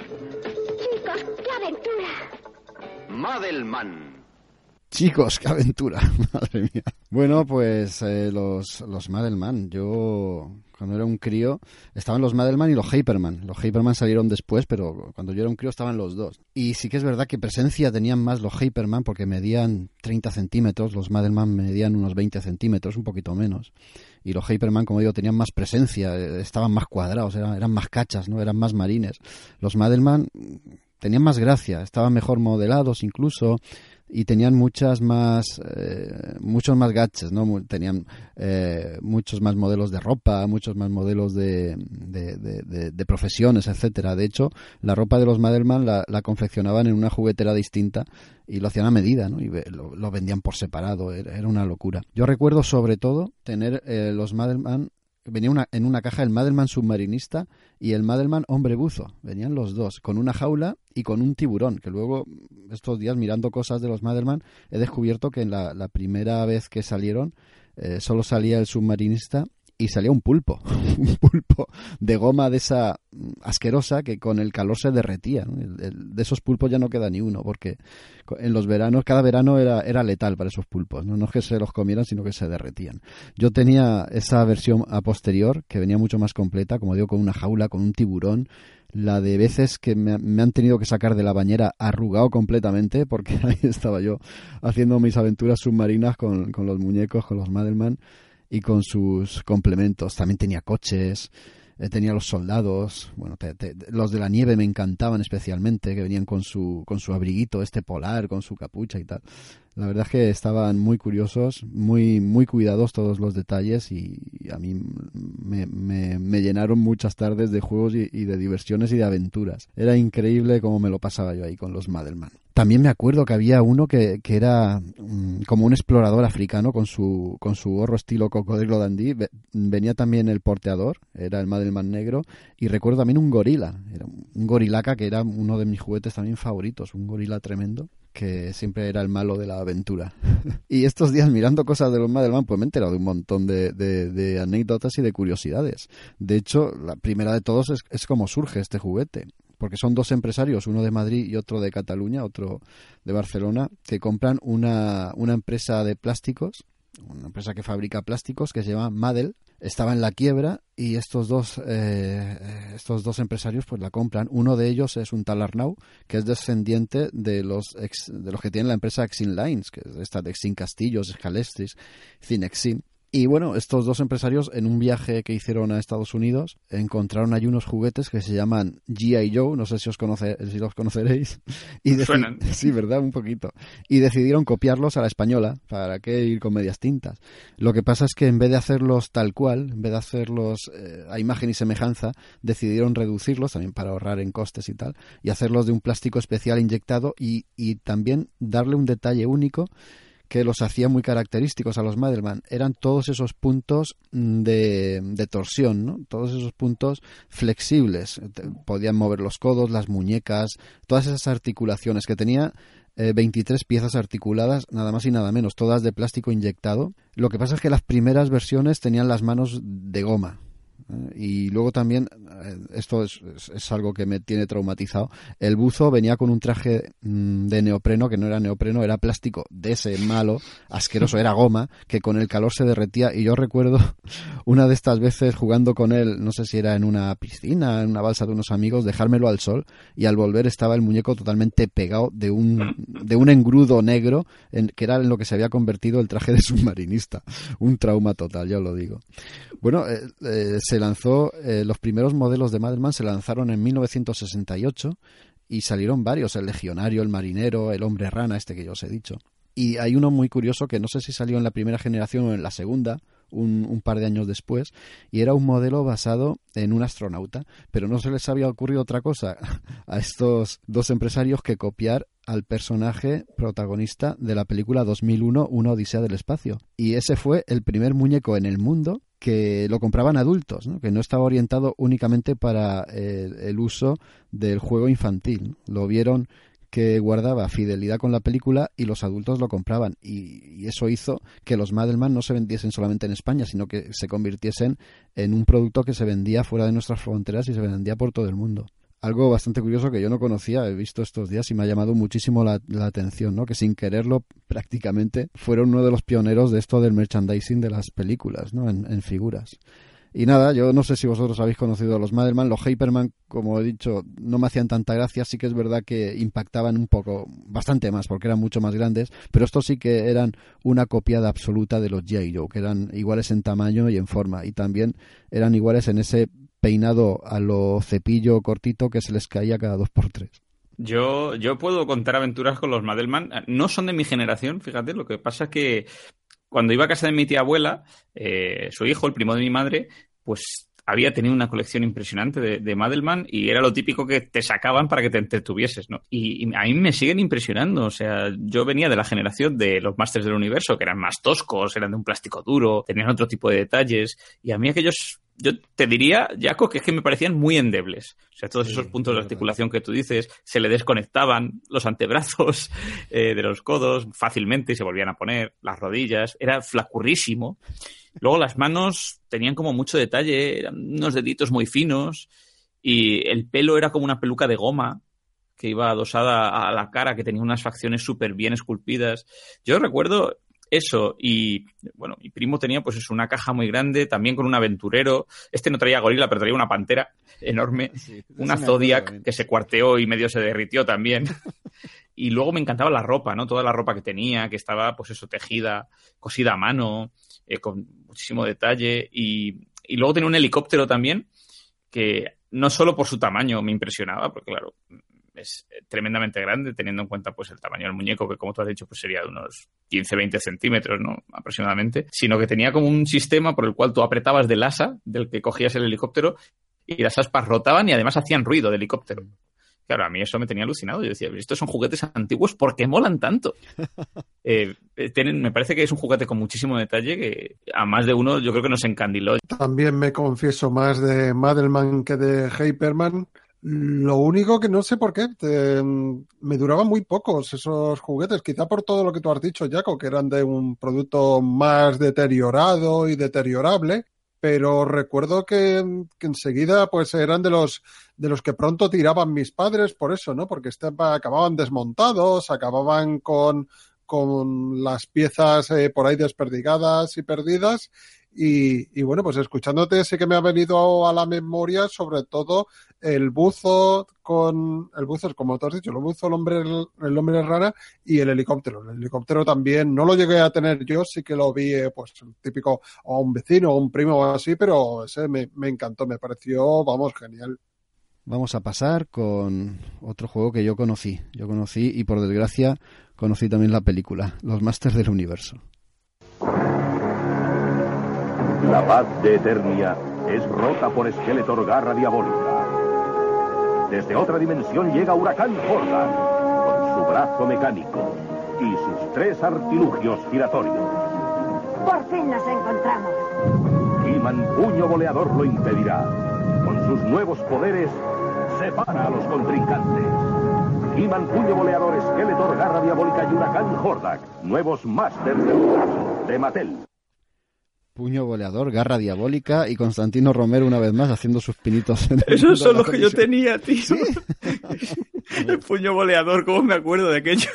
Chicos, qué aventura. Madelman. Chicos, qué aventura, madre mía. Bueno, pues eh, los, los Madelman. Yo, cuando era un crío, estaban los Madelman y los Hyperman. Los Hyperman salieron después, pero cuando yo era un crío estaban los dos. Y sí que es verdad que presencia tenían más los Hyperman porque medían 30 centímetros, los Madelman medían unos 20 centímetros, un poquito menos. Y los Hyperman, como digo, tenían más presencia, eh, estaban más cuadrados, eran, eran más cachas, no eran más marines. Los Madelman tenían más gracia, estaban mejor modelados incluso y tenían muchas más eh, muchos más gadgets no tenían eh, muchos más modelos de ropa muchos más modelos de, de, de- profesiones etcétera. De hecho la ropa de los Madelman la, la confeccionaban en una juguetera distinta y lo hacían a medida ¿no? y lo, lo vendían por separado era, era una locura. Yo recuerdo sobre todo tener eh, los Madelman venía una, en una caja el Madelman submarinista y el Madelman hombre buzo. Venían los dos, con una jaula y con un tiburón, que luego estos días mirando cosas de los Madelman he descubierto que en la, la primera vez que salieron eh, solo salía el submarinista y salía un pulpo, un pulpo de goma de esa asquerosa que con el calor se derretía. de esos pulpos ya no queda ni uno, porque en los veranos, cada verano era, era letal para esos pulpos. ¿no? no es que se los comieran, sino que se derretían. Yo tenía esa versión a posterior, que venía mucho más completa, como digo, con una jaula, con un tiburón, la de veces que me, me han tenido que sacar de la bañera arrugado completamente, porque ahí estaba yo haciendo mis aventuras submarinas con, con los muñecos, con los Madelman y con sus complementos. También tenía coches, eh, tenía los soldados, bueno, te- te- los de la nieve me encantaban especialmente, que venían con su, con su abriguito este polar, con su capucha y tal. La verdad es que estaban muy curiosos, muy, muy cuidados todos los detalles y a mí me, me- me llenaron muchas tardes de juegos y, de diversiones y de aventuras. Era increíble cómo me lo pasaba yo ahí con los Madelman. También me acuerdo que había uno que, que era mm, como un explorador africano con su, con su gorro estilo cocodrilo dandí. Ve- Venía también el porteador, era el Madelman negro. Y recuerdo también un gorila, era un gorilaca que era uno de mis juguetes también favoritos, un gorila tremendo que siempre era el malo de la aventura. y estos días mirando cosas de los Madelman, pues me he enterado de un montón de, de- de anécdotas y de curiosidades. De hecho, la primera de todos es, es cómo surge este juguete. Porque son dos empresarios, uno de Madrid y otro de Cataluña, otro de Barcelona, que compran una, una empresa de plásticos, una empresa que fabrica plásticos que se llama Madel. Estaba en la quiebra y estos dos, eh, estos dos empresarios pues la compran. Uno de ellos es un tal Arnau, que es descendiente de los, ex- de los que tienen la empresa Exin Lines, que es esta de Exin Castillos, Escalestris, Cinexin. Y bueno, estos dos empresarios en un viaje que hicieron a Estados Unidos encontraron allí unos juguetes que se llaman G.I. Joe, no sé si os conoce, si los conoceréis. Y Suenan. Sí, ¿verdad? Un poquito. Y decidieron copiarlos a la española, ¿para qué ir con medias tintas? Lo que pasa es que en vez de hacerlos tal cual, en vez de hacerlos eh, a imagen y semejanza, decidieron reducirlos también para ahorrar en costes y tal, y hacerlos de un plástico especial inyectado y, y también darle un detalle único que los hacía muy característicos a los Madelman. Eran todos esos puntos mm, de, de torsión, ¿no? Todos esos puntos flexibles. Podían mover los codos, las muñecas, todas esas articulaciones que tenía eh, 23 piezas articuladas, nada más y nada menos, todas de plástico inyectado. Lo que pasa es que las primeras versiones tenían las manos de goma. ¿Eh? Y luego también, eh, esto es, es- algo que me tiene traumatizado, el buzo venía con un traje mm, de neopreno, que no era neopreno, era plástico de ese malo, asqueroso, era goma, que con el calor se derretía. Y yo recuerdo una de estas veces jugando con él, no sé si era en una piscina, en una balsa de unos amigos, dejármelo al sol y al volver estaba el muñeco totalmente pegado de un, de un engrudo negro, en, que era en lo que se había convertido el traje de submarinista. Un trauma total, yo lo digo. Bueno, eh, eh, se lanzó, eh, los primeros modelos de Madelman se lanzaron en 1968 y salieron varios, el legionario, el marinero, el hombre rana, este que yo os he dicho. Y hay uno muy curioso que no sé si salió en la primera generación o en la segunda, un, un par de años después, y era un modelo basado en un astronauta. Pero no se les había ocurrido otra cosa a estos dos empresarios que copiar al personaje protagonista de la película 2001, Una Odisea del Espacio. Y ese fue el primer muñeco en el mundo que lo compraban adultos, ¿no? que no estaba orientado únicamente para el, el uso del juego infantil. Lo vieron que guardaba fidelidad con la película y los adultos lo compraban. Y, y eso hizo que los Madelman no se vendiesen solamente en España, sino que se convirtiesen en un producto que se vendía fuera de nuestras fronteras y se vendía por todo el mundo. Algo bastante curioso que yo no conocía, he visto estos días y me ha llamado muchísimo la, la atención, ¿no? Que sin quererlo prácticamente fueron uno de los pioneros de esto del merchandising de las películas, ¿no? En, en figuras. Y nada, yo no sé si vosotros habéis conocido a los Madelman, los Hyperman, como he dicho, no me hacían tanta gracia, sí que es verdad que impactaban un poco, bastante más, porque eran mucho más grandes, pero estos sí que eran una copiada absoluta de los. Joe, que eran iguales en tamaño y en forma, y también eran iguales en ese peinado a lo cepillo cortito que se les caía cada dos por tres. Yo, yo puedo contar aventuras con los Madelman. No son de mi generación, fíjate. Lo que pasa es que cuando iba a casa de mi tía abuela, eh, su hijo, el primo de mi madre, pues había tenido una colección impresionante de, de Madelman y era lo típico que te sacaban para que te entretuvieses, ¿no? Y, y a mí me siguen impresionando. O sea, yo venía de la generación de los Masters del Universo, que eran más toscos, eran de un plástico duro, tenían otro tipo de detalles. Y a mí aquellos yo te diría, Jaco, que es que me parecían muy endebles. O sea, todos Sí, esos puntos de articulación que tú dices, se le desconectaban los antebrazos eh, de los codos fácilmente y se volvían a poner, las rodillas, era flacurrísimo. Luego las manos tenían como mucho detalle, eran unos deditos muy finos y el pelo era como una peluca de goma que iba adosada a la cara, que tenía unas facciones súper bien esculpidas. Yo recuerdo eso y bueno, mi primo tenía pues eso, una caja muy grande, también con un aventurero. Este no traía gorila, pero traía una pantera enorme, una Zodiac que se cuarteó y medio se derritió también. y luego me encantaba la ropa, ¿no? Toda la ropa que tenía, que estaba pues eso, tejida, cosida a mano, eh, con muchísimo detalle. Y, y luego tenía un helicóptero también, que no solo por su tamaño me impresionaba, porque claro, es eh, tremendamente grande, teniendo en cuenta pues el tamaño del muñeco, que como tú has dicho, pues sería de unos 15-20 centímetros, ¿no? Aproximadamente. Sino que tenía como un sistema por el cual tú apretabas del asa del que cogías el helicóptero y las aspas rotaban y además hacían ruido de helicóptero. Claro, a mí eso me tenía alucinado. Yo decía, estos son juguetes antiguos, ¿por qué molan tanto? Eh, tienen, me parece que es un juguete con muchísimo detalle que a más de uno yo creo que nos encandiló. También me confieso más de Madelman que de Hyperman. Lo único que no sé por qué, te- me duraban muy pocos esos juguetes, quizá por todo lo que tú has dicho, Jaco, que eran de un producto más deteriorado y deteriorable, pero recuerdo que, que enseguida pues eran de los de los que pronto tiraban mis padres por eso, ¿no? Porque estaba- acababan desmontados, acababan con, con las piezas eh, por ahí desperdigadas y perdidas. Y, bueno, pues escuchándote sí que me ha venido a la memoria sobre todo el buzo con el buzo, como tú has dicho, el buzo, el hombre, el hombre rana y el helicóptero. El helicóptero también no lo llegué a tener yo, sí que lo vi, eh, pues típico, a un vecino, o un primo o así, pero ese me encantó, me pareció, vamos, genial. Vamos a pasar con otro juego que yo conocí. Yo conocí y por desgracia conocí también la película, Los Masters del Universo. La paz de Eternia es rota por Skeletor Garra Diabólica. Desde otra dimensión llega Huracán Horda con su brazo mecánico y sus tres artilugios giratorios. Por fin nos encontramos. He-Man Puño Voleador lo impedirá. Con sus nuevos poderes, separa a los contrincantes. He-Man Puño Voleador, Skeletor Garra Diabólica y Huracán Hordak, nuevos Masters del Universo de Mattel. Puño goleador, garra diabólica y Constantino Romero una vez más haciendo sus pinitos. En el mundo Esos son los que yo tenía, tío. el puño goleador, ¿cómo me acuerdo de aquello?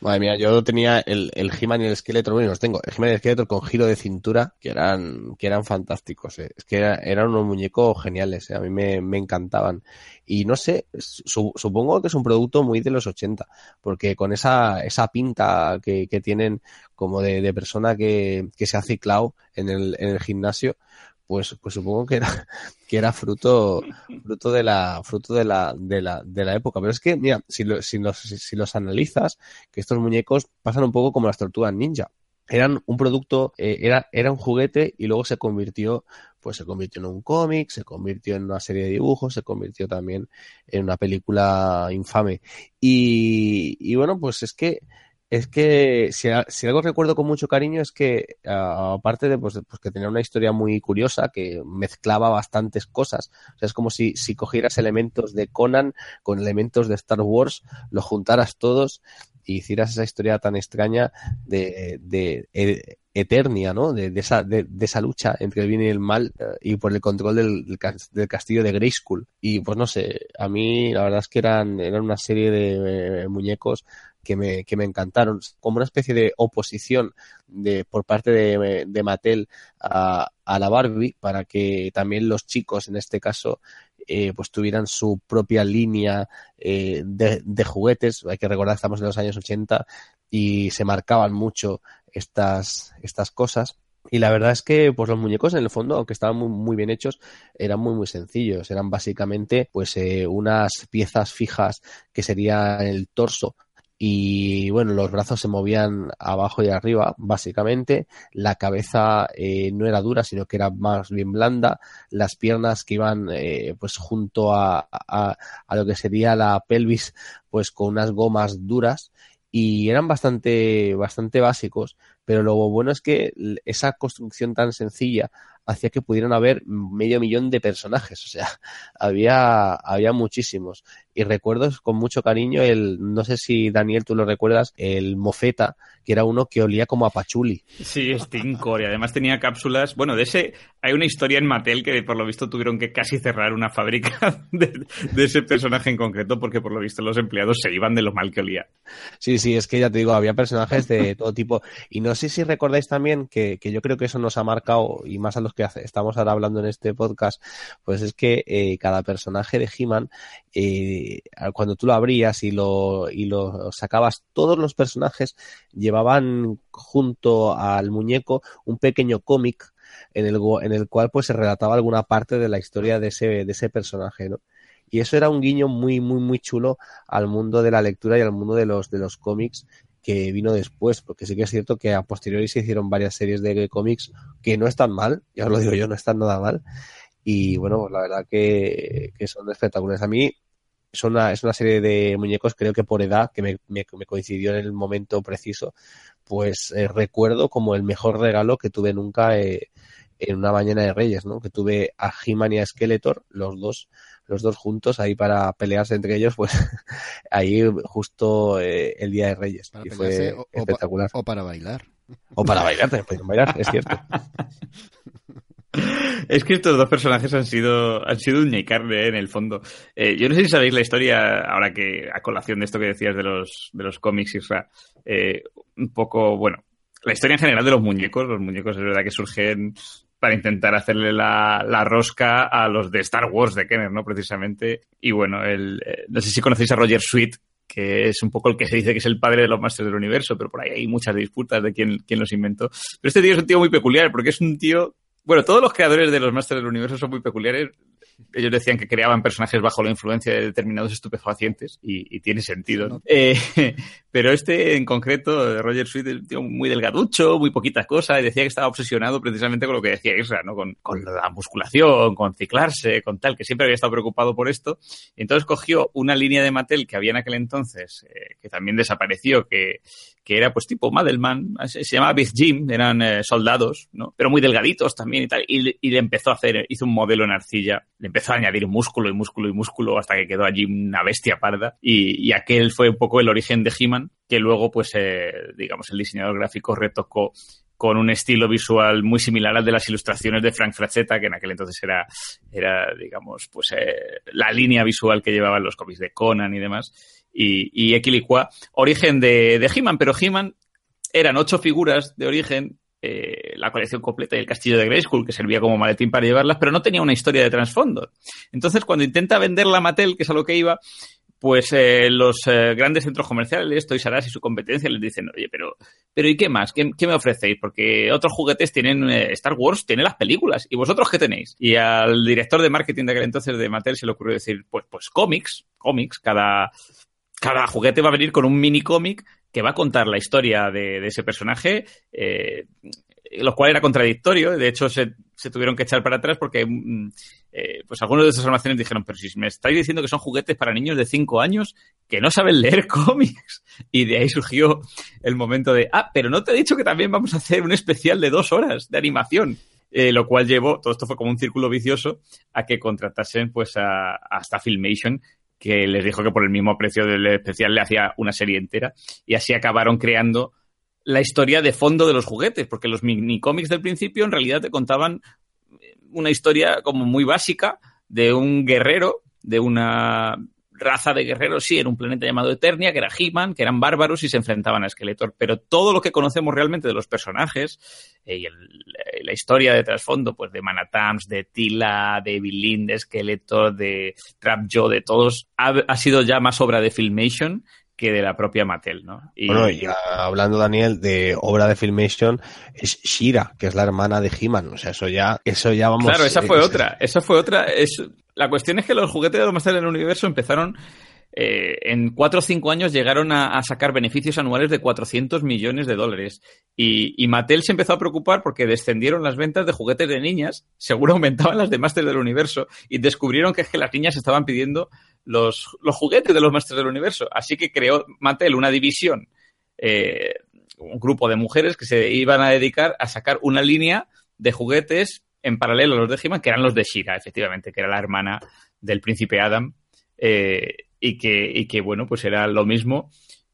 Madre mía, yo tenía el, el He-Man y el Skeletor, bueno, los tengo. El He-Man y el Skeletor con giro de cintura, que eran, que eran fantásticos, eh. Es que era- eran unos muñecos geniales, eh. A mí me, me encantaban. Y no sé, su- supongo que es un producto muy de los 80, porque con esa, esa pinta que, que tienen como de, de persona que, que se ha ciclado en el, en el gimnasio, pues, pues supongo que era, que era fruto, fruto de la, fruto de la, de la, de la época. Pero es que, mira, si, lo- si los, si los analizas, que estos muñecos pasan un poco como las tortugas ninja. Eran un producto, eh, era, era un juguete y luego se convirtió, pues se convirtió en un cómic, se convirtió en una serie de dibujos, se convirtió también en una película infame. Y, y bueno, pues es que es que si, algo recuerdo con mucho cariño es que, aparte de pues, de- pues que tenía una historia muy curiosa que mezclaba bastantes cosas, o sea, es como si, si cogieras elementos de Conan con elementos de Star Wars, los juntaras todos y hicieras esa historia tan extraña de, de, e- Eternia, ¿no? De, de esa, de, de esa lucha entre el bien y el mal eh, y por el control del, del castillo de Grayskull. Y pues no sé, a mí la verdad es que eran, eran una serie de eh, muñecos que me, que me encantaron, como una especie de oposición de, por parte de, de Mattel a, a la Barbie, para que también los chicos, en este caso, eh, pues tuvieran su propia línea eh, de, de juguetes. Hay que recordar que estamos en los años 80 y se marcaban mucho estas, estas cosas. Y la verdad es que pues los muñecos en el fondo, aunque estaban muy, muy bien hechos, eran muy muy sencillos. Eran básicamente pues eh, unas piezas fijas que sería el torso y bueno, los brazos se movían abajo y arriba, básicamente. La cabeza eh, no era dura, sino que era más bien blanda. Las piernas que iban eh, pues junto a, a, a lo que sería la pelvis, pues con unas gomas duras y eran bastante, bastante básicos, pero lo bueno es que esa construcción tan sencilla hacía que pudieran haber medio millón de personajes, o sea, había, había muchísimos. Y recuerdo con mucho cariño el, no sé si Daniel tú lo recuerdas, el Mofeta, que era uno que olía como a pachuli. Sí, Stinkor, y además tenía cápsulas. Bueno, de ese hay una historia en Mattel que por lo visto tuvieron que casi cerrar una fábrica de, de ese personaje en concreto porque por lo visto los empleados se iban de lo mal que olía. Sí, sí, es que ya te digo, había personajes de todo tipo. Y no sé si recordáis también que, que yo creo que eso nos ha marcado, y más a los que estamos ahora hablando en este podcast, pues es que eh, cada personaje de He-Man, eh, cuando tú lo abrías y lo, y lo sacabas, todos los personajes llevaban junto al muñeco un pequeño cómic en el, en el cual pues se relataba alguna parte de la historia de ese, de ese personaje, ¿no? Y eso era un guiño muy, muy, muy chulo al mundo de la lectura y al mundo de los, de los cómics que vino después, porque sí que es cierto que a posteriori se hicieron varias series de cómics que no están mal, ya os lo digo yo, no están nada mal. Y bueno, pues la verdad que, que son espectaculares. A mí es una, es una serie de muñecos, creo que por edad, que me, coincidió en el momento preciso, pues eh, recuerdo como el mejor regalo que tuve nunca eh, en una mañana de Reyes, ¿no? Que tuve a He-Man y a Skeletor, los dos, los dos juntos ahí para pelearse entre ellos, pues ahí justo eh, el día de Reyes. Para y fue o- pa- espectacular. o para bailar. O para bailar, también podían bailar, es cierto. Es que estos dos personajes han sido, han sido uña y carne ¿eh? en el fondo. Eh, yo no sé si sabéis la historia, ahora que a colación de esto que decías de los, de los cómics, Isra, eh, un poco, bueno, la historia en general de los muñecos, los muñecos es verdad que surgen para intentar hacerle la, la rosca a los de Star Wars de Kenner, ¿no? Precisamente. Y bueno, el, eh, no sé si conocéis a Roger Sweet, que es un poco el que se dice que es el padre de los Masters del Universo, pero por ahí hay muchas disputas de quién, quién los inventó. Pero este tío es un tío muy peculiar, porque es un tío bueno, todos los creadores de los Masters del Universo son muy peculiares. Ellos decían que creaban personajes bajo la influencia de determinados estupefacientes y, y tiene sentido. ¿no? Eh, pero este en concreto, Roger Sweet, tío muy delgaducho, muy poquitas cosas, y decía que estaba obsesionado precisamente con lo que decía Isra, ¿no? Con, con la musculación, con ciclarse, con tal, que siempre había estado preocupado por esto. Entonces cogió una línea de Mattel que había en aquel entonces, eh, que también desapareció, que, que era pues tipo Madelman, se, llamaba Big Jim, eran eh, soldados, ¿no? Pero muy delgaditos también y tal, y, le empezó a hacer, hizo un modelo en arcilla, le empezó a añadir músculo y músculo y músculo hasta que quedó allí una bestia parda, y, y aquel fue un poco el origen de He-Man, que luego pues, eh, digamos, el diseñador gráfico retocó con un estilo visual muy similar al de las ilustraciones de Frank Frachetta, que en aquel entonces era, era digamos, pues eh, la línea visual que llevaban los cómics de Conan y demás y, y Equilicua, origen de, de He-Man, pero He-Man eran ocho figuras de origen, eh, la colección completa y el castillo de Grayskull, que servía como maletín para llevarlas, pero no tenía una historia de trasfondo. Entonces, cuando intenta vender la Mattel, que es a lo que iba, pues eh, los eh, grandes centros comerciales, Toys R Us y su competencia, les dicen, oye, pero, pero ¿y qué más? ¿Qué, qué me ofrecéis? Porque otros juguetes tienen, eh, Star Wars tiene las películas, ¿y vosotros qué tenéis? Y al director de marketing de aquel entonces de Mattel se le ocurrió decir, pues, pues cómics, cómics, cada, cada juguete va a venir con un mini cómic que va a contar la historia de, de ese personaje, eh, lo cual era contradictorio. De hecho, se, se tuvieron que echar para atrás porque eh, pues algunos de esos almacenes dijeron, pero si me estáis diciendo que son juguetes para niños de 5 años que no saben leer cómics. Y de ahí surgió el momento de, ah, pero no te he dicho que también vamos a hacer un especial de dos horas de animación. Eh, lo cual llevó, todo esto fue como un círculo vicioso, a que contratasen pues a, hasta Filmation, que les dijo que por el mismo precio del especial le hacía una serie entera. Y así acabaron creando la historia de fondo de los juguetes, porque los mini cómics del principio en realidad te contaban una historia como muy básica de un guerrero, de una raza de guerreros, sí, en un planeta llamado Eternia, que era He-Man, que eran bárbaros y se enfrentaban a Skeletor. Pero todo lo que conocemos realmente de los personajes eh, y el, la historia de trasfondo, pues de Manatams, de Tila, de Evelyn, de Skeletor, de Trap Joe, de todos, ha, ha sido ya más obra de Filmation que de la propia Mattel, ¿no? Y, bueno, y hablando, Daniel, de obra de Filmation, es Shira, que es la hermana de He-Man. O sea, eso ya, eso ya vamos... Claro, esa fue eh, otra. Esa fue otra. Es, la cuestión es que los juguetes de los Masters del Universo empezaron... Eh, en cuatro o cinco años llegaron a, a, sacar beneficios anuales de 400 millones de dólares. Y, y, Mattel se empezó a preocupar porque descendieron las ventas de juguetes de niñas, seguro aumentaban las de Masters del Universo, y descubrieron que, es que las niñas estaban pidiendo los, los, juguetes de los Masters del Universo. Así que creó Mattel una división, eh, un grupo de mujeres que se iban a dedicar a sacar una línea de juguetes en paralelo a los de He-Man, que eran los de Shira, efectivamente, que era la hermana del príncipe Adam. Eh, y que, y que, bueno, pues era lo mismo.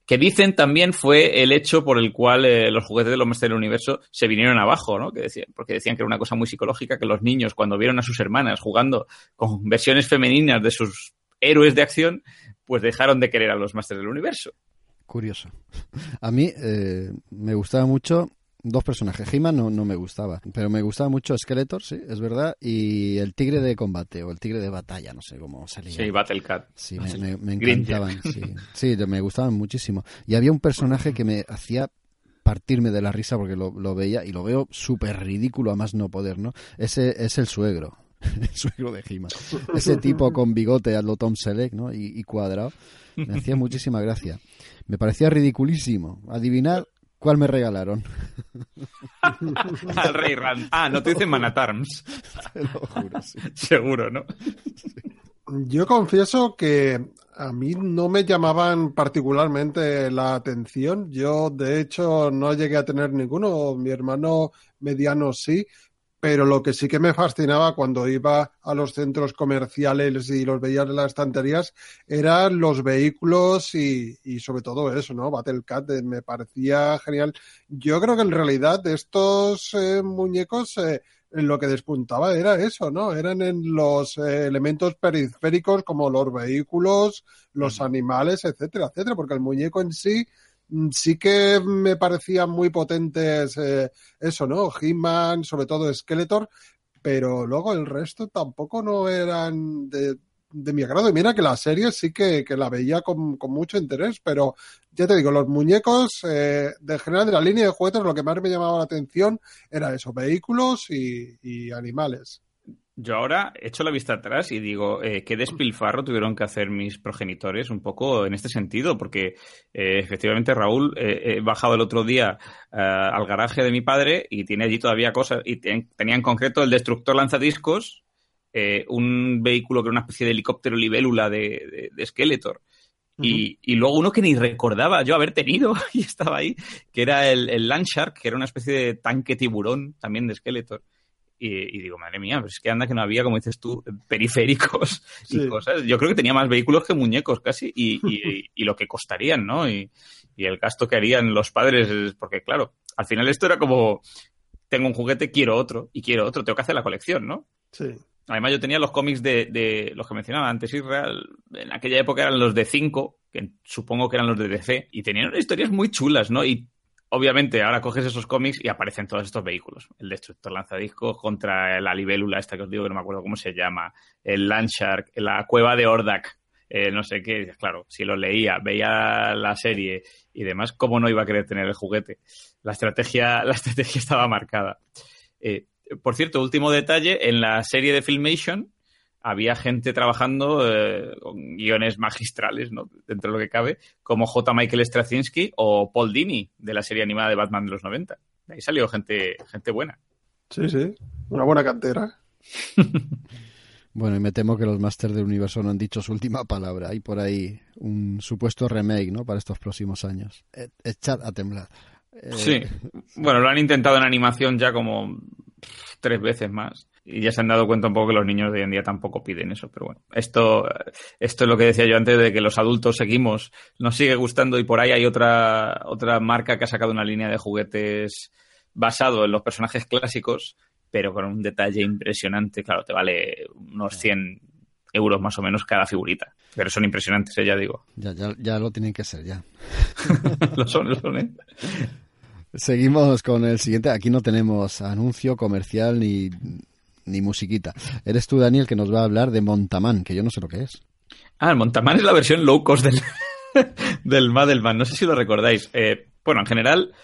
Que dicen también fue el hecho por el cual eh, los juguetes de los Masters del Universo se vinieron abajo, ¿no? Que decían, porque decían que era una cosa muy psicológica que los niños, cuando vieron a sus hermanas jugando con versiones femeninas de sus héroes de acción, pues dejaron de querer a los Masters del Universo. Curioso. A mí eh, me gustaba mucho dos personajes. He-Man no, no, me gustaba, pero me gustaba mucho Skeletor, sí, es verdad, y el tigre de combate o el tigre de batalla, no sé cómo salía. Sí, Battle Cat. Sí, me, me, me encantaban, sí. sí, me gustaban muchísimo. Y había un personaje que me hacía partirme de la risa porque lo, lo veía y lo veo súper ridículo a más no poder, ¿no? Ese es el suegro. el suegro de He-Man. Ese tipo con bigote a lo Tom Selleck, ¿no? Y, y cuadrado. Me hacía muchísima gracia. Me parecía ridiculísimo. Adivinar cuál me regalaron. Al Rey Rand. Ah, no te dicen Man at Arms. Te lo juro, sí. Seguro, ¿no? Yo confieso que a mí no me llamaban particularmente la atención. Yo, de hecho, no llegué a tener ninguno. Mi hermano mediano sí. Pero lo que sí que me fascinaba cuando iba a los centros comerciales y los veía en las estanterías eran los vehículos y, y sobre todo eso, ¿no? Battlecat eh, me parecía genial. Yo creo que en realidad estos eh, muñecos eh, en lo que despuntaba era eso, ¿no? Eran en los eh, elementos periféricos como los vehículos, los animales, etcétera, etcétera, porque el muñeco en sí sí que me parecían muy potentes eh, eso, ¿no? He-Man, sobre todo Skeletor, pero luego el resto tampoco no eran de, mi agrado. Y mira que la serie sí que, que la veía con, con, mucho interés, pero ya te digo, los muñecos, eh, de general de la línea de juguetes, lo que más me llamaba la atención era eso, vehículos y animales. Yo ahora echo la vista atrás y digo, eh, qué despilfarro tuvieron que hacer mis progenitores un poco en este sentido, porque eh, efectivamente Raúl, eh, he bajado el otro día al garaje de mi padre y tiene allí todavía cosas, y tenía en concreto el destructor lanzadiscos, un vehículo que era una especie de helicóptero libélula de, de, de Skeletor. Y, y, luego uno que ni recordaba yo haber tenido y estaba ahí, que era el, el Landshark, que era una especie de tanque tiburón también de Skeletor. Y, y, digo, madre mía, pues es que anda que no había, como dices tú, periféricos y sí. cosas. Yo creo que tenía más vehículos que muñecos casi y, y, y lo que costarían, ¿no? Y, el gasto que harían los padres, porque claro, al final esto era como, tengo un juguete, quiero otro y quiero otro, tengo que hacer la colección, ¿no? Sí. Además, yo tenía los cómics de, de, los que mencionaba antes, Israel. En aquella época eran los de 5, que supongo que eran los de DC, y tenían historias muy chulas, ¿no? Y obviamente ahora coges esos cómics y aparecen todos estos vehículos. El destructor lanzadiscos contra la libélula, esta que os digo, que no me acuerdo cómo se llama, el Landshark, la cueva de Ordak, eh, no sé qué. Claro, si lo leía, veía la serie y demás, ¿cómo no iba a querer tener el juguete? La estrategia, la estrategia estaba marcada. Eh, por cierto, último detalle, en la serie de Filmation había gente trabajando eh, con guiones magistrales, ¿no? dentro de lo que cabe, como J. Michael Straczynski o Paul Dini, de la serie animada de Batman de los 90. De ahí salió gente, gente buena. Sí, sí, una buena cantera. bueno, y me temo que los Masters del Universo no han dicho su última palabra. Hay por ahí un supuesto remake, ¿no? Para estos próximos años. E, echad a temblar. Eh... Sí, bueno, lo han intentado en animación ya como tres veces más. Y ya se han dado cuenta un poco que los niños de hoy en día tampoco piden eso. Pero bueno, esto, esto es lo que decía yo antes de que los adultos seguimos, nos sigue gustando y por ahí hay otra, otra marca que ha sacado una línea de juguetes basado en los personajes clásicos, pero con un detalle impresionante. Claro, te vale unos 100 euros más o menos cada figurita. Pero son impresionantes, ¿eh? ya digo. Ya, ya, ya lo tienen que ser, ya. lo son, lo son, ¿eh? Seguimos con el siguiente. Aquí no tenemos anuncio comercial ni, ni musiquita. Eres tú, Daniel, que nos va a hablar de Montaman, que yo no sé lo que es. Ah, el Montaman es la versión low cost del, del Madelman. No sé si lo recordáis. Eh, bueno, en general,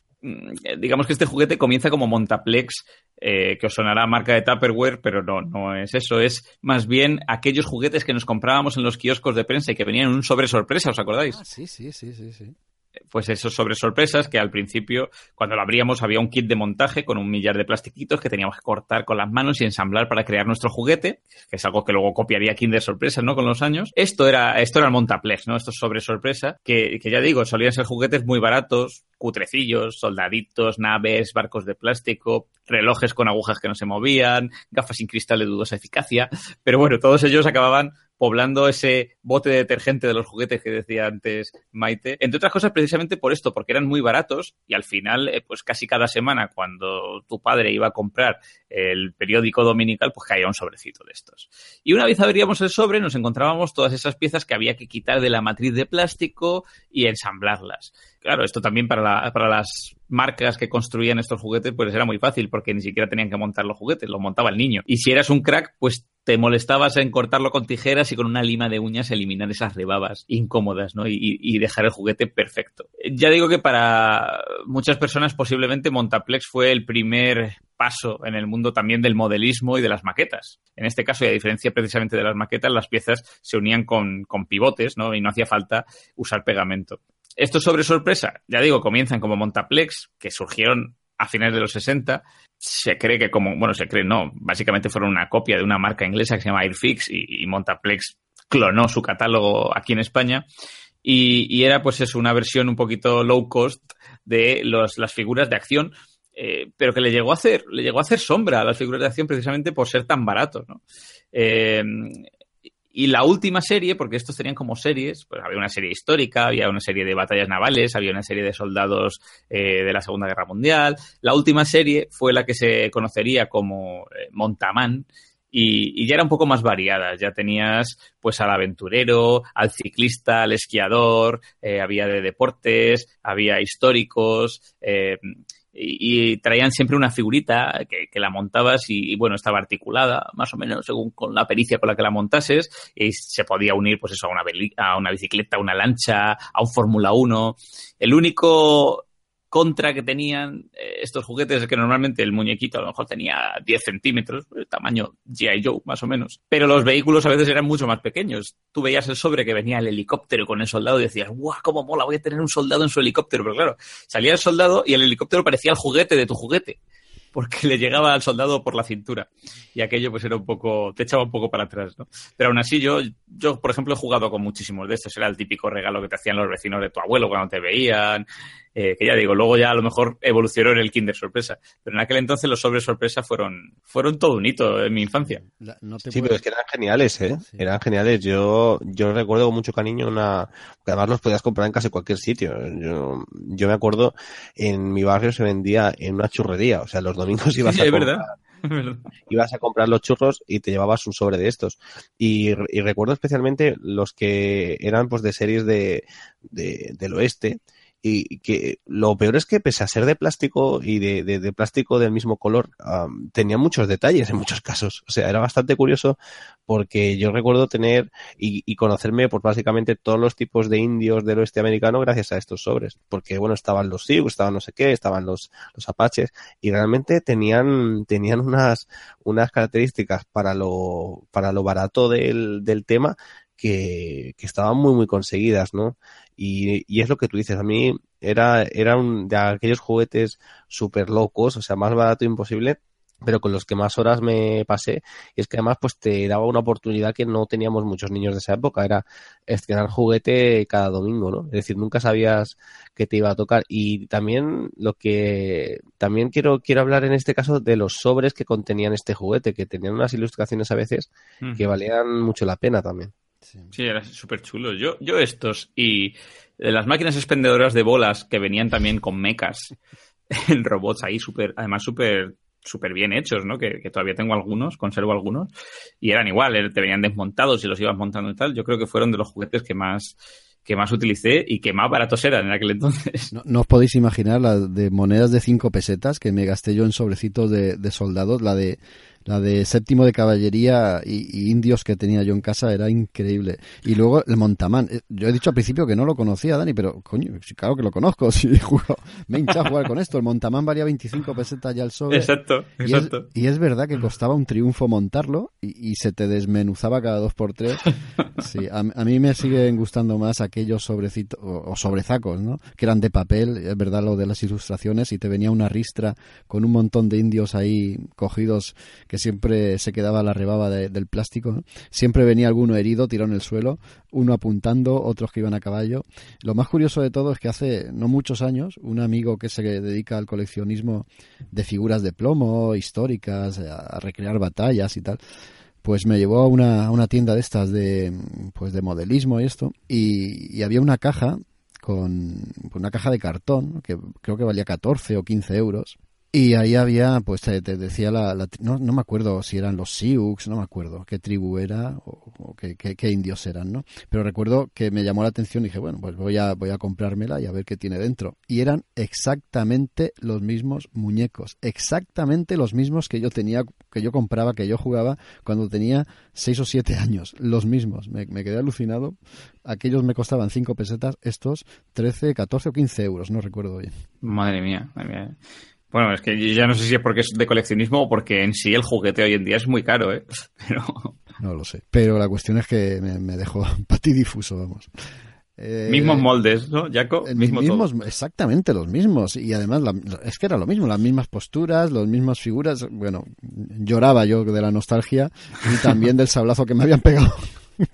digamos que este juguete comienza como Montaplex, eh, que os sonará marca de Tupperware, pero no, no es eso. Es más bien aquellos juguetes que nos comprábamos en los kioscos de prensa y que venían en un sobre sorpresa, ¿os acordáis? Ah, sí, sí, sí, sí, sí pues esos sobre sorpresas que al principio, cuando lo abríamos, había un kit de montaje con un millar de plastiquitos que teníamos que cortar con las manos y ensamblar para crear nuestro juguete, que es algo que luego copiaría Kinder Sorpresa, ¿no? Con los años. Esto era, esto era el Montaplex, ¿no? Estos sobre sorpresa, que, que ya digo, solían ser juguetes muy baratos, cutrecillos, soldaditos, naves, barcos de plástico, relojes con agujas que no se movían, gafas sin cristal de dudosa eficacia, pero bueno, todos ellos acababan poblando ese bote de detergente de los juguetes que decía antes Maite. Entre otras cosas, precisamente por esto, porque eran muy baratos y al final, eh, pues casi cada semana, cuando tu padre iba a comprar el periódico dominical, pues caía un sobrecito de estos. Y una vez abríamos el sobre, nos encontrábamos todas esas piezas que había que quitar de la matriz de plástico y ensamblarlas. Claro, esto también para, la, para las marcas que construían estos juguetes, pues era muy fácil porque ni siquiera tenían que montar los juguetes, los montaba el niño. Y si eras un crack, pues te molestabas en cortarlo con tijeras y con una lima de uñas eliminar esas rebabas incómodas, ¿no? Y, y dejar el juguete perfecto. Ya digo que para muchas personas posiblemente Montaplex fue el primer paso en el mundo también del modelismo y de las maquetas. En este caso, y a diferencia precisamente de las maquetas, las piezas se unían con, con pivotes, ¿no? Y no hacía falta usar pegamento. Estos sobre sorpresa, ya digo, comienzan como Montaplex, que surgieron a finales de los 60. Se cree que como, bueno, se cree no, básicamente fueron una copia de una marca inglesa que se llama Airfix y, Montaplex clonó su catálogo aquí en España. Y, era pues es una versión un poquito low cost de las figuras de acción, eh, pero que le llegó a hacer, le llegó a hacer sombra a las figuras de acción precisamente por ser tan baratos, ¿no? Eh, y la última serie, porque estos tenían como series, pues había una serie histórica, había una serie de batallas navales, había una serie de soldados eh, de la Segunda Guerra Mundial. La última serie fue la que se conocería como eh, Montamán, y, ya era un poco más variada. Ya tenías pues al aventurero, al ciclista, al esquiador, eh, había de deportes, había históricos. Y, traían siempre una figurita que, la montabas y, y, bueno, estaba articulada, más o menos, según con la pericia con la que la montases, y se podía unir, pues eso, a una, a una bicicleta, a una lancha, a un Fórmula 1. El único contra que tenían eh, estos juguetes es que normalmente el muñequito a lo mejor tenía 10 centímetros, el tamaño G.I. Joe más o menos, pero los vehículos a veces eran mucho más pequeños. Tú veías el sobre que venía el helicóptero con el soldado y decías, ¡guau, cómo mola! Voy a tener un soldado en su helicóptero. Pero claro, salía el soldado y el helicóptero parecía el juguete de tu juguete porque le llegaba al soldado por la cintura. Y aquello pues era un poco, te echaba un poco para atrás, ¿no? Pero aún así yo, yo por ejemplo he jugado con muchísimos de estos, era el típico regalo que te hacían los vecinos de tu abuelo cuando te veían, eh, que ya digo, luego ya a lo mejor evolucionó en el Kinder sorpresa, pero en aquel entonces los sobres sorpresa fueron, fueron todo un hito en mi infancia. La, no sí, puedes... pero es que eran geniales, ¿eh? Sí. Eran geniales. Yo, yo recuerdo con mucho cariño una, que además los podías comprar en casi cualquier sitio. Yo, yo me acuerdo en mi barrio se vendía en una churrería, o sea, los domingos ibas sí, a comprar, verdad. ibas a comprar los churros y te llevabas un sobre de estos. Y, y recuerdo especialmente los que eran pues de series de, de del oeste, y que lo peor es que pese a ser de plástico y de, de, plástico del mismo color, um, tenía muchos detalles en muchos casos. O sea, era bastante curioso porque yo recuerdo tener y, y conocerme por básicamente todos los tipos de indios del oeste americano gracias a estos sobres. Porque bueno, estaban los Sioux, estaban no sé qué, estaban los, los apaches y realmente tenían, tenían unas, unas características para lo, para lo barato del, del tema que, que, estaban muy, muy conseguidas, ¿no? Y, y, es lo que tú dices, a mí era, era un de aquellos juguetes súper locos, o sea, más barato imposible, pero con los que más horas me pasé, y es que además pues te daba una oportunidad que no teníamos muchos niños de esa época, era estrenar juguete cada domingo, ¿no? Es decir, nunca sabías que te iba a tocar. Y también lo que también quiero, quiero hablar en este caso de los sobres que contenían este juguete, que tenían unas ilustraciones a veces mm. que valían mucho la pena también. Sí, sí era súper chulo. Yo, yo estos y las máquinas expendedoras de bolas que venían también con mecas en robots ahí súper, además súper súper bien hechos, ¿no? Que, que, todavía tengo algunos, conservo algunos, y eran igual, eh, te venían desmontados y los ibas montando y tal. Yo creo que fueron de los juguetes que más que más utilicé y que más baratos eran en aquel entonces. No, no os podéis imaginar la de monedas de 5 pesetas que me gasté yo en sobrecitos de, de soldados, la de la de séptimo de caballería y, y, indios que tenía yo en casa era increíble. Y luego el Montamán. Yo he dicho al principio que no lo conocía, Dani, pero coño, claro que lo conozco. Si juego, me he hinchado a jugar con esto. El Montamán valía 25 pesetas ya el sobre. Exacto, exacto. Y es, y es verdad que costaba un triunfo montarlo y, y, se te desmenuzaba cada dos por tres. Sí, a, a mí me siguen gustando más aquellos sobrecitos o, o sobrezacos, ¿no? Que eran de papel, es verdad lo de las ilustraciones y te venía una ristra con un montón de indios ahí cogidos que siempre se quedaba la rebaba de, del plástico. Siempre venía alguno herido, tirado en el suelo, uno apuntando, otros que iban a caballo. Lo más curioso de todo es que hace no muchos años, un amigo que se dedica al coleccionismo de figuras de plomo, históricas, a, recrear batallas y tal, pues me llevó a una, a una tienda de estas de, pues de modelismo y esto, y, y había una caja con una caja de cartón, que creo que valía 14 o 15 euros, Y ahí había, pues te, decía la, la- no, no me acuerdo si eran los Sioux, no me acuerdo qué tribu era o, o qué, qué- qué indios eran, ¿no? Pero recuerdo que me llamó la atención y dije, bueno, pues voy a, voy a comprármela y a ver qué tiene dentro. Y eran exactamente los mismos muñecos, exactamente los mismos que yo tenía, que yo compraba, que yo jugaba cuando tenía seis o siete años, los mismos. Me, me quedé alucinado. Aquellos me costaban cinco pesetas, estos 13, 14 o 15 euros, no recuerdo bien. Madre mía, madre mía. Bueno, es que ya no sé si es porque es de coleccionismo o porque en sí el juguete hoy en día es muy caro, ¿eh? Pero No lo sé. Pero la cuestión es que me, me dejó patidifuso, vamos. Eh, mismos moldes, ¿no, Jaco? eh, Mismo todo. mismos, exactamente los mismos. Y además la- es que era lo mismo, las mismas posturas, las mismas figuras. Bueno, lloraba yo de la nostalgia y también del sablazo que me habían pegado.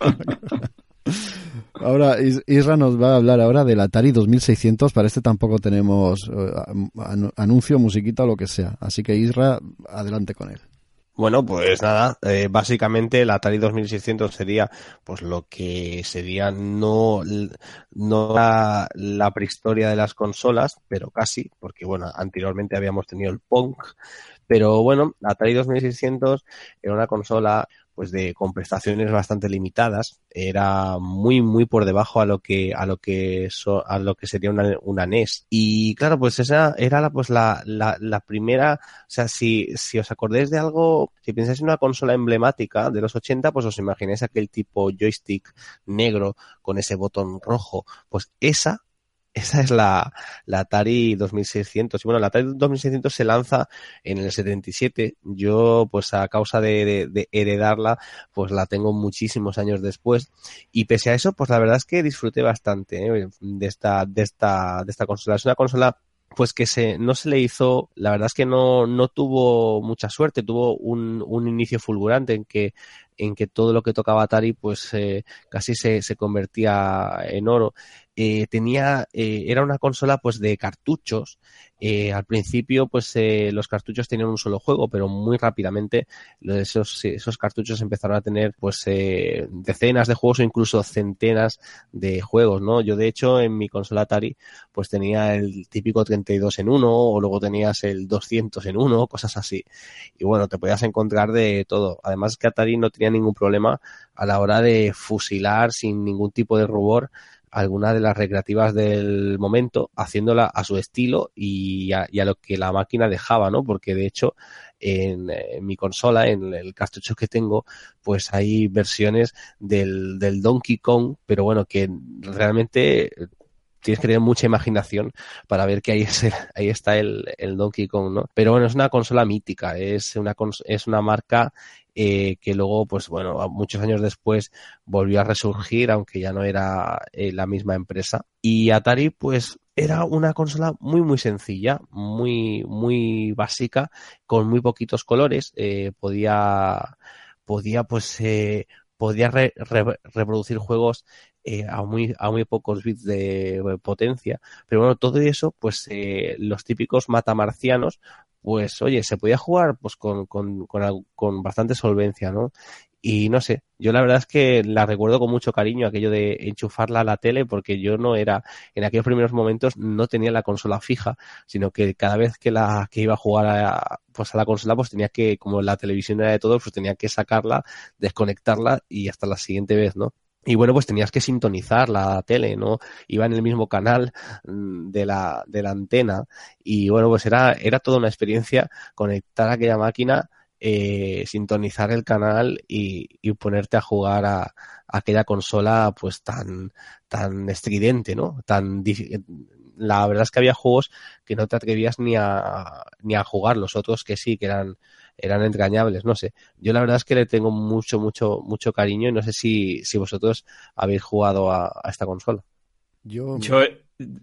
Ahora, Is- Isra nos va a hablar ahora del Atari 2600. Para este tampoco tenemos eh, anu- anuncio, musiquita o lo que sea. Así que Isra, adelante con él. Bueno, pues nada, eh, básicamente el Atari 2600 sería pues lo que sería no, no la, la prehistoria de las consolas, pero casi, porque bueno, anteriormente habíamos tenido el Pong, pero bueno, Atari 2600 era una consola pues de con prestaciones bastante limitadas, era muy muy por debajo a lo que a lo que so- a lo que sería una, una NES y claro pues esa era la pues la, la, la primera o sea si si os acordáis de algo si pensáis en una consola emblemática de los 80 pues os imagináis aquel tipo joystick negro con ese botón rojo. Pues esa esa es la, Atari 2600. Y bueno, la Atari 2600 se lanza en el 77. Yo, pues a causa de heredarla, pues la tengo muchísimos años después. Y pese a eso, pues la verdad es que disfruté bastante ¿eh? de esta, de esta, de esta consola. Es una consola pues que se, no se le hizo, la verdad es que no, no tuvo mucha suerte, tuvo un, un inicio fulgurante en que, en que todo lo que tocaba Atari pues eh, casi se, se convertía en oro. Eh, tenía, eh, era una consola pues de cartuchos. Eh, al principio pues los cartuchos tenían un solo juego, pero muy rápidamente esos, esos cartuchos empezaron a tener pues decenas de juegos o incluso centenas de juegos, ¿no? Yo de hecho en mi consola Atari pues tenía el típico 32 en uno o luego tenías el 200 en uno, cosas así. Y bueno, te podías encontrar de todo. Además que Atari no tenía ningún problema a la hora de fusilar sin ningún tipo de rubor alguna de las recreativas del momento, haciéndola a su estilo y a, lo que la máquina dejaba, ¿no? Porque de hecho, en, mi consola, en el cartucho que tengo, pues hay versiones del, del Donkey Kong, pero bueno, que realmente tienes que tener mucha imaginación para ver que ahí, es ahí está el, el Donkey Kong, ¿no? Pero bueno, es una consola mítica, es una, es una marca eh, que luego, pues bueno, muchos años después volvió a resurgir, aunque ya no era eh, la misma empresa. Y Atari, pues era una consola muy, muy sencilla, muy, muy básica, con muy poquitos colores. eh, podía, podía, pues, eh, podía re- re- reproducir juegos eh, a muy a muy pocos bits de potencia pero bueno todo eso pues los típicos matamarcianos pues oye se podía jugar pues con, con, con, bastante solvencia no y no sé yo la verdad es que la recuerdo con mucho cariño aquello de enchufarla a la tele porque yo no era en aquellos primeros momentos no tenía la consola fija sino que cada vez que la que iba a jugar a, pues a la consola pues tenía que como la televisión era de todos pues tenía que sacarla desconectarla y hasta la siguiente vez no y bueno, pues tenías que sintonizar la tele, ¿no? Iba en el mismo canal mm, de la, de la antena. Y bueno, pues era, era toda una experiencia conectar aquella máquina, eh, sintonizar el canal y, y ponerte a jugar a, a aquella consola pues tan, tan estridente, ¿no? Tan dif- la verdad es que había juegos que no te atrevías ni a, ni a jugar, los otros que sí, que eran, eran entrañables, no sé. Yo la verdad es que le tengo mucho, mucho, mucho cariño y no sé si, si vosotros habéis jugado a, a esta consola. Yo, Yo,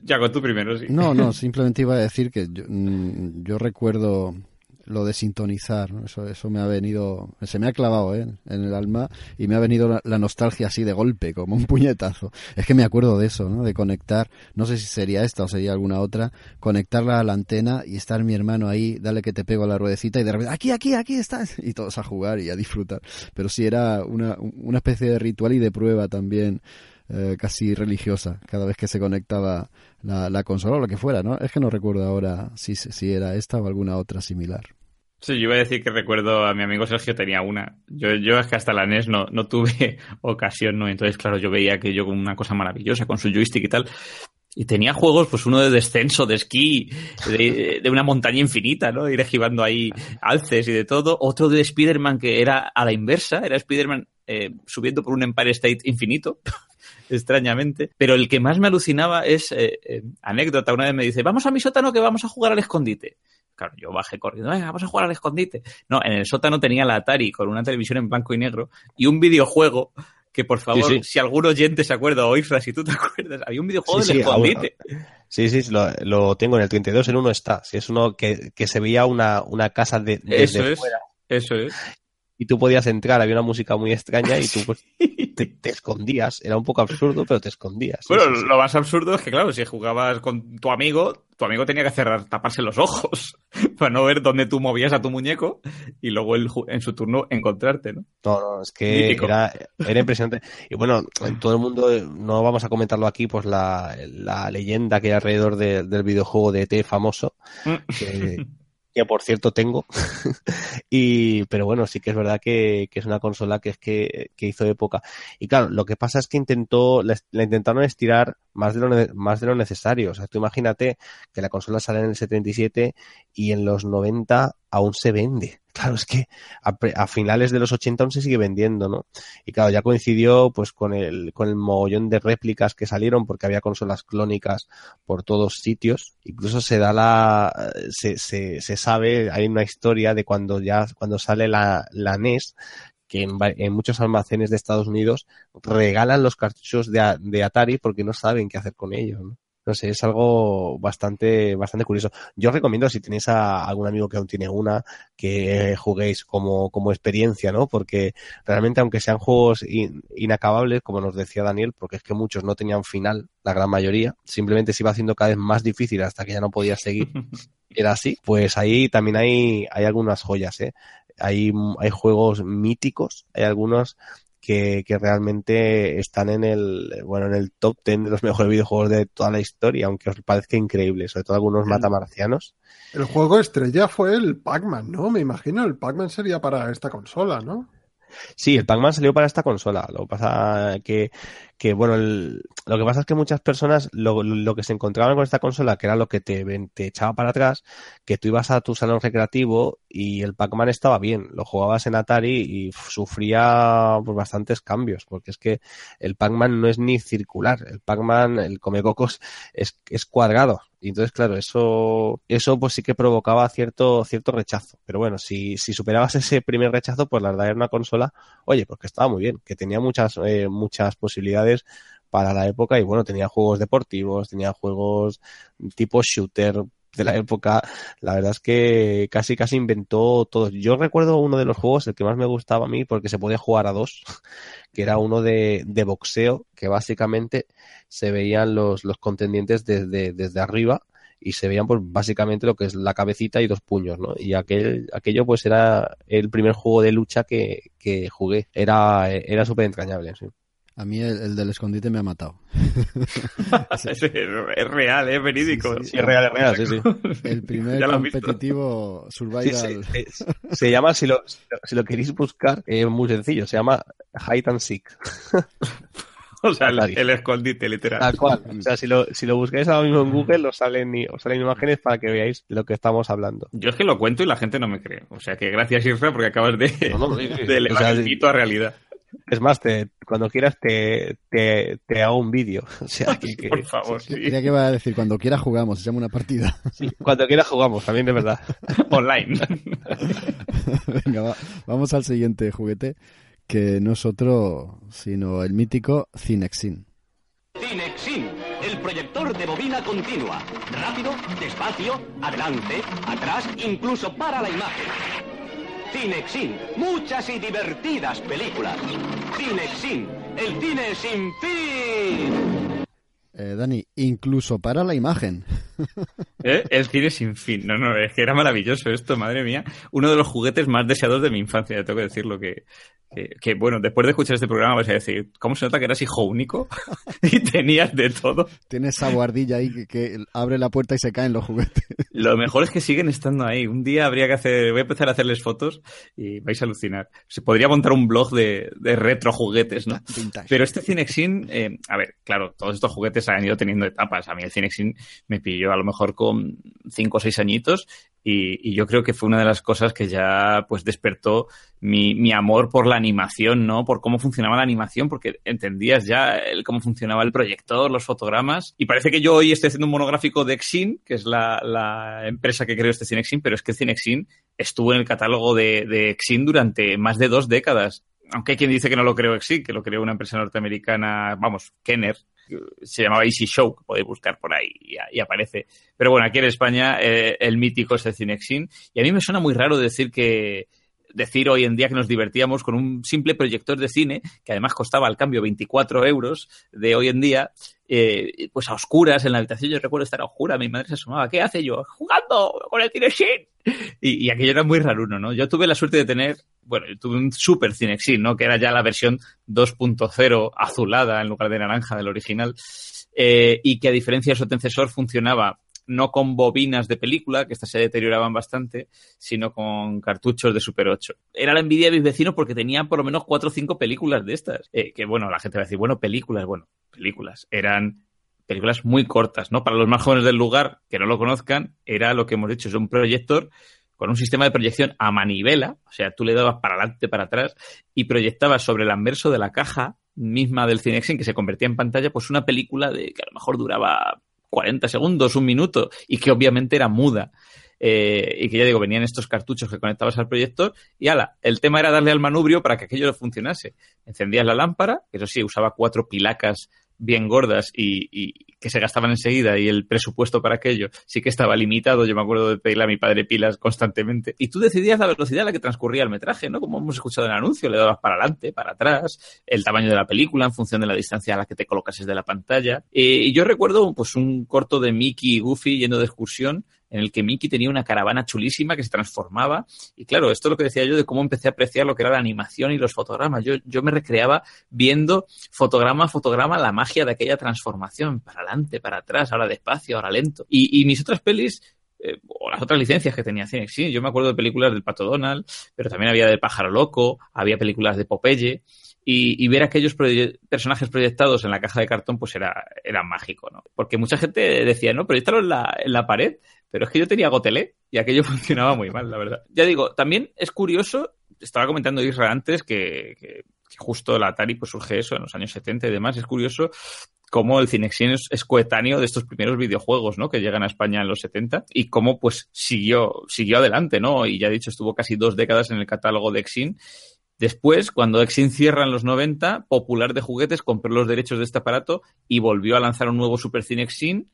Jaco, tú primero, sí. No, no, simplemente iba a decir que yo, mm, yo recuerdo lo de sintonizar, ¿no? eso, eso me ha venido, se me ha clavado ¿eh? en el alma y me ha venido la, nostalgia así de golpe, como un puñetazo. Es que me acuerdo de eso, ¿no? de conectar, no sé si sería esta o sería alguna otra, conectarla a la antena y estar mi hermano ahí, dale que te pego a la ruedecita y de repente, aquí, aquí, aquí estás, y todos a jugar y a disfrutar. Pero sí era una, una especie de ritual y de prueba también eh, casi religiosa cada vez que se conectaba la, la consola o lo que fuera, ¿no? Es que no recuerdo ahora si, si era esta o alguna otra similar. Sí, yo iba a decir que recuerdo a mi amigo Sergio tenía una. Yo, yo es que hasta la NES no, no tuve ocasión, ¿no? Entonces, claro, yo veía que yo con una cosa maravillosa, con su joystick y tal. Y tenía juegos, pues uno de descenso, de esquí, de, de una montaña infinita, ¿no? Ir esquivando ahí alces y de todo. Otro de Spider-Man que era a la inversa, era Spider-Man eh, subiendo por un Empire State infinito, extrañamente. Pero el que más me alucinaba es, eh, eh, anécdota, una vez me dice, vamos a mi sótano que vamos a jugar al escondite. Claro, yo bajé corriendo, venga, vamos a jugar al escondite. No, en el sótano tenía la Atari con una televisión en blanco y negro y un videojuego que por favor, Sí, sí. si algún oyente se acuerda, o Ifra, si tú te acuerdas, había un videojuego Sí, del ahora- escondite. Sí, sí, lo, lo tengo en el 32, en uno está. Sí, es uno que, que se veía una, una casa de, desde Eso es, fuera eso es. y tú podías entrar, había una música muy extraña y tú pues, te, te escondías. Era un poco absurdo, pero te escondías. Bueno, sí, sí. lo más absurdo es que, claro, si jugabas con tu amigo, tu amigo tenía que cerrar, taparse los ojos para no ver dónde tú movías a tu muñeco y luego él, en su turno encontrarte, ¿no? No, no, es que era, era impresionante. Y bueno, en todo el mundo, no vamos a comentarlo aquí, pues la, la leyenda que hay alrededor de- del videojuego de ET famoso, que, que por cierto tengo. y, pero bueno, sí que es verdad que, es una consola que es que, que hizo época. Y claro, lo que pasa es que intentó, la intentaron estirar más de lo, más de lo necesario. O sea, tú imagínate que la consola sale en el 77 y en los 90 aún se vende. Claro, es que a, a finales de los 80 aún se sigue vendiendo, ¿no? Y claro, ya coincidió pues con el, con el mogollón de réplicas que salieron porque había consolas clónicas por todos sitios. Incluso se da la, se, se, se sabe, hay una historia de cuando ya, cuando sale la, la NES, que en, en muchos almacenes de Estados Unidos regalan los cartuchos de, de Atari porque no saben qué hacer con ellos, ¿no? No sé, es algo bastante, bastante curioso. Yo os recomiendo, si tenéis a algún amigo que aún tiene una, que juguéis como, como experiencia, ¿no? Porque realmente, aunque sean juegos in- inacabables, como nos decía Daniel, porque es que muchos no tenían final, la gran mayoría, simplemente se iba haciendo cada vez más difícil hasta que ya no podía seguir. Era así, pues ahí también hay, hay algunas joyas, ¿eh? Hay, hay juegos míticos, hay algunos que, que realmente están en el, bueno, en el top 10 de los mejores videojuegos de toda la historia, aunque os parezca increíble, sobre todo algunos matamarcianos. El juego estrella fue el Pac-Man, ¿no? Me imagino, el Pac-Man sería para esta consola, ¿no? Sí, el Pac-Man salió para esta consola. Lo que pasa que, que bueno, el- lo que pasa es que muchas personas lo, lo que se encontraban con esta consola, que era lo que te, te echaba para atrás, que tú ibas a tu salón recreativo y el Pac-Man estaba bien. Lo jugabas en Atari y uf, sufría pues, bastantes cambios, porque es que el Pac-Man no es ni circular. El Pac-Man, el Comecocos, es, es cuadrado. Y entonces, claro, eso, eso pues sí que provocaba cierto, cierto rechazo. Pero bueno, si, si superabas ese primer rechazo, pues la verdad era una consola, oye, pues que estaba muy bien, que tenía muchas, eh, muchas posibilidades para la época y bueno, tenía juegos deportivos, tenía juegos tipo shooter de la época. La verdad es que casi, casi inventó todo. Yo recuerdo uno de los juegos, el que más me gustaba a mí, porque se podía jugar a dos, que era uno de, de boxeo, que básicamente se veían los, los contendientes desde, desde arriba y se veían pues básicamente lo que es la cabecita y dos puños, ¿no? Y aquel, aquello pues era el primer juego de lucha que, que jugué. Era, era súper entrañable, sí. A mí el, el del escondite me ha matado. es, es real, es verídico. Sí, sí, es real, es real, sí, sí. El primer competitivo Sí, survival. se, se- llama, si lo, si lo- si lo queréis buscar, es muy sencillo, se llama Hide and Seek. O sea, el, escondite, literal. Tal cual. O sea, si lo, si lo buscáis ahora mismo en Google, os salen, os salen imágenes para que veáis de lo que estamos hablando. Yo es que lo cuento y la gente no me cree. O sea que gracias, Isra, porque acabas de, No, no, sí, sí. de elevar O sea, el mito a realidad. Es más, te, cuando quieras te, te, te hago un vídeo. O sea, que, que- Por favor, sí. Creía que iba a decir, cuando quiera jugamos, se llama una partida. sí, cuando quieras jugamos, también de verdad. Online. Venga, va- vamos al siguiente juguete, que no es otro, sino el mítico Cinexin. Cinexin, el proyector de bobina continua. Rápido, despacio, adelante, atrás, incluso para la imagen. Cinexin, muchas y divertidas películas. Cinexin, el cine sin fin. Eh, Dani, incluso para la imagen. ¿Eh? El cine sin fin. No, no, es que era maravilloso esto, madre mía. Uno de los juguetes más deseados de mi infancia, tengo que decirlo que, Que, que, bueno, después de escuchar este programa vais a decir, ¿cómo se nota que eras hijo único? y tenías de todo. Tienes esa guardilla ahí que, que abre la puerta y se caen los juguetes. Lo mejor es que siguen estando ahí. Un día habría que hacer, voy a empezar a hacerles fotos y vais a alucinar. Se podría montar un blog de, de retro juguetes, ¿no? Vintage. Pero este Cinexin, eh, a ver, claro, todos estos juguetes han ido teniendo etapas. A mí el Cinexin me pilló a lo mejor con cinco o seis añitos y, yo creo que fue una de las cosas que ya pues despertó mi, amor por la animación, ¿no? Por cómo funcionaba la animación, porque entendías ya el, cómo funcionaba el proyector, los fotogramas. Y parece que yo hoy estoy haciendo un monográfico de Exin, que es la, empresa que creó este Cinexin, pero es que Cinexin estuvo en el catálogo de, de Exin durante más de dos décadas aunque hay quien dice que no lo creó Exin, que lo creó una empresa norteamericana, vamos, Kenner, se llamaba Easy Show, que podéis buscar por ahí y, aparece. Pero bueno, aquí en España eh, el mítico es el Cinexin. Y a mí me suena muy raro decir que decir hoy en día que nos divertíamos con un simple proyector de cine, que además costaba al cambio 24 euros de hoy en día, eh, pues a oscuras en la habitación. Yo recuerdo estar a oscuras, mi madre se asomaba, ¿qué hace yo? Jugando con el Cinexin. Y, y, aquello era muy raruno, ¿no? Yo tuve la suerte de tener, bueno, yo tuve un Super Cinexin, ¿no? Que era ya la versión 2.0 azulada en lugar de naranja del original. Eh, y que a diferencia de su antecesor funcionaba no con bobinas de película, que estas se deterioraban bastante, sino con cartuchos de Super 8. Era la envidia de mis vecinos porque tenían por lo menos cuatro o cinco películas de estas. Eh, que bueno, la gente va a decir, bueno, películas, bueno, películas. Eran películas muy cortas, ¿no? Para los más jóvenes del lugar que no lo conozcan, era lo que hemos dicho, es un proyector con un sistema de proyección a manivela, o sea, tú le dabas para adelante, para atrás, y proyectabas sobre el anverso de la caja misma del Cinexin, que se convertía en pantalla, pues una película de que a lo mejor duraba 40 segundos, un minuto, y que obviamente era muda. Eh, y que ya digo, venían estos cartuchos que conectabas al proyector y ala, el tema era darle al manubrio para que aquello funcionase. Encendías la lámpara, eso sí, usaba cuatro pilacas bien gordas y, que se gastaban enseguida y el presupuesto para aquello sí que estaba limitado. Yo me acuerdo de pedirle a mi padre pilas constantemente. Y tú decidías la velocidad a la que transcurría el metraje, ¿no? Como hemos escuchado en el anuncio, le dabas para adelante, para atrás, el tamaño de la película en función de la distancia a la que te colocases de la pantalla. Eh, y yo recuerdo pues un corto de Mickey y Goofy yendo de excursión en el que Mickey tenía una caravana chulísima que se transformaba. Y claro, esto es lo que decía yo de cómo empecé a apreciar lo que era la animación y los fotogramas. Yo, yo me recreaba viendo fotograma a fotograma la magia de aquella transformación, para adelante, para atrás, ahora despacio, ahora lento. Y, y mis otras pelis, eh, o las otras licencias que tenía Cinex, sí, yo me acuerdo de películas del Pato Donald, pero también había del Pájaro Loco, había películas de Popeye. Y, y, ver aquellos personajes proyectados en la caja de cartón, pues era, era mágico, ¿no? Porque mucha gente decía, no, proyectalo en la, en la pared, pero es que yo tenía Gotelé y aquello funcionaba muy mal, la verdad. Ya digo, también es curioso, estaba comentando Isra antes que, que, justo la Atari pues surge eso en los años 70 y demás, es curioso cómo el Cinexin es, coetáneo de estos primeros videojuegos, ¿no? Que llegan a España en los 70 y cómo pues siguió, siguió adelante, ¿no? Y ya he dicho, estuvo casi dos décadas en el catálogo de Exin Después, cuando Exin cierra en los 90, Popular de Juguetes compró los derechos de este aparato y volvió a lanzar un nuevo Super Cine Exin.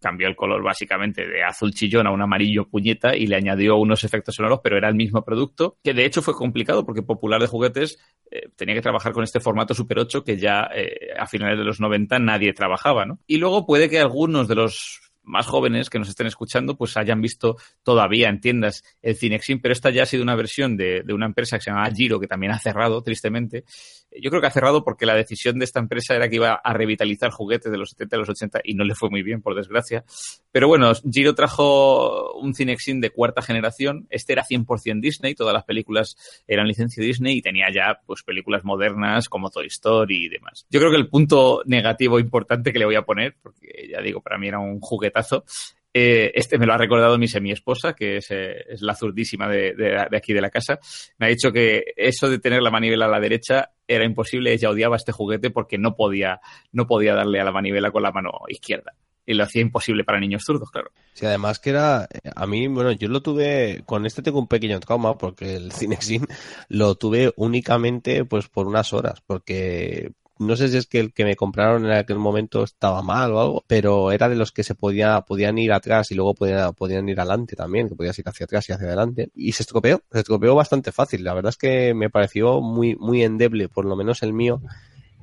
Cambió el color básicamente de azul chillón a un amarillo puñeta y le añadió unos efectos sonoros, pero era el mismo producto, que de hecho fue complicado porque Popular de Juguetes eh, tenía que trabajar con este formato Super 8 que ya eh, a finales de los 90 nadie trabajaba, ¿no? Y luego puede que algunos de los más jóvenes que nos estén escuchando pues hayan visto todavía en tiendas el Cinexin, pero esta ya ha sido una versión de, de, una empresa que se llama Giro, que también ha cerrado, tristemente. Yo creo que ha cerrado porque la decisión de esta empresa era que iba a revitalizar juguetes de los 70 a los 80 y no le fue muy bien, por desgracia. Pero bueno, Giro trajo un Cinexin de cuarta generación. Este era 100% Disney, todas las películas eran licencia Disney y tenía ya pues películas modernas como Toy Story y demás. Yo creo que el punto negativo importante que le voy a poner, porque ya digo, para mí era un juguete eh, este me lo ha recordado mi semi-esposa, que es, eh, es la zurdísima de, de, de, aquí de la casa. Me ha dicho que eso de tener la manivela a la derecha era imposible. Ella odiaba este juguete porque no podía, no podía darle a la manivela con la mano izquierda. Y lo hacía imposible para niños zurdos, claro. Sí, además que era, a mí, bueno, yo lo tuve, con este tengo un pequeño trauma, porque el Cinexin lo tuve únicamente pues por unas horas, porque no sé si es que el que me compraron en aquel momento estaba mal o algo, pero era de los que se podía, podían ir atrás y luego podían, podían ir adelante también, que podías ir hacia atrás y hacia adelante. Y se estropeó, se estropeó bastante fácil. La verdad es que me pareció muy, muy endeble, por lo menos el mío.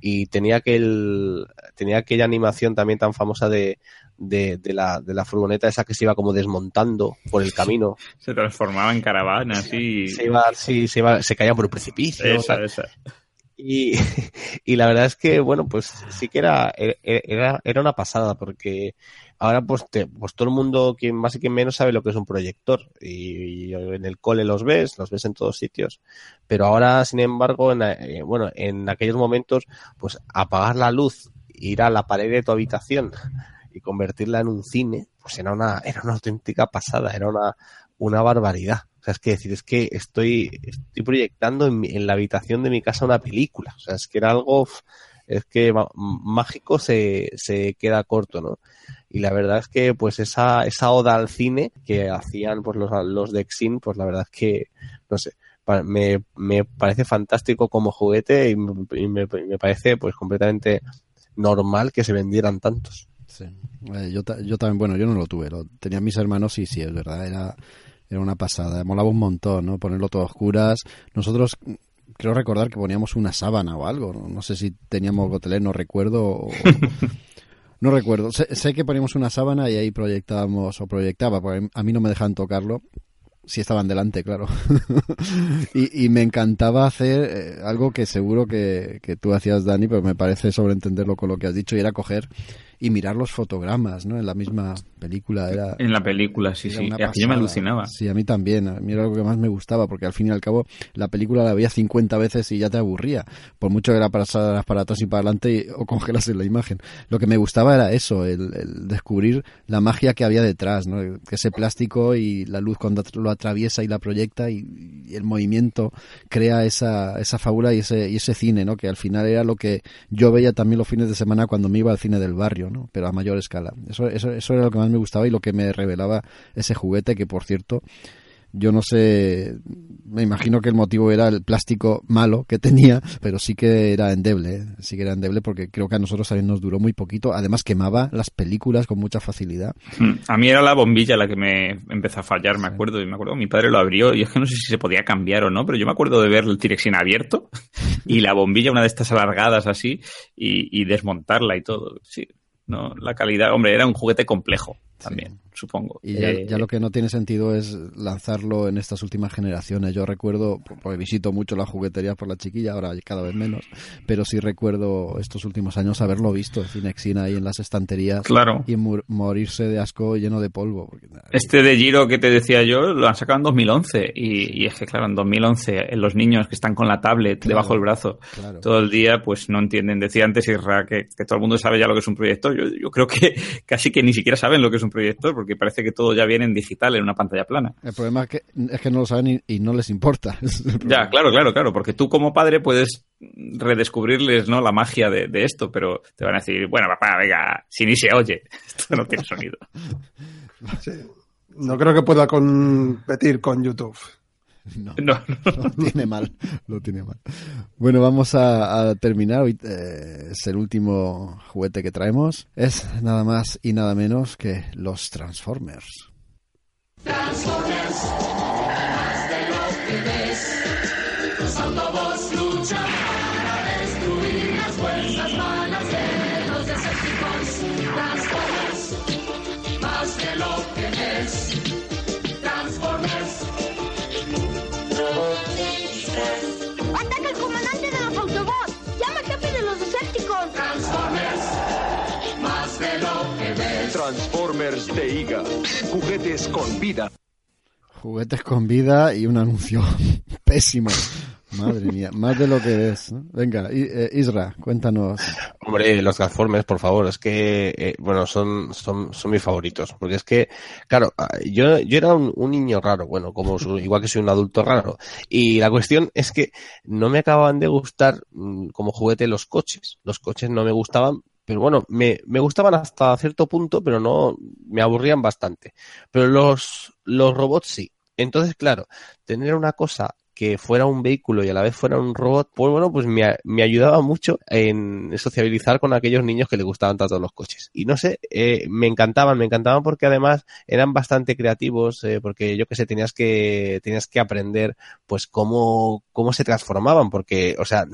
y tenía aquel tenía aquella animación también tan famosa de, de, de la, de la furgoneta esa que se iba como desmontando por el camino. Se transformaba en caravana, así. Se iba, sí, se iba, se caía por el precipicio. Esa, esa. Y, la verdad es que, bueno, pues sí que era, era, era una pasada, porque ahora pues, te, pues todo el mundo, quien más y quien menos, sabe lo que es un proyector. Y, y en el cole los ves, los ves en todos sitios. Pero ahora, sin embargo, en, eh, bueno, en aquellos momentos, pues apagar la luz, ir a la pared de tu habitación y convertirla en un cine, pues era una, era una auténtica pasada, era una, una barbaridad. Sea, es que decir, es que estoy, estoy proyectando en, en la habitación de mi casa una película. O sea, es que era algo, es que mágico se, se queda corto, ¿no? Y la verdad es que, pues, esa, esa oda al cine que hacían, pues, los, los de Exin, pues, la verdad es que, no sé, me, me parece fantástico como juguete y, me, me- parece, pues, completamente normal que se vendieran tantos. Sí. Eh, yo, yo también, bueno, yo no lo tuve, lo mis hermanos y sí, es verdad, era, era una pasada, molaba un montón, ¿no? Ponerlo todo a oscuras. Nosotros creo recordar que poníamos una sábana o algo, no, sé si teníamos gotelé, no recuerdo. o- No recuerdo. Sé, que poníamos una sábana y ahí proyectábamos, o proyectaba, porque a mí no me dejan tocarlo. Si estaban delante, claro. y, y me encantaba hacer eh, algo que seguro que, que tú hacías, Dani, pero me parece sobreentenderlo con lo que has dicho, y era coger y mirar los fotogramas, ¿no? En la misma película. Era, En la película, sí, sí. una Aquello me alucinaba. Sí, a mí también. A mí era algo que más me gustaba, porque al fin y al cabo la película la veía 50 veces y ya te aburría. Por mucho que era para para atrás y para adelante y- o congelas en la imagen. Lo que me gustaba era eso, el, el descubrir la magia que había detrás, ¿no? Que ese plástico y la luz cuando lo atraviesa y la proyecta y, y el movimiento crea esa, esa fábula y ese, y ese cine, ¿no? Que al final era lo que yo veía también los fines de semana cuando me iba al cine del barrio, ¿no? Pero a mayor escala. Eso, eso, eso era lo que más me gustaba y lo que me revelaba ese juguete que, por cierto, yo no sé, me imagino que el motivo era el plástico malo que tenía, pero sí que era endeble, ¿eh? sí que era endeble porque creo que a nosotros también nos duró muy poquito. Además quemaba las películas con mucha facilidad. Mm, A mí era la bombilla la que me empezó a fallar, me acuerdo. Y me acuerdo, mi padre lo abrió y es que no sé si se podía cambiar o no, pero yo me acuerdo de ver el Tirexin abierto y la bombilla, una de estas alargadas así, y, y desmontarla y todo. Sí, no, la calidad, hombre, era un juguete complejo también, supongo. Y ya, Eh, ya lo que no tiene sentido es lanzarlo en estas últimas generaciones. Yo recuerdo, porque visito mucho la juguetería por la chiquilla, ahora cada vez menos, pero sí recuerdo estos últimos años haberlo visto, el Cinexin ahí en las estanterías Claro. y morirse de asco lleno de polvo. porque- Este de Giro que te decía yo lo han sacado en 2011 y, y es que claro, en 2011 eh, los niños que están con la tablet Claro, debajo del brazo claro. todo el día pues no entienden. Decía antes Isra que, que todo el mundo sabe ya lo que es un proyector. Yo, yo creo que casi que ni siquiera saben lo que es un proyector porque parece que todo ya viene en digital en una pantalla plana. El problema es que, es que no lo saben y, y no les importa. Ya, claro, claro, claro, porque tú como padre puedes redescubrirles no la magia de, de esto, pero te van a decir, bueno, papá, venga, si ni se oye, esto no tiene sonido. Sí. No creo que pueda competir con YouTube. No, No, lo tiene mal, lo tiene mal. Bueno, vamos a, a terminar. Hoy eh, es el último juguete que traemos. Es nada más y nada menos que los Transformers. Transformers, más de lo que ves. Los Autobots luchan para destruir las fuerzas malas Transformers de IGA. Juguetes con vida. Juguetes con vida y un anuncio pésimo. Madre mía, más de lo que. ¿no? Venga, eh, Isra, cuéntanos. Hombre, los Transformers, por favor, es que, eh, bueno, son, son, son mis favoritos. Porque es que, claro, ah, yo, yo era un, un niño raro, bueno, como su- igual que soy un adulto raro. Y la cuestión es que no me acababan de gustar mm, como juguete los coches. Los coches no me gustaban, pero bueno, me, me gustaban hasta cierto punto, pero no, me aburrían bastante. Pero los, los robots sí. Entonces, claro, tener una cosa que fuera un vehículo y a la vez fuera un robot, pues bueno, pues me, me ayudaba mucho en sociabilizar con aquellos niños que les gustaban tanto los coches. Y no sé, eh, me encantaban, me encantaban porque además eran bastante creativos, eh, porque yo que sé, tenías que, tenías que aprender pues cómo, cómo se transformaban, porque, o sea,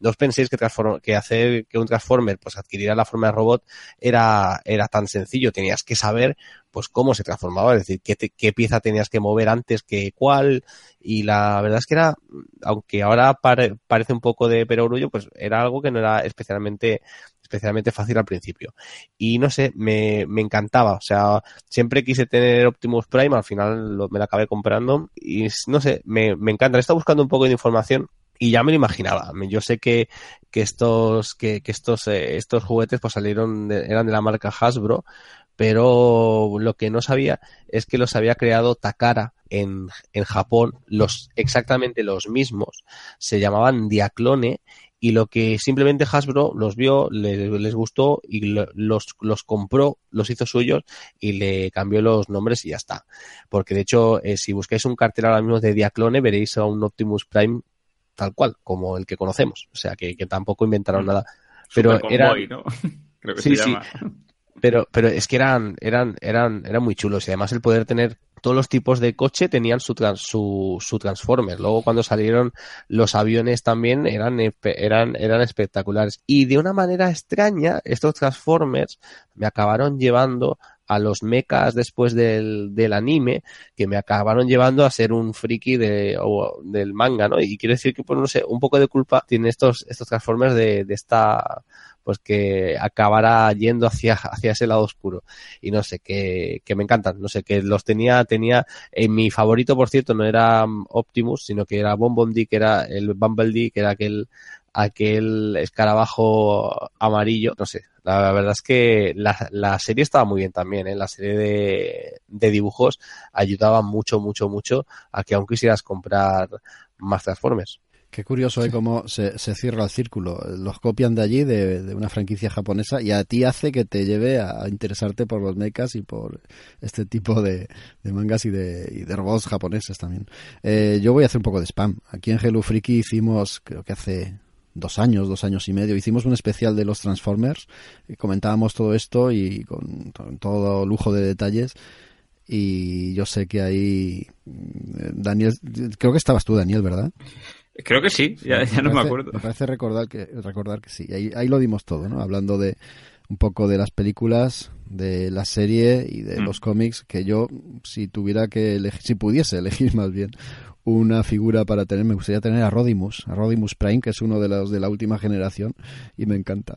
no os penséis que, transform- que hacer que un Transformer pues adquiriera la forma de robot era, era tan sencillo, tenías que saber pues cómo se transformaba, es decir, qué, te- qué pieza tenías que mover antes que cuál, y la verdad es que era, aunque ahora pare- parece un poco de perogrullo, pues era algo que no era especialmente especialmente fácil al principio. Y no sé, me, me encantaba. O sea, siempre quise tener Optimus Prime, al final lo- me la acabé comprando. Y no sé, me, me encanta. He estado buscando un poco de información y ya me lo imaginaba. Yo sé que, que estos, que, que estos, eh, estos juguetes pues salieron, de- eran de la marca Hasbro, pero lo que no sabía es que los había creado Takara en, en Japón, los, exactamente los mismos. Se llamaban Diaclone y lo que simplemente Hasbro los vio, le- les, gustó y lo- los, los compró, los hizo suyos y le cambió los nombres y ya está. Porque de hecho, eh, si buscáis un cartel ahora mismo de Diaclone, veréis a un Optimus Prime tal cual, como el que conocemos. O sea, que, que tampoco inventaron nada. Pero Super era, Convoy, ¿no? Creo que Sí, se sí. Pero, pero es que eran, eran, eran, eran muy chulos y además el poder tener todos los tipos de coche tenían su, trans- su, su Transformer. Luego cuando salieron los aviones también eran, eran, eran espectaculares. Y de una manera extraña, estos Transformers me acabaron llevando a los mechas después del, del anime, que me acabaron llevando a ser un friki de, o- del manga, ¿no? Y quiero decir que, pues no sé, un poco de culpa tiene estos, estos Transformers de, de esta, pues que acabará yendo hacia, hacia ese lado oscuro. Y no sé, que, que me encantan, no sé, que los tenía, tenía, en mi favorito, por cierto, no era mm, Optimus, sino que era Bombomdi, que era el Bumblebee, que era aquel, aquel escarabajo amarillo, no sé, la verdad es que la, la serie estaba muy bien también, ¿eh? la serie de, de dibujos ayudaba mucho, mucho, mucho a que aún quisieras comprar más Transformers. Qué curioso es cómo se, se cierra el círculo. Los copian de allí, de, de una franquicia japonesa, y a ti hace que te lleve a, a interesarte por los mechas y por este tipo de, de mangas y de, y de robots japoneses también. Eh, yo voy a hacer un poco de spam. Aquí en Hello Freaky hicimos, creo que hace dos años, dos años y medio, hicimos un especial de los Transformers, y comentábamos todo esto y con, con todo lujo de detalles. Y yo sé que ahí mm, Daniel, creo que estabas tú, Daniel, ¿verdad? Creo que sí, ya, ya no me acuerdo. Me parece recordar que, recordar que sí. Ahí, ahí lo dimos todo, ¿no? Hablando de un poco de las películas, de la serie y de Mm. los cómics, que yo, si tuviera que elegir, si pudiese elegir más bien una figura para tener, me gustaría tener a Rodimus, a Rodimus Prime, que es uno de los de la última generación, y me encanta.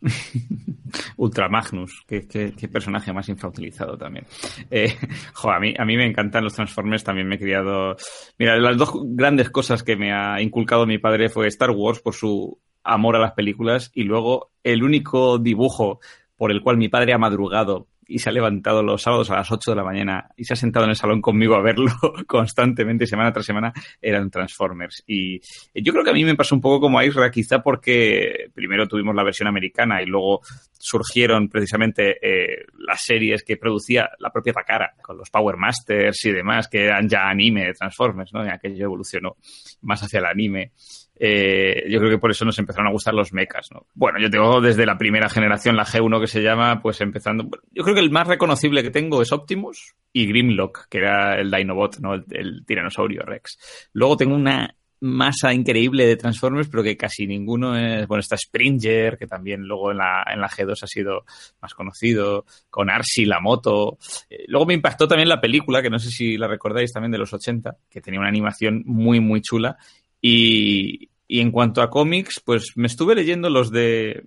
Ultra Magnus, qué, qué- qué personaje más infrautilizado también. Eh, jo, a, mí, a mí me encantan los Transformers, también me he criado... Mira, las dos grandes cosas que me ha inculcado mi padre fue Star Wars por su amor a las películas y luego el único dibujo por el cual mi padre ha madrugado y se ha levantado los sábados a las 8 de la mañana y se ha sentado en el salón conmigo a verlo constantemente, semana tras semana, eran Transformers. Y yo creo que a mí me pasó un poco como a Isra, quizá porque primero tuvimos la versión americana y luego surgieron precisamente eh, las series que producía la propia Takara, con los Power Masters y demás, que eran ya anime de Transformers, ¿no? Y aquello evolucionó más hacia el anime. Eh, yo creo que por eso nos empezaron a gustar los mechas, ¿no? Bueno, yo tengo desde la primera generación, la G1 que se llama, pues empezando. Yo creo que el más reconocible que tengo es Optimus y Grimlock, que era el Dinobot, ¿no? El, el tiranosaurio Rex. Luego tengo una masa increíble de Transformers, pero que casi ninguno es. Bueno, está Springer, que también luego en la, en la G2 ha sido más conocido, con Arsi, la moto. Eh, luego me impactó también la película, que no sé si la recordáis también de los 80, que tenía una animación muy, muy chula. Y, y en cuanto a cómics, pues me estuve leyendo los de.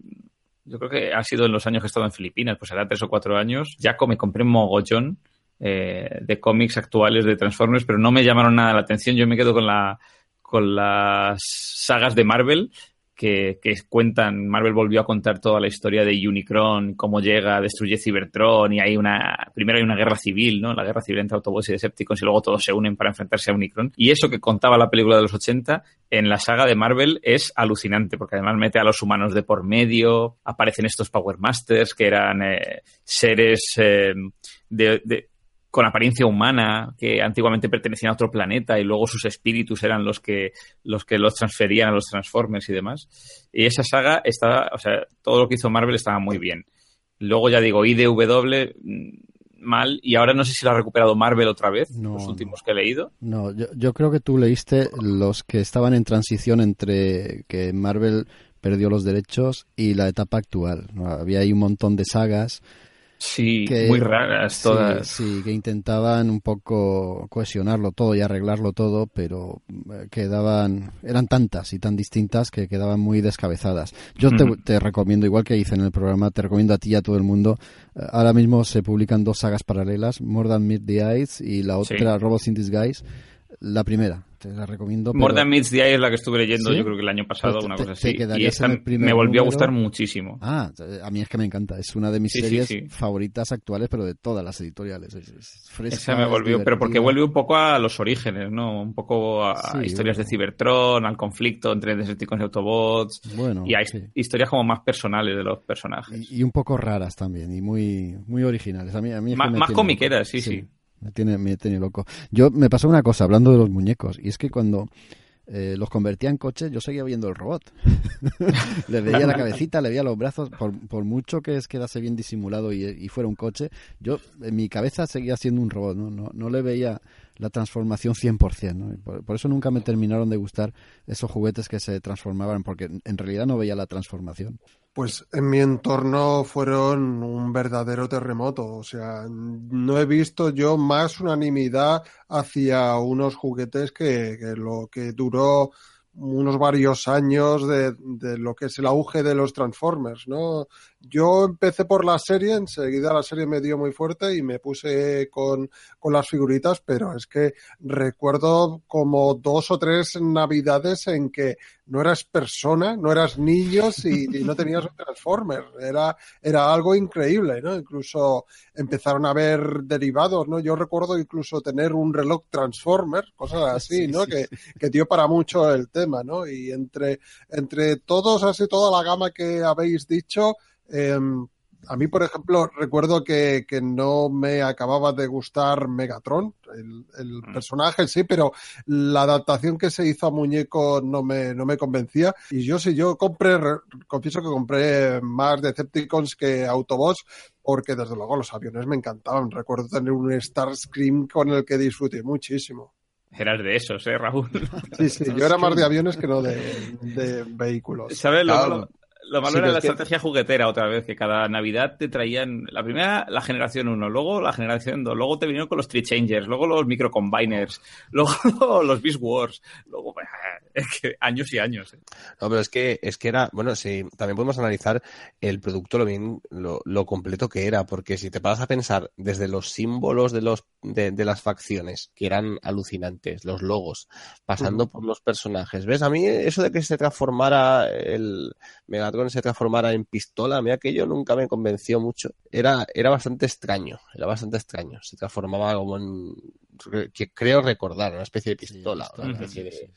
Yo creo que ha sido en los años que he estado en Filipinas, pues era tres o cuatro años. Ya me compré un mogollón eh, de cómics actuales de Transformers, pero no me llamaron nada la atención. Yo me quedo con la con las sagas de Marvel que, cuentan, Marvel volvió a contar toda la historia de Unicron, cómo llega, destruye Cybertron y hay una, primero hay una guerra civil, ¿no? La guerra civil entre Autobots y Decepticons y luego todos se unen para enfrentarse a Unicron. Y eso que contaba la película de los 80 en la saga de Marvel es alucinante porque además mete a los humanos de por medio, aparecen estos Power Masters que eran eh, seres eh, de con apariencia humana, que antiguamente pertenecían a otro planeta y luego sus espíritus eran los que los que los transferían a los Transformers y demás. Y esa saga está, o sea, todo lo que hizo Marvel estaba muy bien. Luego ya digo, IDW mm, mal y ahora no sé si lo ha recuperado Marvel otra vez, No, los últimos que he leído. No, yo, yo creo que tú leíste los que estaban en transición entre que Marvel perdió los derechos y la etapa actual. Había ahí un montón de sagas Sí, que muy raras sí, todas. Sí, que intentaban un poco cohesionarlo todo y arreglarlo todo, pero eh, quedaban eran tantas y tan distintas que quedaban muy descabezadas. Yo te, te recomiendo, igual que hice en el programa, te recomiendo a ti y a todo el mundo. eh, Ahora mismo se publican dos sagas paralelas, More Than Meet the Eyes y la Sí. otra, Robots in Disguise. La primera, te la recomiendo. More pero- Than Meets the Eye es la que estuve leyendo, ¿Sí? yo creo que el año pasado, Pues te- una cosa así. Y primer me volvió a gustar muchísimo. Ah, a mí es que me encanta. Es una de mis Sí, series sí. favoritas actuales, pero de todas las editoriales. Es, es fresca, Esa me es volvió, pero porque vuelve un poco a los orígenes, ¿no? Un poco a historias de. Cybertron, al conflicto entre Decepticons y Autobots, Bueno, y a historias como más personales de los personajes. Y, y un poco raras también, y muy, muy originales. A mí, a mí es que Má- me más tiene comiqueras, sí, sí. Me tiene, me tiene loco. Yo me pasó una cosa hablando de los muñecos, y es que cuando eh, los convertía en coches, yo seguía viendo el robot. le veía la cabecita, le veía los brazos, por, por mucho que es quedase bien disimulado y, y fuera un coche, yo en mi cabeza seguía siendo un robot, ¿no? No, no le veía la transformación 100%, ¿no? Por eso nunca me terminaron de gustar esos juguetes que se transformaban, porque en realidad no veía la transformación. Pues en mi entorno fueron un verdadero terremoto. O sea, no he visto yo más unanimidad hacia unos juguetes que, que lo que duró unos varios años de, de lo que es el auge de los Transformers, ¿no? Yo empecé por la serie, enseguida la serie me dio muy fuerte y me puse con, con las figuritas, pero es que recuerdo como dos o tres navidades en que no eras persona, no eras niños y, y no tenías un Transformer. Era, era algo increíble, ¿no? Incluso empezaron a haber derivados, ¿no? Yo recuerdo incluso tener un reloj Transformer, cosas así, Sí, ¿no? sí, que, que dio para mucho el tema, ¿no? Y entre, entre todos, así toda la gama que habéis dicho, eh, a mí, por ejemplo, recuerdo que, que no me acababa de gustar Megatron, el, el personaje sí, pero la adaptación que se hizo a muñeco no me, no me convencía. Y yo sí, yo compré, confieso que compré más Decepticons que Autobots, porque desde luego los aviones me encantaban. Recuerdo tener un Starscream con el que disfruté muchísimo. Eras de esos, ¿eh, Raúl? Sí, sí, yo era más de aviones que no de, de vehículos. ¿Sabes? Lo Claro. Lo malo Sí, era la es que- estrategia juguetera otra vez, que cada Navidad te traían la primera, la generación 1, luego la generación 2, luego te vinieron con los Tree Changers, luego los Micro Combiners, luego los Beast Wars, luego es que años y años. ¿eh? No, pero es que, es que era, bueno, sí, también podemos analizar el producto lo bien, lo, lo completo que era, porque si te paras a pensar desde los símbolos de los, de, de las facciones, que eran alucinantes, los logos, pasando por los personajes, ¿ves? A mí eso de que se transformara el Se transformara en pistola, a mí aquello nunca me convenció mucho. Era, era bastante extraño, era bastante extraño. Se transformaba como en, que creo recordar, una especie de pistola, Sí, una especie de,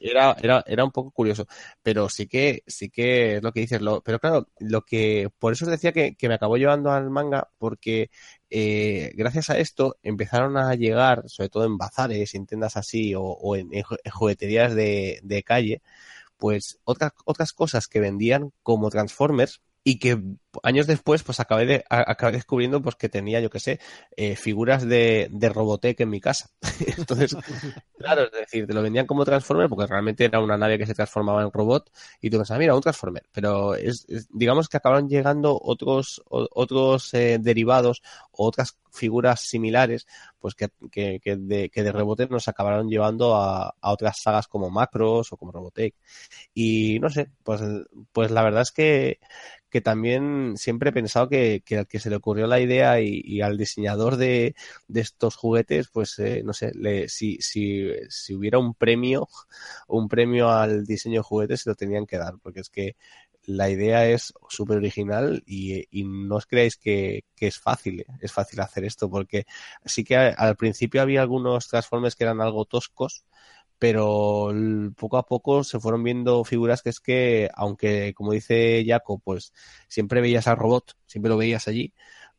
era, era, era un poco curioso, pero sí que, sí que es lo que dices, lo, pero claro, lo que, por eso os decía que, que me acabó llevando al manga, porque eh, gracias a esto empezaron a llegar, sobre todo en bazares, en tiendas así, o, o en, en ju- en jugueterías de, de calle, pues otras, otras cosas que vendían como Transformers y que años después pues acabé, de, acabé descubriendo pues que tenía, yo qué sé, eh, figuras de, de Robotech en mi casa. Entonces, claro, es decir, te lo vendían como Transformer porque realmente era una nave que se transformaba en robot y tú pensabas, mira, un Transformer. Pero es, digamos que acabaron llegando otros, o- otros eh, derivados otras figuras similares pues que, que, de, que de Robotech nos acabaron llevando a, a otras sagas como Macros o como Robotech. Y no sé, pues, pues la verdad es que, que también siempre he pensado que, que al que se le ocurrió la idea y, y al diseñador de, de estos juguetes, pues eh, no sé, le, si, si, si hubiera un premio, un premio al diseño de juguetes, se lo tenían que dar, porque es que la idea es súper original y, no os creáis que, que es fácil, ¿eh? es fácil hacer esto, porque sí que al principio había algunos Transformers que eran algo toscos, pero poco a poco se fueron viendo figuras que es que, aunque como dice Jaco, pues siempre veías al robot, siempre lo veías allí,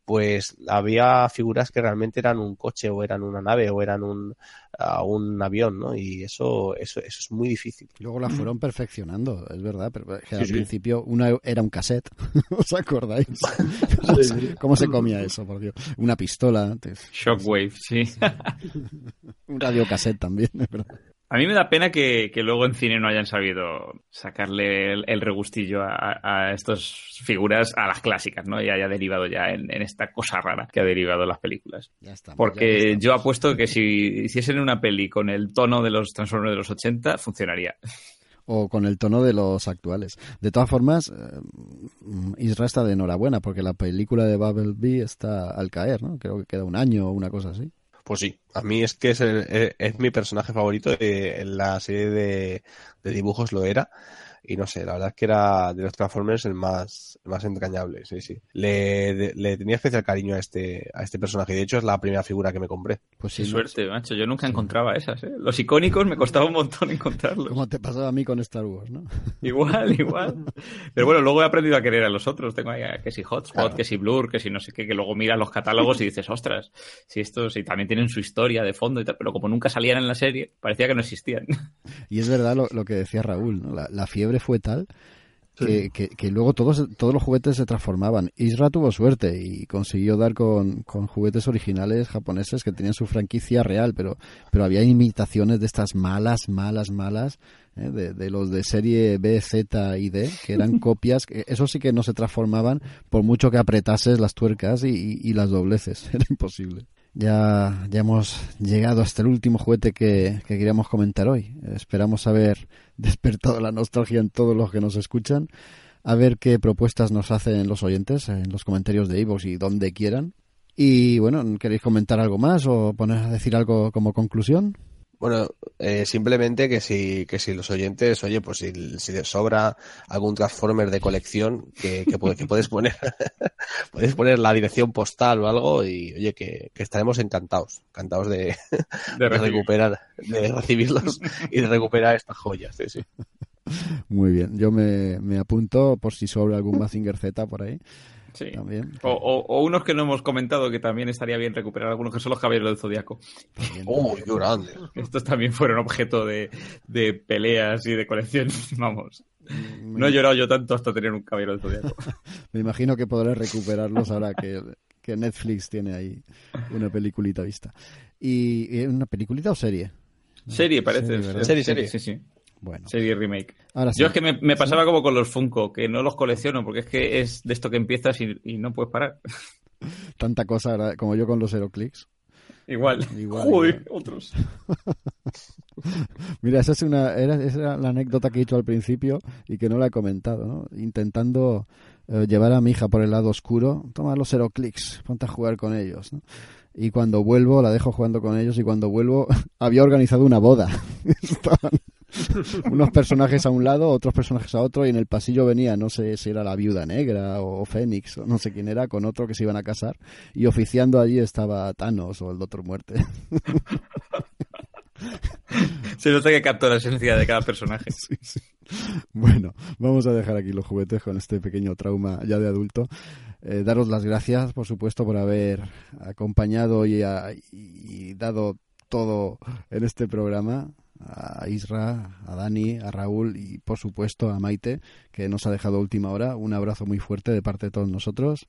pues había figuras que realmente eran un coche o eran una nave o eran un, uh, un avión, ¿no? Y eso, eso, eso es muy difícil. Luego la fueron perfeccionando, es verdad, pero que al sí. principio una era un cassette, ¿os acordáis? Sí. ¿Cómo se comía eso, por Dios? Una pistola antes. Shockwave, sí. un radiocassette también, es verdad. A mí me da pena que, que, luego en cine no hayan sabido sacarle el, el regustillo a, a, estas figuras, a las clásicas, ¿no? Y haya derivado ya en, en esta cosa rara que ha derivado las películas. Ya estamos, Porque ya yo apuesto que si hiciesen una peli con el tono de los Transformers de los 80, funcionaría. o con el tono de los actuales. De todas formas, eh, Isra está de enhorabuena porque la película de Bumblebee está al caer, ¿no? Creo que queda un año o una cosa así. Pues sí, a mí es que es, el, es mi personaje favorito. En la serie de, de, dibujos lo era. Y no sé, la verdad es que era de los Transformers el más, el más entrañable, sí, sí. Le, de, le, tenía especial cariño a este, a este personaje. De hecho, es la primera figura que me compré. Pues sí, Qué suerte, macho. Yo nunca sí. encontraba esas, ¿eh? Los icónicos me costaba un montón encontrarlos. Como te pasaba a mí con Star Wars, ¿no? Igual, igual. Pero bueno, luego he aprendido a querer a los otros. Tengo ahí que si Hotspot, claro. que si Blur, que si no sé qué, que luego miras los catálogos y dices, ostras, si estos, si también tienen su historia de fondo y tal, pero como nunca salían en la serie, parecía que no existían. Y es verdad lo, lo que decía Raúl, ¿no? la, la fiebre fue tal que, que, que, luego todos, todos los juguetes se transformaban. Isra tuvo suerte y consiguió dar con, con, juguetes originales japoneses que tenían su franquicia real, pero, pero había imitaciones de estas malas, malas, malas, ¿eh? de, de, los de serie B, Z y D, que eran copias, que eso sí que no se transformaban por mucho que apretases las tuercas y, y, y las dobleces, era imposible. Ya, ya hemos llegado hasta el último juguete que, que queríamos comentar hoy. Esperamos haber despertado la nostalgia en todos los que nos escuchan. A ver qué propuestas nos hacen los oyentes en los comentarios de Ivox y donde quieran. Y bueno, ¿queréis comentar algo más o poner a decir algo como conclusión? Bueno, eh, simplemente que si, que si los oyentes, oye, pues si, si les sobra algún Transformer de colección, que, que, que puedes poner, puedes poner la dirección postal o algo y, oye, que, que estaremos encantados, encantados de, de, de recuperar, de recibirlos y de recuperar estas joyas, sí, sí. Muy bien, yo me, me apunto por si sobra algún Mazinger Z por ahí. Sí. También. O, o, o, unos que no hemos comentado que también estaría bien recuperar, algunos que son los caballeros del Zodiaco. ¡Oh, qué grande! Estos también fueron objeto de, de peleas y de colección, vamos. No he llorado yo tanto hasta tener un caballero del Zodiaco. Me imagino que podré recuperarlos ahora que, que Netflix tiene ahí una peliculita vista. ¿Y una peliculita o serie? Serie, parece. Serie, serie, serie. Sí, sí. Bueno. Serie remake. Ahora sí. Yo es que me, me pasaba como con los Funko, que no los colecciono, porque es que es de esto que empiezas y, y no puedes parar. Tanta cosa como yo con los Heroclix. Igual. igual otros. Mira, esa es una era, esa era la anécdota que he dicho al principio y que no la he comentado, ¿no? Intentando eh, llevar a mi hija por el lado oscuro, toma los Heroclix, ponte a jugar con ellos, ¿no? Y cuando vuelvo, la dejo jugando con ellos y cuando vuelvo había organizado una boda. Estaban unos personajes a un lado, otros personajes a otro y en el pasillo venía, no sé si era la viuda negra o Fénix o no sé quién era, con otro que se iban a casar y oficiando allí estaba Thanos o el Doctor Muerte. Se nota que captó la esencia de cada personaje. Sí, sí. Bueno, vamos a dejar aquí los juguetes con este pequeño trauma ya de adulto. Eh, daros las gracias, por supuesto, por haber acompañado y, a, y dado todo en este programa a Isra, a Dani, a Raúl y por supuesto a Maite, que nos ha dejado última hora. Un abrazo muy fuerte de parte de todos nosotros.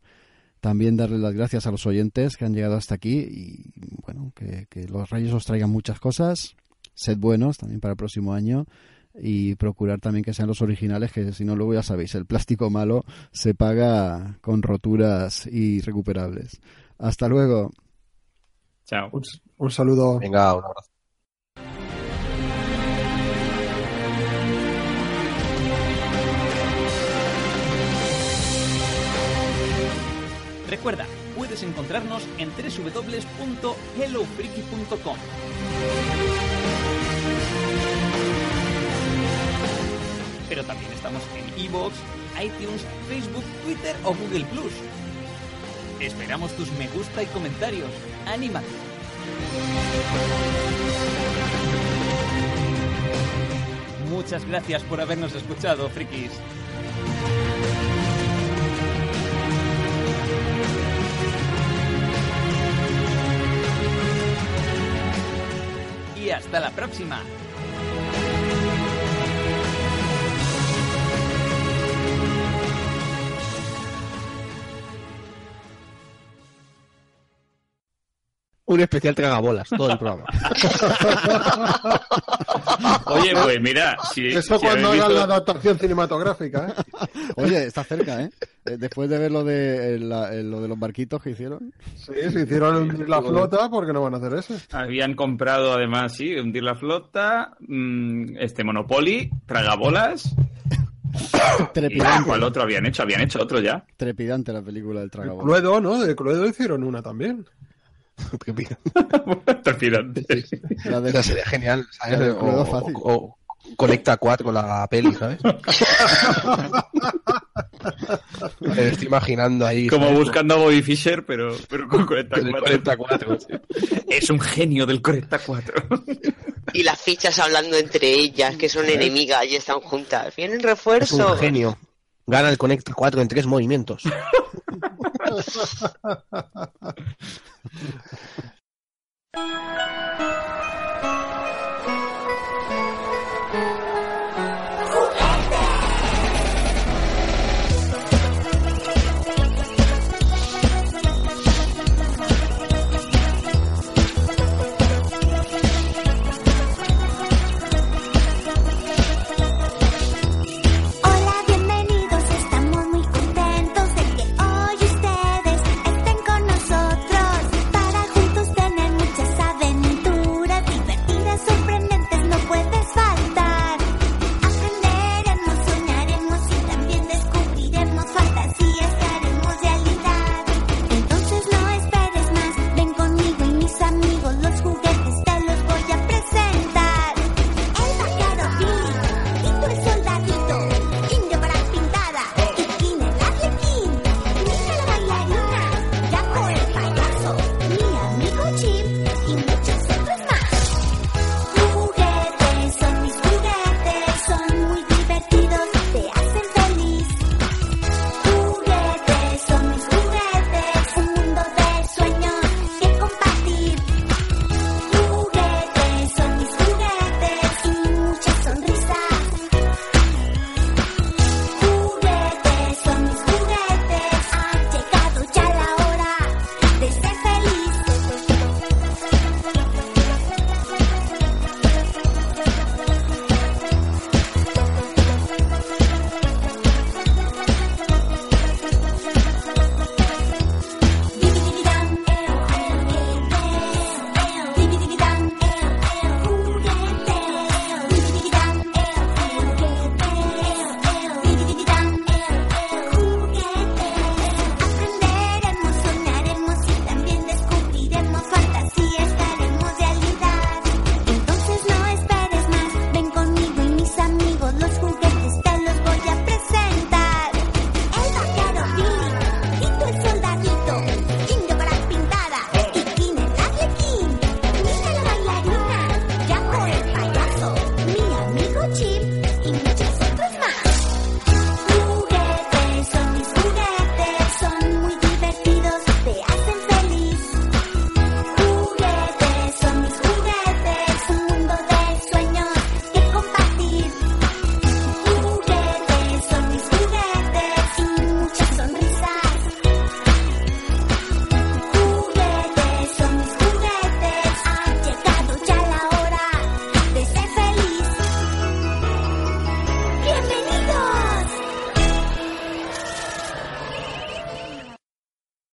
También darle las gracias a los oyentes que han llegado hasta aquí y bueno, que, que los reyes os traigan muchas cosas. Sed buenos también para el próximo año y procurar también que sean los originales, que si no luego ya sabéis, el plástico malo se paga con roturas irrecuperables. Hasta luego. Chao. Un, un saludo. Venga, un abrazo. Recuerda, puedes encontrarnos en www.hellofreaky.com. Pero también estamos en iVoox, iTunes, Facebook, Twitter o Google Plus. Esperamos tus me gusta y comentarios. ¡Anímate! Muchas gracias por habernos escuchado, frikis. Y hasta la próxima. un especial tragabolas, todo el programa. Oye, pues mira, si, Eso cuando hagan la adaptación cinematográfica. ¿eh? Oye, está cerca, ¿eh? Eh, Después de ver lo de, eh, la- eh, lo de los barquitos que hicieron. Sí, se hicieron hundir la flota porque no van a hacer eso. Habían comprado además, sí, hundir la flota, mm, este Monopoly, tragabolas. ¿Y Trepidante. cuál otro habían hecho? Habían hecho otro ya. Trepidante la película del tragabolas. Cluedo, ¿no? De Cluedo hicieron una también. Trepidante. La de- Esa sería genial, ¿sabes? La de O, Cluedo fácil. o- o conecta 4 con la peli, ¿sabes? Me lo estoy imaginando ahí. Como ¿sabes? buscando a Bobby Fischer, pero, pero con 44. El 44, sí. Es un genio del 44. Y las fichas hablando entre ellas, que son enemigas y están juntas. Vienen Es refuerzos. un genio. Gana el Conecta 4 en tres movimientos.